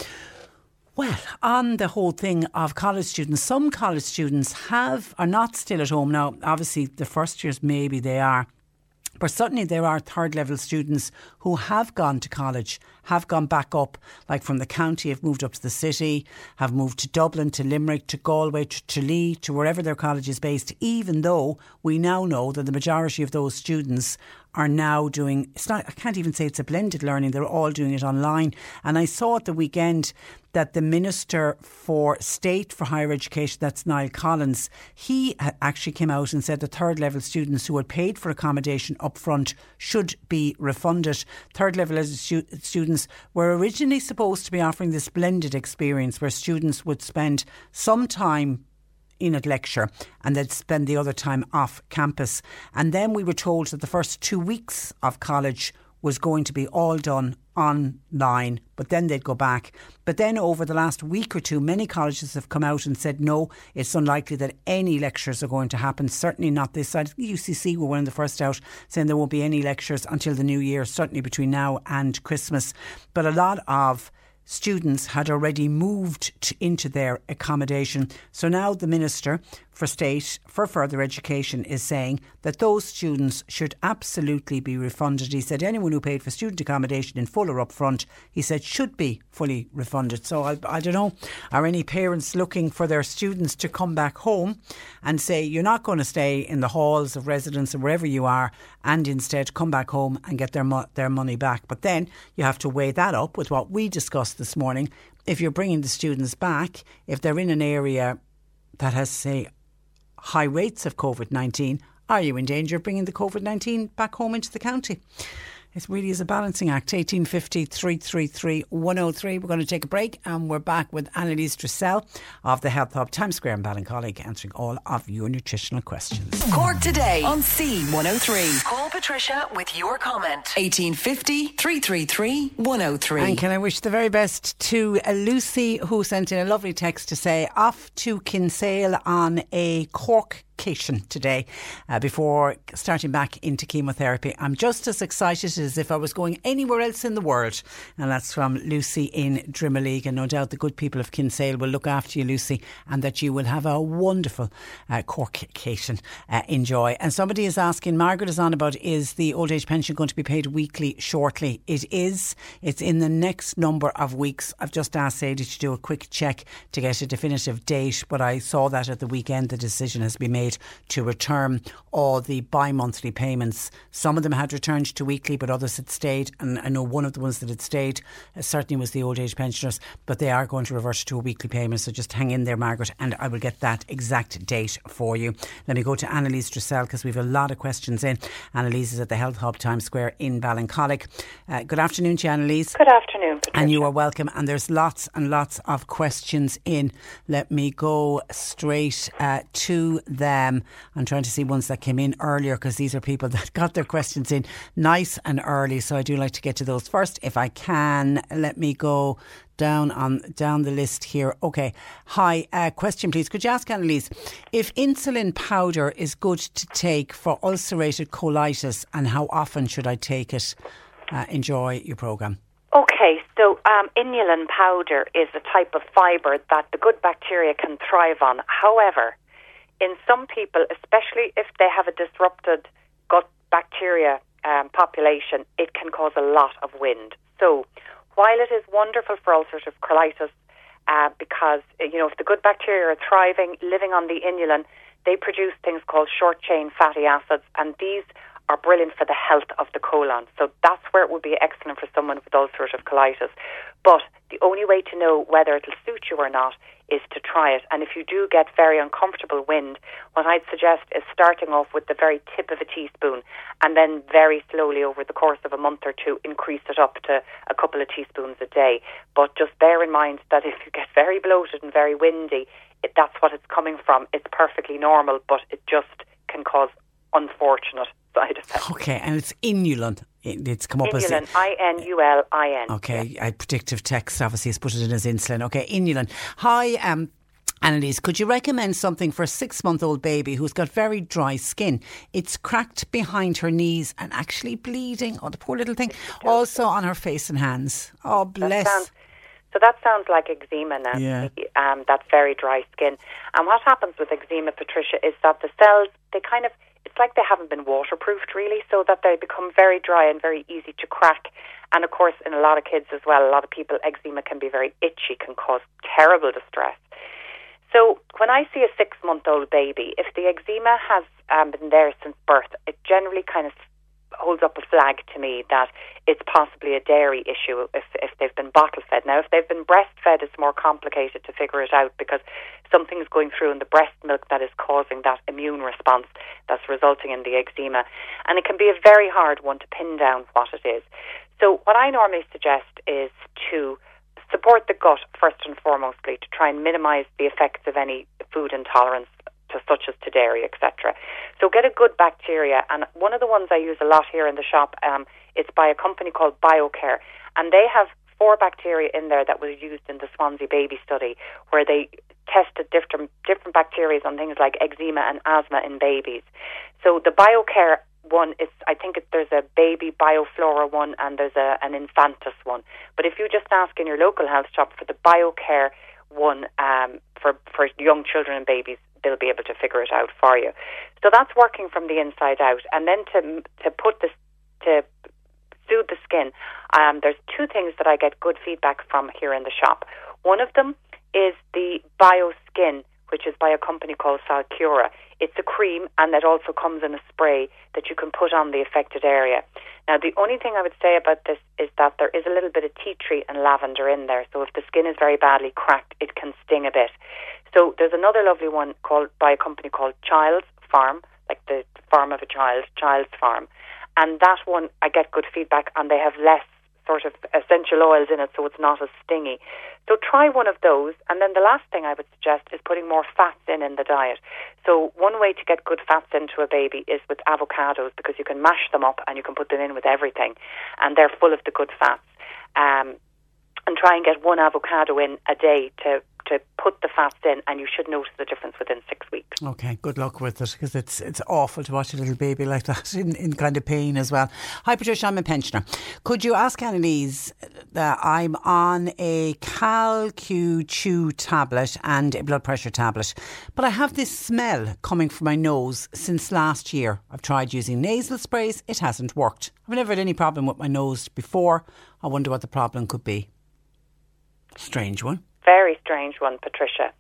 Well, on the whole thing of college students, some college students have are not still at home now. Obviously, the first years maybe they are, but certainly there are third level students who have gone to college, have gone back up, like from the county, have moved up to the city, have moved to Dublin, to Limerick, to Galway, to Tralee, to wherever their college is based, even though we now know that the majority of those students are now doing it's not I can't even say it's a blended learning they're all doing it online. And I saw at the weekend that the Minister for State for Higher Education, that's Niall Collins, he actually came out and said the third level students who had paid for accommodation up front should be refunded. Third level students were originally supposed to be offering this blended experience where students would spend some time in at lecture and they'd spend the other time off campus. And then we were told that the first two weeks of college was going to be all done online, but then they'd go back. But then over the last week or two, many colleges have come out and said, no, it's unlikely that any lectures are going to happen. Certainly not this side. UCC were one of the first out saying there won't be any lectures until the new year, certainly between now and Christmas. But a lot of students had already moved to, into their accommodation. So now the Minister for State for Further Education is saying that those students should absolutely be refunded. He said anyone who paid for student accommodation in full or upfront, he said, should be fully refunded. So I, I don't know, are any parents looking for their students to come back home and say, you're not going to stay in the halls of residence or wherever you are, and instead come back home and get their, mo- their money back? But then you have to weigh that up with what we discussed this morning. If you're bringing the students back, if they're in an area that has, say, high rates of COVID 19, are you in danger of bringing the COVID 19 back home into the county? It really is a balancing act. 1850 333 103. We're going to take a break and we're back with Annalise Dressel of the Health Hub Times Square in Ballincollig answering all of your nutritional questions. Cork today on C103. Call Patricia with your comment. 1850 333 103. And can I wish the very best to uh, Lucy, who sent in a lovely text to say, off to Kinsale on a Cork today uh, before starting back into chemotherapy. I'm just as excited as if I was going anywhere else in the world. And that's from Lucy in Drimoleague. And no doubt the good people of Kinsale will look after you, Lucy, and that you will have a wonderful uh, Cork vacation. Uh, enjoy. And somebody is asking, Margaret is on about, is the old age pension going to be paid weekly shortly? It is. It's in the next number of weeks. I've just asked Sadie to do a quick check to get a definitive date, but I saw that at the weekend the decision has been made to return all the bi monthly payments. Some of them had returned to weekly, but others had stayed. And I know one of the ones that had stayed uh, certainly was the old age pensioners, but they are going to revert to a weekly payment. So just hang in there, Margaret, and I will get that exact date for you. Let me go to Annalise Dressel because we have a lot of questions in. Annalise is at the Health Hub Times Square in Ballincollig. Uh, good afternoon to you, Annalise. Good afternoon. Patricia. And you are welcome. And there's lots and lots of questions in. Let me go straight uh, to them. Um, I'm trying to see ones that came in earlier because these are people *laughs* that got their questions in nice and early. So I do like to get to those first if I can. Let me go down on down the list here. Okay. Hi. Uh, question, please. Could you ask Annalise if insulin powder is good to take for ulcerated colitis and how often should I take it? Uh, enjoy your program. Okay, so um, inulin powder is a type of fibre that the good bacteria can thrive on. However, in some people, especially if they have a disrupted gut bacteria um, population, it can cause a lot of wind. So, while it is wonderful for ulcerative colitis, uh, because you know if the good bacteria are thriving, living on the inulin, they produce things called short chain fatty acids, and these are brilliant for the health of the colon. So that's where it would be excellent for someone with ulcerative colitis. But the only way to know whether it'll suit you or not is to try it. And if you do get very uncomfortable wind, what I'd suggest is starting off with the very tip of a teaspoon and then very slowly over the course of a month or two increase it up to a couple of teaspoons a day. But just bear in mind that if you get very bloated and very windy, it, that's what it's coming from. It's perfectly normal, but it just can cause unfortunate side effects. Okay, and it's inulin. It's come up inulin, as I N U L I N. Okay, yeah. predictive text obviously has put it in as insulin. Okay, inulin. Hi, um, Annalise, could you recommend something for a six month old baby who's got very dry skin? It's cracked behind her knees and actually bleeding. Oh, the poor little thing. Also on her face and hands. Oh, bless. That sounds, so that sounds like eczema now. Yeah. Um, that very dry skin. And what happens with eczema, Patricia, is that the cells, they kind of like they haven't been waterproofed really, so that they become very dry and very easy to crack. And of course, in a lot of kids as well, a lot of people, eczema can be very itchy, can cause terrible distress. So when I see a six month old baby, if the eczema has um, been there since birth, it generally kind of holds up a flag to me that it's possibly a dairy issue if, if they've been bottle fed. Now, if they've been breastfed, it's more complicated to figure it out because something's going through in the breast milk that is causing that immune response that's resulting in the eczema. And it can be a very hard one to pin down what it is. So, what I normally suggest is to support the gut first and foremostly to try and minimize the effects of any food intolerance to such as to dairy, etc. So get a good bacteria, and one of the ones I use a lot here in the shop, um, it's by a company called BioCare, and they have four bacteria in there that was used in the Swansea baby study, where they tested different different bacteria on things like eczema and asthma in babies. So the BioCare one is I think it, there's a baby bioflora one and there's a an infantis one. But if you just ask in your local health shop for the BioCare one um, for for young children and babies, they'll be able to figure it out for you. So that's working from the inside out, and then to to put this to soothe the skin. Um, there's two things that I get good feedback from here in the shop. One of them is the BioSkin, which is by a company called Salcura. It's a cream and that also comes in a spray that you can put on the affected area. Now, the only thing I would say about this is that there is a little bit of tea tree and lavender in there. So if the skin is very badly cracked, it can sting a bit. So there's another lovely one called by a company called Child's Farm, like the farm of a child, Child's Farm. and that one I get good feedback, and they have less sort of essential oils in it, so it's not as stingy. So try one of those, and then the last thing I would suggest is putting more fats in in the diet. So one way to get good fats into a baby is with avocados because you can mash them up and you can put them in with everything, and they're full of the good fats. Um, and try and get one avocado in a day to to put the fats in, and you should notice the difference within six weeks. Okay, good luck with it because it's it's awful to watch a little baby like that *laughs* in, in kind of pain as well. Hi, Patricia, I'm a pensioner. Could you ask Annalise that I'm on a Calq2 tablet and a blood pressure tablet, but I have this smell coming from my nose since last year. I've tried using nasal sprays, it hasn't worked. I've never had any problem with my nose before. I wonder what the problem could be. Strange one very strange one, Patricia.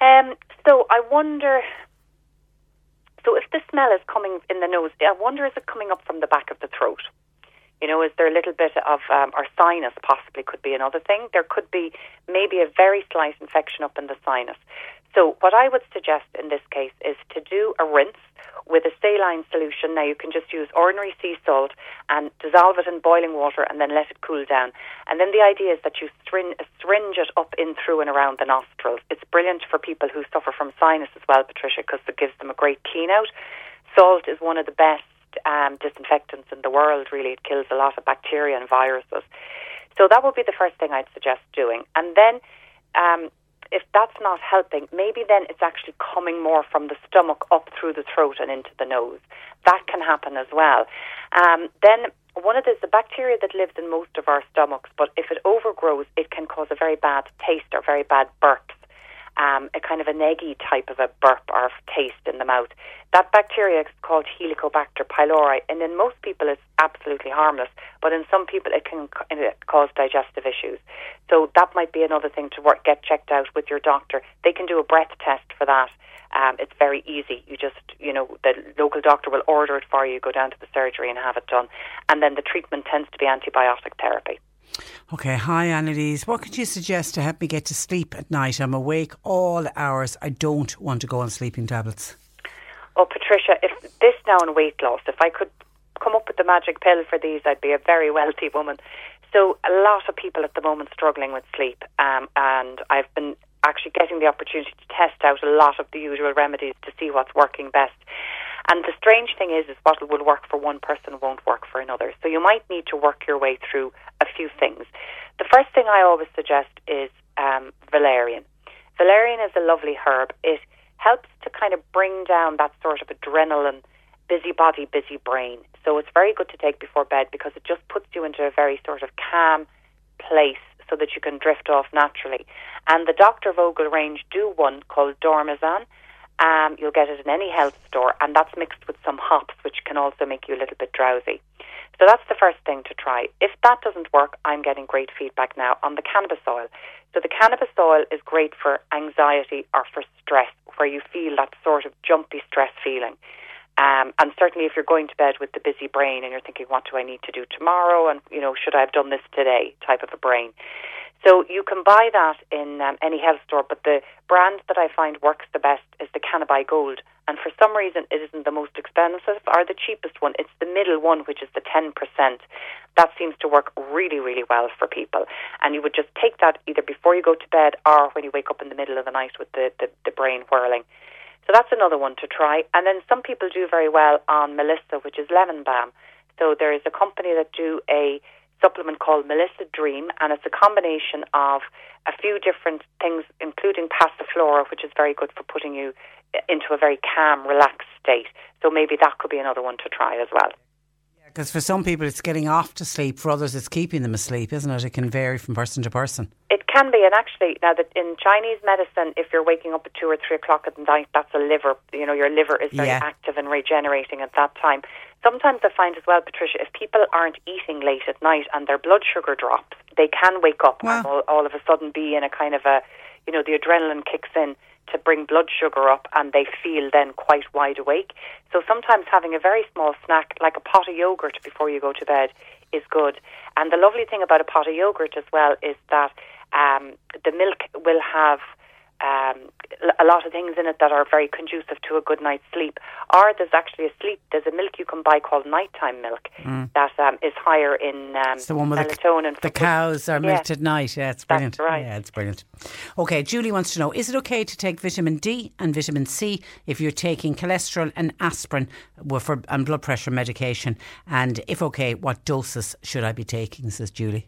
Um, so I wonder. So if the smell is coming in the nose, I wonder is it coming up from the back of the throat? You know, is there a little bit of, um, or sinus possibly could be another thing. There could be maybe a very slight infection up in the sinus. So what I would suggest in this case is to do a rinse with a saline solution. Now you can just use ordinary sea salt and dissolve it in boiling water and then let it cool down. And then the idea is that you syringe, syringe it up in through and around the nostrils. It's brilliant for people who suffer from sinus as well, Patricia, because it gives them a great clean out. Salt is one of the best um, disinfectants in the world, really. It kills a lot of bacteria and viruses. So that would be the first thing I'd suggest doing. And then um, if that's not helping, maybe then it's actually coming more from the stomach up through the throat and into the nose. That can happen as well. Um, then one of the, the bacteria that lives in most of our stomachs, but if it overgrows, it can cause a very bad taste or very bad burps um, a kind of an eggy type of a burp or taste in the mouth. That bacteria is called Helicobacter pylori, and in most people it's absolutely harmless, but in some people it can cause digestive issues. So that might be another thing to work, get checked out with your doctor. They can do a breath test for that. Um, it's very easy. You just, you know, the local doctor will order it for you, go down to the surgery and have it done. And then the treatment tends to be antibiotic therapy. Okay, hi Annalise. What could you suggest to help me get to sleep at night? I'm awake all hours. I don't want to go on sleeping tablets. Oh, Patricia, if this now in weight loss, if I could come up with the magic pill for these, I'd be a very wealthy woman. So, a lot of people at the moment struggling with sleep, um, and I've been actually getting the opportunity to test out a lot of the usual remedies to see what's working best. And the strange thing is, is what will work for one person won't work for another. So you might need to work your way through a few things. The first thing I always suggest is um, valerian. Valerian is a lovely herb. It helps to kind of bring down that sort of adrenaline, busy body, busy brain. So it's very good to take before bed because it just puts you into a very sort of calm place so that you can drift off naturally. And the Dr. Vogel range do one called Dormeasan um, you'll get it in any health store, and that's mixed with some hops, which can also make you a little bit drowsy. So that's the first thing to try. If that doesn't work, I'm getting great feedback now on the cannabis oil. So the cannabis oil is great for anxiety or for stress, where you feel that sort of jumpy stress feeling. Um, and certainly, if you're going to bed with the busy brain and you're thinking, "What do I need to do tomorrow?" and you know, should I have done this today? Type of a brain. So you can buy that in um, any health store, but the brand that I find works the best is the Cannabi Gold. And for some reason, it isn't the most expensive or the cheapest one. It's the middle one, which is the 10%. That seems to work really, really well for people. And you would just take that either before you go to bed or when you wake up in the middle of the night with the, the, the brain whirling. So that's another one to try. And then some people do very well on Melissa, which is lemon balm. So there is a company that do a supplement called Melissa Dream, and it's a combination of a few different things, including Passiflora, which is very good for putting you into a very calm, relaxed state. So maybe that could be another one to try as well. Because for some people it's getting off to sleep, for others it's keeping them asleep, isn't it? It can vary from person to person. It can be, and actually, now that in Chinese medicine, if you're waking up at two or three o'clock at night, that's a liver. You know, your liver is very Yeah. active and regenerating at that time. Sometimes I find as well, Patricia, if people aren't eating late at night and their blood sugar drops, they can wake up and all, all of a sudden be in a kind of a, you know, the adrenaline kicks in to bring blood sugar up and they feel then quite wide awake. So sometimes having a very small snack, like a pot of yogurt before you go to bed, is good. And the lovely thing about a pot of yogurt as well is that um, the milk will have um, a lot of things in it that are very conducive to a good night's sleep. Or there's actually a sleep. There's a milk you can buy called nighttime milk Mm. that um, is higher in um, It's the one with the, melatonin. the for- cows are Yeah. milked at night. Yeah, it's brilliant. That's right. Yeah, it's brilliant. Okay, Julie wants to know is it okay to take vitamin D and vitamin C if you're taking cholesterol and aspirin for, and blood pressure medication? And if okay, what doses should I be taking? Says Julie.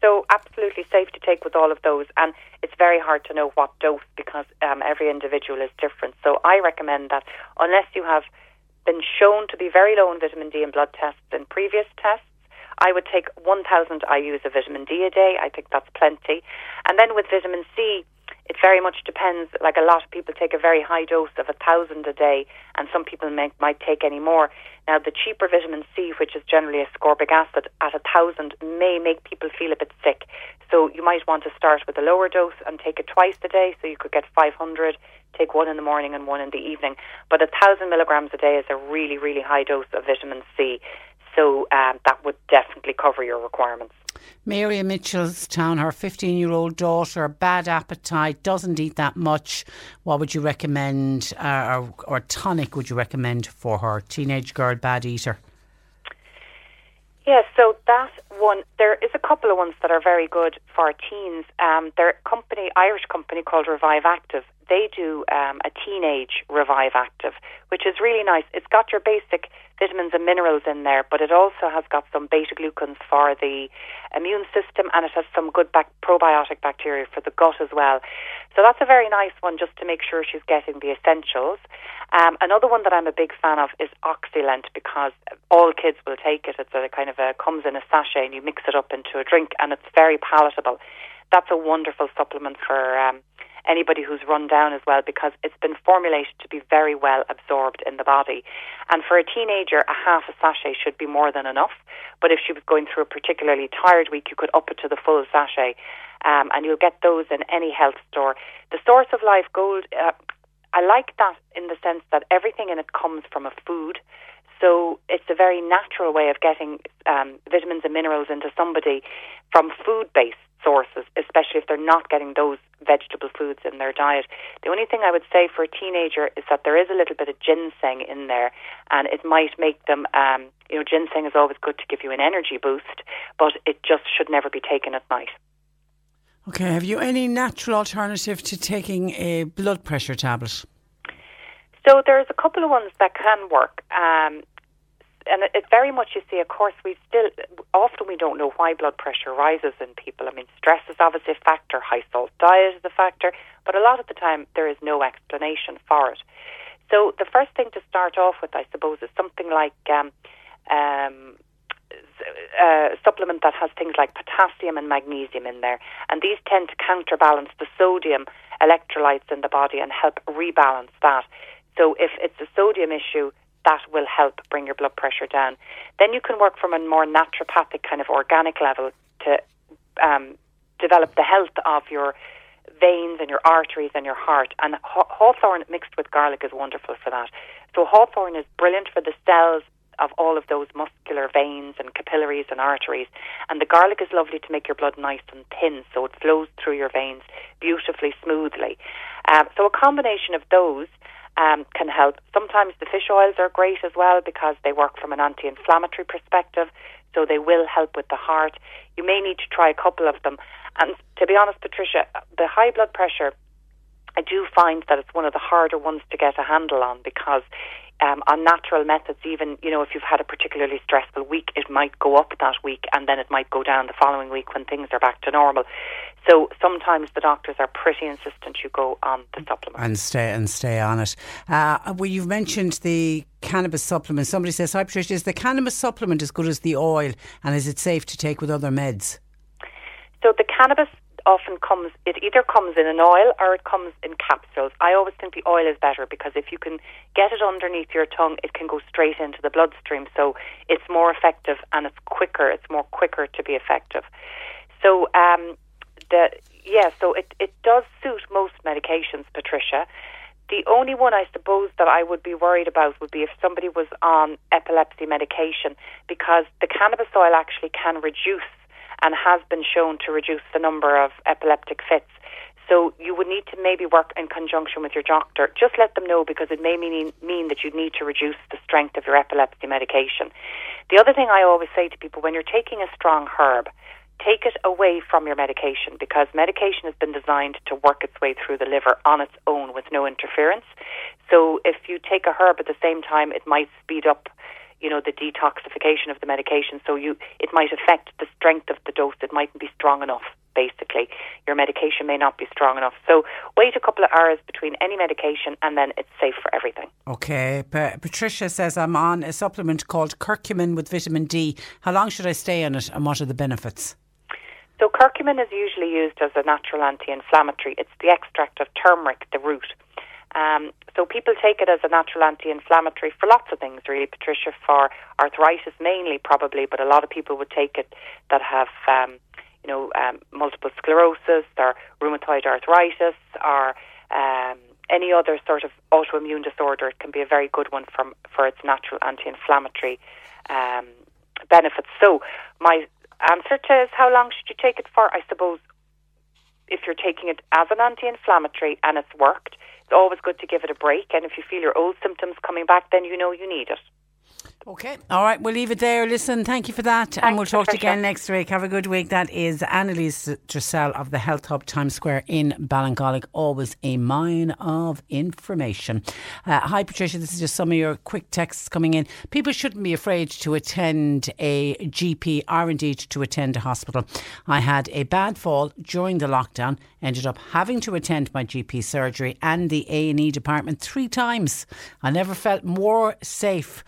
So absolutely safe to take with all of those, and it's very hard to know what dose because um, every individual is different. So I recommend that unless you have been shown to be very low in vitamin D in blood tests in previous tests, I would take 1,000 IUs of vitamin D a day. I think that's plenty. And then with vitamin C, it very much depends. Like a lot of people take a very high dose of a thousand a day, and some people may, might take any more. Now, the cheaper vitamin C, which is generally ascorbic acid, at a thousand may make people feel a bit sick. So you might want to start with a lower dose and take it twice a day. So you could get 500, take one in the morning and one in the evening. But a thousand milligrams a day is a really, really high dose of vitamin C. So um, that would definitely cover your requirements. Mary Mitchellstown, her 15 year old daughter, bad appetite, doesn't eat that much. What would you recommend, uh, or, or tonic would you recommend for her? Teenage girl, bad eater. Yes, so that one, there is a couple of ones that are very good for teens. Um, they're a company, Irish company called Revive Active. They do um, a teenage Revive Active, which is really nice. It's got your basic vitamins and minerals in there, but it also has got some beta glucans for the immune system and it has some good bac- probiotic bacteria for the gut as well. So that's a very nice one just to make sure she's getting the essentials. Um, another one that I'm a big fan of is Oxylent because all kids will take it. It's a kind of a comes in a sachet and you mix it up into a drink and it's very palatable. That's a wonderful supplement for um, anybody who's run down as well because it's been formulated to be very well absorbed in the body. And for a teenager, a half a sachet should be more than enough. But if she was going through a particularly tired week, you could up it to the full sachet. Um, and you'll get those in any health store. The Source of Life Gold, uh, I like that in the sense that everything in it comes from a food. So it's a very natural way of getting um, vitamins and minerals into somebody from food based sources, especially if they're not getting those vegetable foods in their diet. The only thing I would say for a teenager is that there is a little bit of ginseng in there, and it might make them, um, you know, ginseng is always good to give you an energy boost, but it just should never be taken at night. Okay, have you any natural alternative to taking a blood pressure tablet? So there's a couple of ones that can work. Um, and it, very much, you see, of course, we still, often we don't know why blood pressure rises in people. I mean, stress is obviously a factor, high salt diet is a factor, but a lot of the time there is no explanation for it. So the first thing to start off with, I suppose, is something like um, um, a supplement that has things like potassium and magnesium in there, and these tend to counterbalance the sodium electrolytes in the body and help rebalance that. So if it's a sodium issue, that will help bring your blood pressure down. Then you can work from a more naturopathic kind of organic level to um, develop the health of your veins and your arteries and your heart. And haw- hawthorn mixed with garlic is wonderful for that. So hawthorn is brilliant for the cells of all of those muscular veins and capillaries and arteries. And the garlic is lovely to make your blood nice and thin, so it flows through your veins beautifully, smoothly. Um, so a combination of those um, can help. Sometimes the fish oils are great as well because they work from an anti-inflammatory perspective, so they will help with the heart. You may need to try a couple of them. And to be honest, Patricia, the high blood pressure, I do find that it's one of the harder ones to get a handle on because um, on natural methods, even you know if you've had a particularly stressful week, it might go up that week and then it might go down the following week when things are back to normal. So sometimes the doctors are pretty insistent you go on the supplement. And stay and stay on it. Uh, well, you've mentioned the cannabis supplement. Somebody says, "Hi, Patricia, is the cannabis supplement as good as the oil, and is it safe to take with other meds?" So the cannabis often comes, it either comes in an oil or it comes in capsules. I always think the oil is better because if you can get it underneath your tongue, it can go straight into the bloodstream. So it's more effective and it's quicker. It's more quicker to be effective. So, um, the, yeah, so it, it does suit most medications, Patricia. The only one I suppose that I would be worried about would be if somebody was on epilepsy medication because the cannabis oil actually can reduce and has been shown to reduce the number of epileptic fits. So you would need to maybe work in conjunction with your doctor. Just let them know because it may mean, mean that you need to reduce the strength of your epilepsy medication. The other thing I always say to people when you're taking a strong herb, take it away from your medication because medication has been designed to work its way through the liver on its own with no interference. So if you take a herb at the same time, it might speed up you know the detoxification of the medication so you it might affect the strength of the dose. It mightn't be strong enough basically. Your medication may not be strong enough. So wait a couple of hours between any medication and then it's safe for everything. Okay. Pa- patricia says i'm on a supplement called curcumin with vitamin d. How long should i stay on it and what are the benefits? So curcumin is usually used as a natural anti-inflammatory. It's the extract of turmeric, the root. Um, so people take it as a natural anti-inflammatory for lots of things, really, Patricia, for arthritis mainly, probably, but a lot of people would take it that have, um, you know, um, multiple sclerosis or rheumatoid arthritis or um, any other sort of autoimmune disorder. It can be a very good one from, for its natural anti-inflammatory um, benefits. So my answer to is how long should you take it for? I suppose if you're taking it as an anti-inflammatory and it's worked, always good to give it a break. And if you feel your old symptoms coming back, then you know you need it. Okay. All right. We'll leave it there. Listen, thank you for that. Thanks, and we'll talk to you again next week. Have a good week. That is Annalise Dressel of the Health Hub Times Square in Ballincollig. Always a mine of information. Uh, hi, Patricia. This is just some of your quick texts coming in. People shouldn't be afraid to attend a GP or indeed to attend a hospital. I had a bad fall during the lockdown. Ended up having to attend my GP surgery and the A&E department three times. I never felt more safe.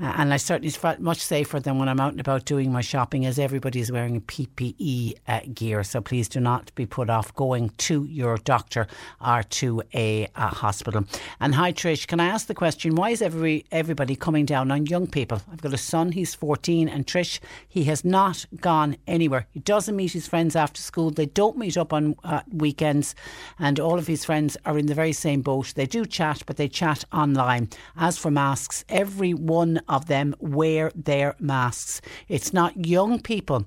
Uh, and I certainly felt much safer than when I'm out and about doing my shopping, as everybody is wearing PPE uh, gear. So please do not be put off going to your doctor or to a, a, hospital. And hi, Trish, can I ask the question why is every everybody coming down on young people? I've got a son, he's 14, and Trish, he has not gone anywhere. He doesn't meet his friends after school, they don't meet up on uh, weekends, and all of his friends are in the very same boat. They do chat, but they chat online. As for masks, every one of them wear their masks. It's not young people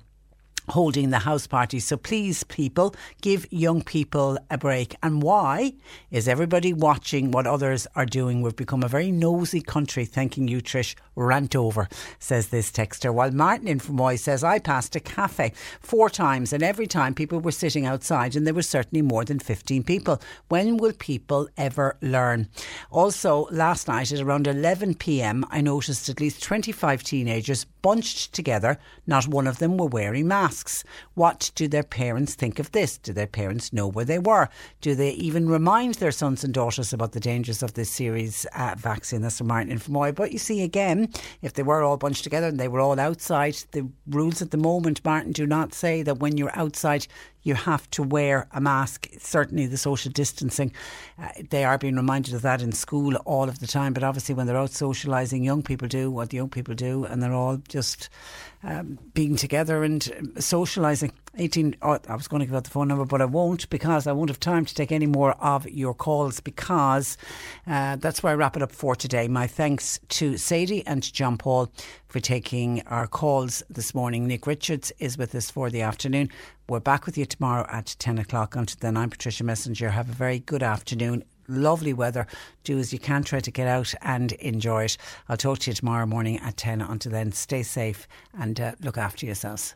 holding the house party. So please, people, give young people a break. And why is everybody watching what others are doing? We've become a very nosy country. Thanking you, Trish. Rant over, says this texter. While Martin in Fermoy says, I passed a cafe four times, and every time people were sitting outside, and there were certainly more than 15 people. When will people ever learn? Also, last night at around 11 pm, I noticed at least 25 teenagers bunched together. Not one of them were wearing masks. What do their parents think of this? Do their parents know where they were? Do they even remind their sons and daughters about the dangers of this series uh, vaccine? That's from Martin in Fermoy. But you see, again, if they were all bunched together and they were all outside, the rules at the moment, Martin, do not say that when you're outside, you have to wear a mask. Certainly, the social distancing, uh, they are being reminded of that in school all of the time. But obviously, when they're out socialising, young people do what the young people do, and they're all just um, being together and socialising. 18, oh, I was going to give out the phone number, but I won't because I won't have time to take any more of your calls because uh, that's where I wrap it up for today. My thanks to Sadie and to John Paul for taking our calls this morning. Nick Richards is with us for the afternoon. We're back with you tomorrow at 10 o'clock. Until then, I'm Patricia Messinger. Have a very good afternoon lovely weather. Do as you can, try to get out and enjoy it. I'll talk to you tomorrow morning at 10. Until then, stay safe and uh, look after yourselves.